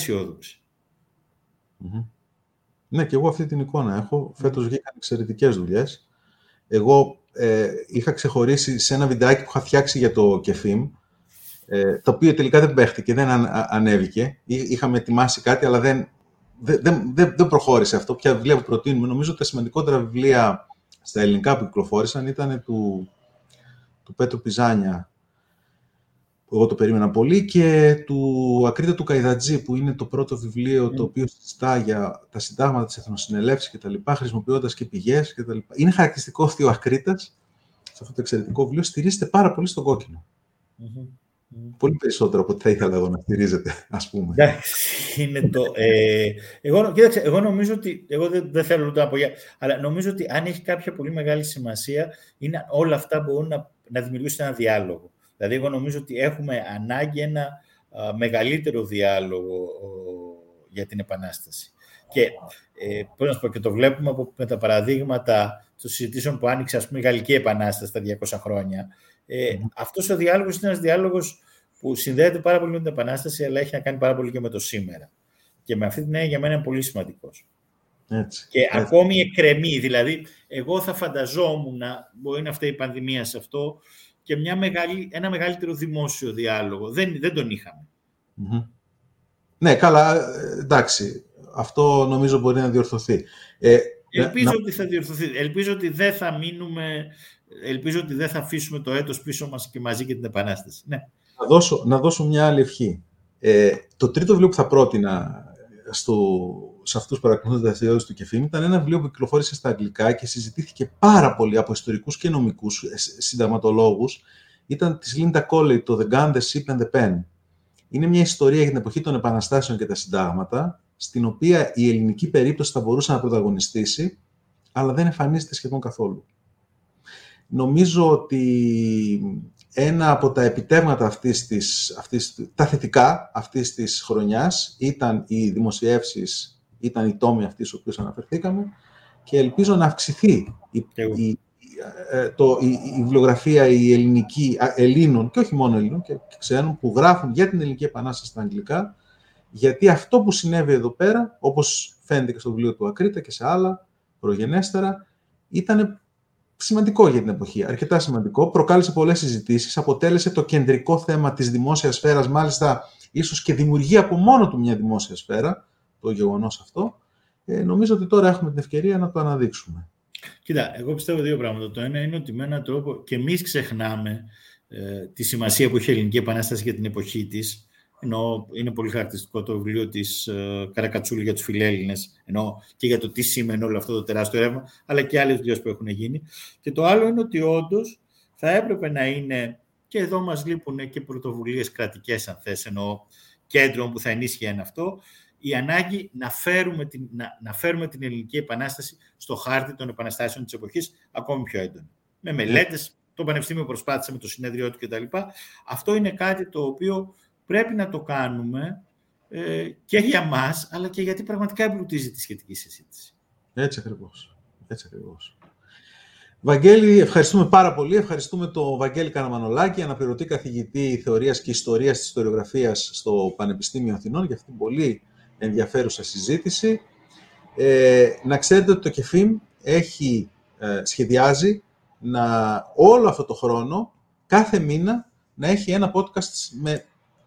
Ναι, και εγώ αυτή την εικόνα έχω. Φέτος βγήκαν εξαιρετικές δουλειές. Εγώ ε, είχα ξεχωρίσει σε ένα βιντεάκι που είχα φτιάξει για το κεφίμ, ε, το οποίο τελικά δεν παίχτηκε, δεν ανέβηκε. Είχαμε ετοιμάσει κάτι, αλλά δεν, δεν, δεν, δεν προχώρησε αυτό. Ποια βιβλία που προτείνουμε. Νομίζω ότι τα σημαντικότερα βιβλία στα ελληνικά που κυκλοφόρησαν ήταν του, του Πέτρου Πιζάνια, που εγώ το περίμενα πολύ, και του Ακρίτα του Καϊδατζή, που είναι το πρώτο βιβλίο το οποίο συζητά για τα συντάγματα της Εθνοσυνελεύσης και τα λοιπά, χρησιμοποιώντας και πηγές και τα λοιπά. Είναι χαρακτηριστικό ότι ο Ακρίτας, σε αυτό το εξαιρετικό βιβλίο, στηρίζεται πάρα πολύ στο κοκκινο Πολύ περισσότερο από ό,τι θα ήθελα εγώ να στηρίζεται, ας πούμε. είναι το... Ε, εγώ, κοίταξε, εγώ νομίζω ότι, εγώ δεν, δεν θέλω ούτε να πω αλλά νομίζω ότι αν έχει κάποια πολύ μεγάλη σημασία, είναι όλα αυτά μπορούν να, να δημιουργήσουν ένα διάλογο. Δηλαδή, εγώ νομίζω ότι έχουμε ανάγκη ένα μεγαλύτερο διάλογο για την Επανάσταση. Και ε, πώς να πω, και το βλέπουμε από, με τα παραδείγματα των συζητήσεων που άνοιξε ας πούμε, η Γαλλική Επανάσταση τα 200 χρόνια. Ε, mm αυτός ο διάλογος είναι ένας διάλογος που συνδέεται πάρα πολύ με την Επανάσταση, αλλά έχει να κάνει πάρα πολύ και με το σήμερα. Και με αυτή την έννοια για μένα είναι πολύ σημαντικός. Και έτσι. ακόμη εκκρεμεί. Δηλαδή, εγώ θα φανταζόμουν, μπορεί να φταίει η πανδημία σε αυτό, και μια μεγάλη, ένα μεγαλύτερο δημόσιο διάλογο. Δεν, δεν τον ειχαμε Ναι, καλά, εντάξει. Αυτό νομίζω μπορεί να διορθωθεί. Ε, Ελπίζω ότι θα διορθωθεί. Ελπίζω ότι δεν θα μείνουμε, ελπίζω ότι δεν θα αφήσουμε το έτος πίσω μας και μαζί και την Επανάσταση. Ναι. Να δώσω, να δώσω μια άλλη ευχή. Ε, το τρίτο βιβλίο που θα πρότεινα στο, σε αυτούς που παρακολουθούν δραστηριότητες του Κεφίμ ήταν ένα βιβλίο που κυκλοφόρησε στα αγγλικά και συζητήθηκε πάρα πολύ από ιστορικούς και νομικούς ε, συνταγματολόγους. Ήταν της Λίντα Κόλεϊ, το The Gun, The Ship and the Pen. Είναι μια ιστορία για την εποχή των επαναστάσεων και τα συντάγματα, στην οποία η ελληνική περίπτωση θα μπορούσε να πρωταγωνιστήσει, αλλά δεν εμφανίζεται σχεδόν καθόλου. Νομίζω ότι ένα από τα επιτεύγματα αυτής της, αυτής, τα θετικά αυτής της χρονιάς ήταν οι δημοσιεύσεις, ήταν οι τόμοι αυτοί στους οποίους αναφερθήκαμε και ελπίζω να αυξηθεί η, η, ε, το, η, η βιβλιογραφία η ελληνική, Ελλήνων και όχι μόνο Ελλήνων και ξένων που γράφουν για την ελληνική επανάσταση στα αγγλικά γιατί αυτό που συνέβη εδώ πέρα, όπως φαίνεται και στο βιβλίο του Ακρίτα και σε άλλα προγενέστερα, ήταν σημαντικό για την εποχή, αρκετά σημαντικό. Προκάλεσε πολλές συζητήσεις, αποτέλεσε το κεντρικό θέμα της δημόσιας σφαίρας, μάλιστα ίσως και δημιουργεί από μόνο του μια δημόσια σφαίρα, το γεγονός αυτό. Ε, νομίζω ότι τώρα έχουμε την ευκαιρία να το αναδείξουμε. Κοίτα, εγώ πιστεύω δύο πράγματα. Το ένα είναι ότι με έναν τρόπο και εμείς ξεχνάμε ε, τη σημασία που είχε η Ελληνική Επανάσταση για την εποχή της ενώ είναι πολύ χαρακτηριστικό το βιβλίο της uh, Καρακατσούλη για τους φιλέλληνες, ενώ και για το τι σημαίνει όλο αυτό το τεράστιο ρεύμα, αλλά και άλλες δουλειές που έχουν γίνει. Και το άλλο είναι ότι όντως θα έπρεπε να είναι, και εδώ μας λείπουν και πρωτοβουλίες κρατικές, αν θες, ενώ κέντρων που θα ενίσχυαν αυτό, η ανάγκη να φέρουμε, την, να, να φέρουμε την ελληνική επανάσταση στο χάρτη των επαναστάσεων της εποχής ακόμη πιο έντονη. Με μελέτες, το Πανεπιστήμιο προσπάθησε με το συνέδριό του κτλ. Αυτό είναι κάτι το οποίο πρέπει να το κάνουμε ε, και για μας, αλλά και γιατί πραγματικά εμπλουτίζει τη σχετική συζήτηση. Έτσι ακριβώς. Έτσι ακριβώς. Βαγγέλη, ευχαριστούμε πάρα πολύ. Ευχαριστούμε τον Βαγγέλη Καναμανολάκη, αναπληρωτή καθηγητή θεωρίας και ιστορίας της ιστοριογραφίας στο Πανεπιστήμιο Αθηνών, για αυτήν την πολύ ενδιαφέρουσα συζήτηση. Ε, να ξέρετε ότι το ΚΕΦΙΜ έχει, ε, σχεδιάζει να όλο αυτό το χρόνο, κάθε μήνα, να έχει ένα podcast με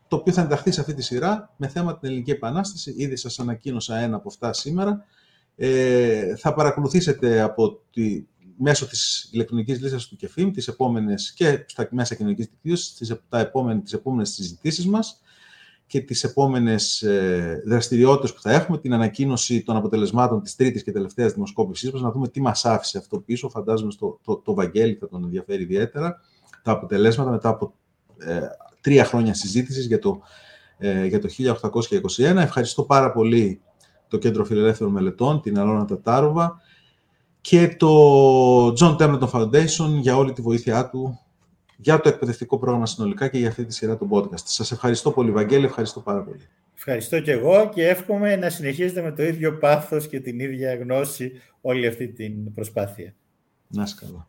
το οποίο θα ενταχθεί σε αυτή τη σειρά με θέμα την Ελληνική Επανάσταση. Ήδη σας ανακοίνωσα ένα από αυτά σήμερα. Ε, θα παρακολουθήσετε από τη, μέσω της ηλεκτρονικής λίστας του ΚΕΦΙΜ τις επόμενες και στα μέσα κοινωνικής δικτύωσης τις, τα επόμενες, τις επόμενες συζητήσεις μας και τις επόμενες ε, δραστηριότητες που θα έχουμε, την ανακοίνωση των αποτελεσμάτων της τρίτης και τελευταίας δημοσκόπησής μας, να δούμε τι μας άφησε αυτό πίσω. Φαντάζομαι στο, το, το Βαγγέλη θα τον ενδιαφέρει ιδιαίτερα. Τα αποτελέσματα μετά από ε, τρία χρόνια συζήτησης για το, ε, για το 1821. Ευχαριστώ πάρα πολύ το Κέντρο Φιλελεύθερων Μελετών, την Αλώνα Τατάροβα και το John Templeton Foundation για όλη τη βοήθειά του για το εκπαιδευτικό πρόγραμμα συνολικά και για αυτή τη σειρά του podcast. Σας ευχαριστώ πολύ, Βαγγέλη, ευχαριστώ πάρα πολύ. Ευχαριστώ και εγώ και εύχομαι να συνεχίσετε με το ίδιο πάθος και την ίδια γνώση όλη αυτή την προσπάθεια. Να είσαι καλά.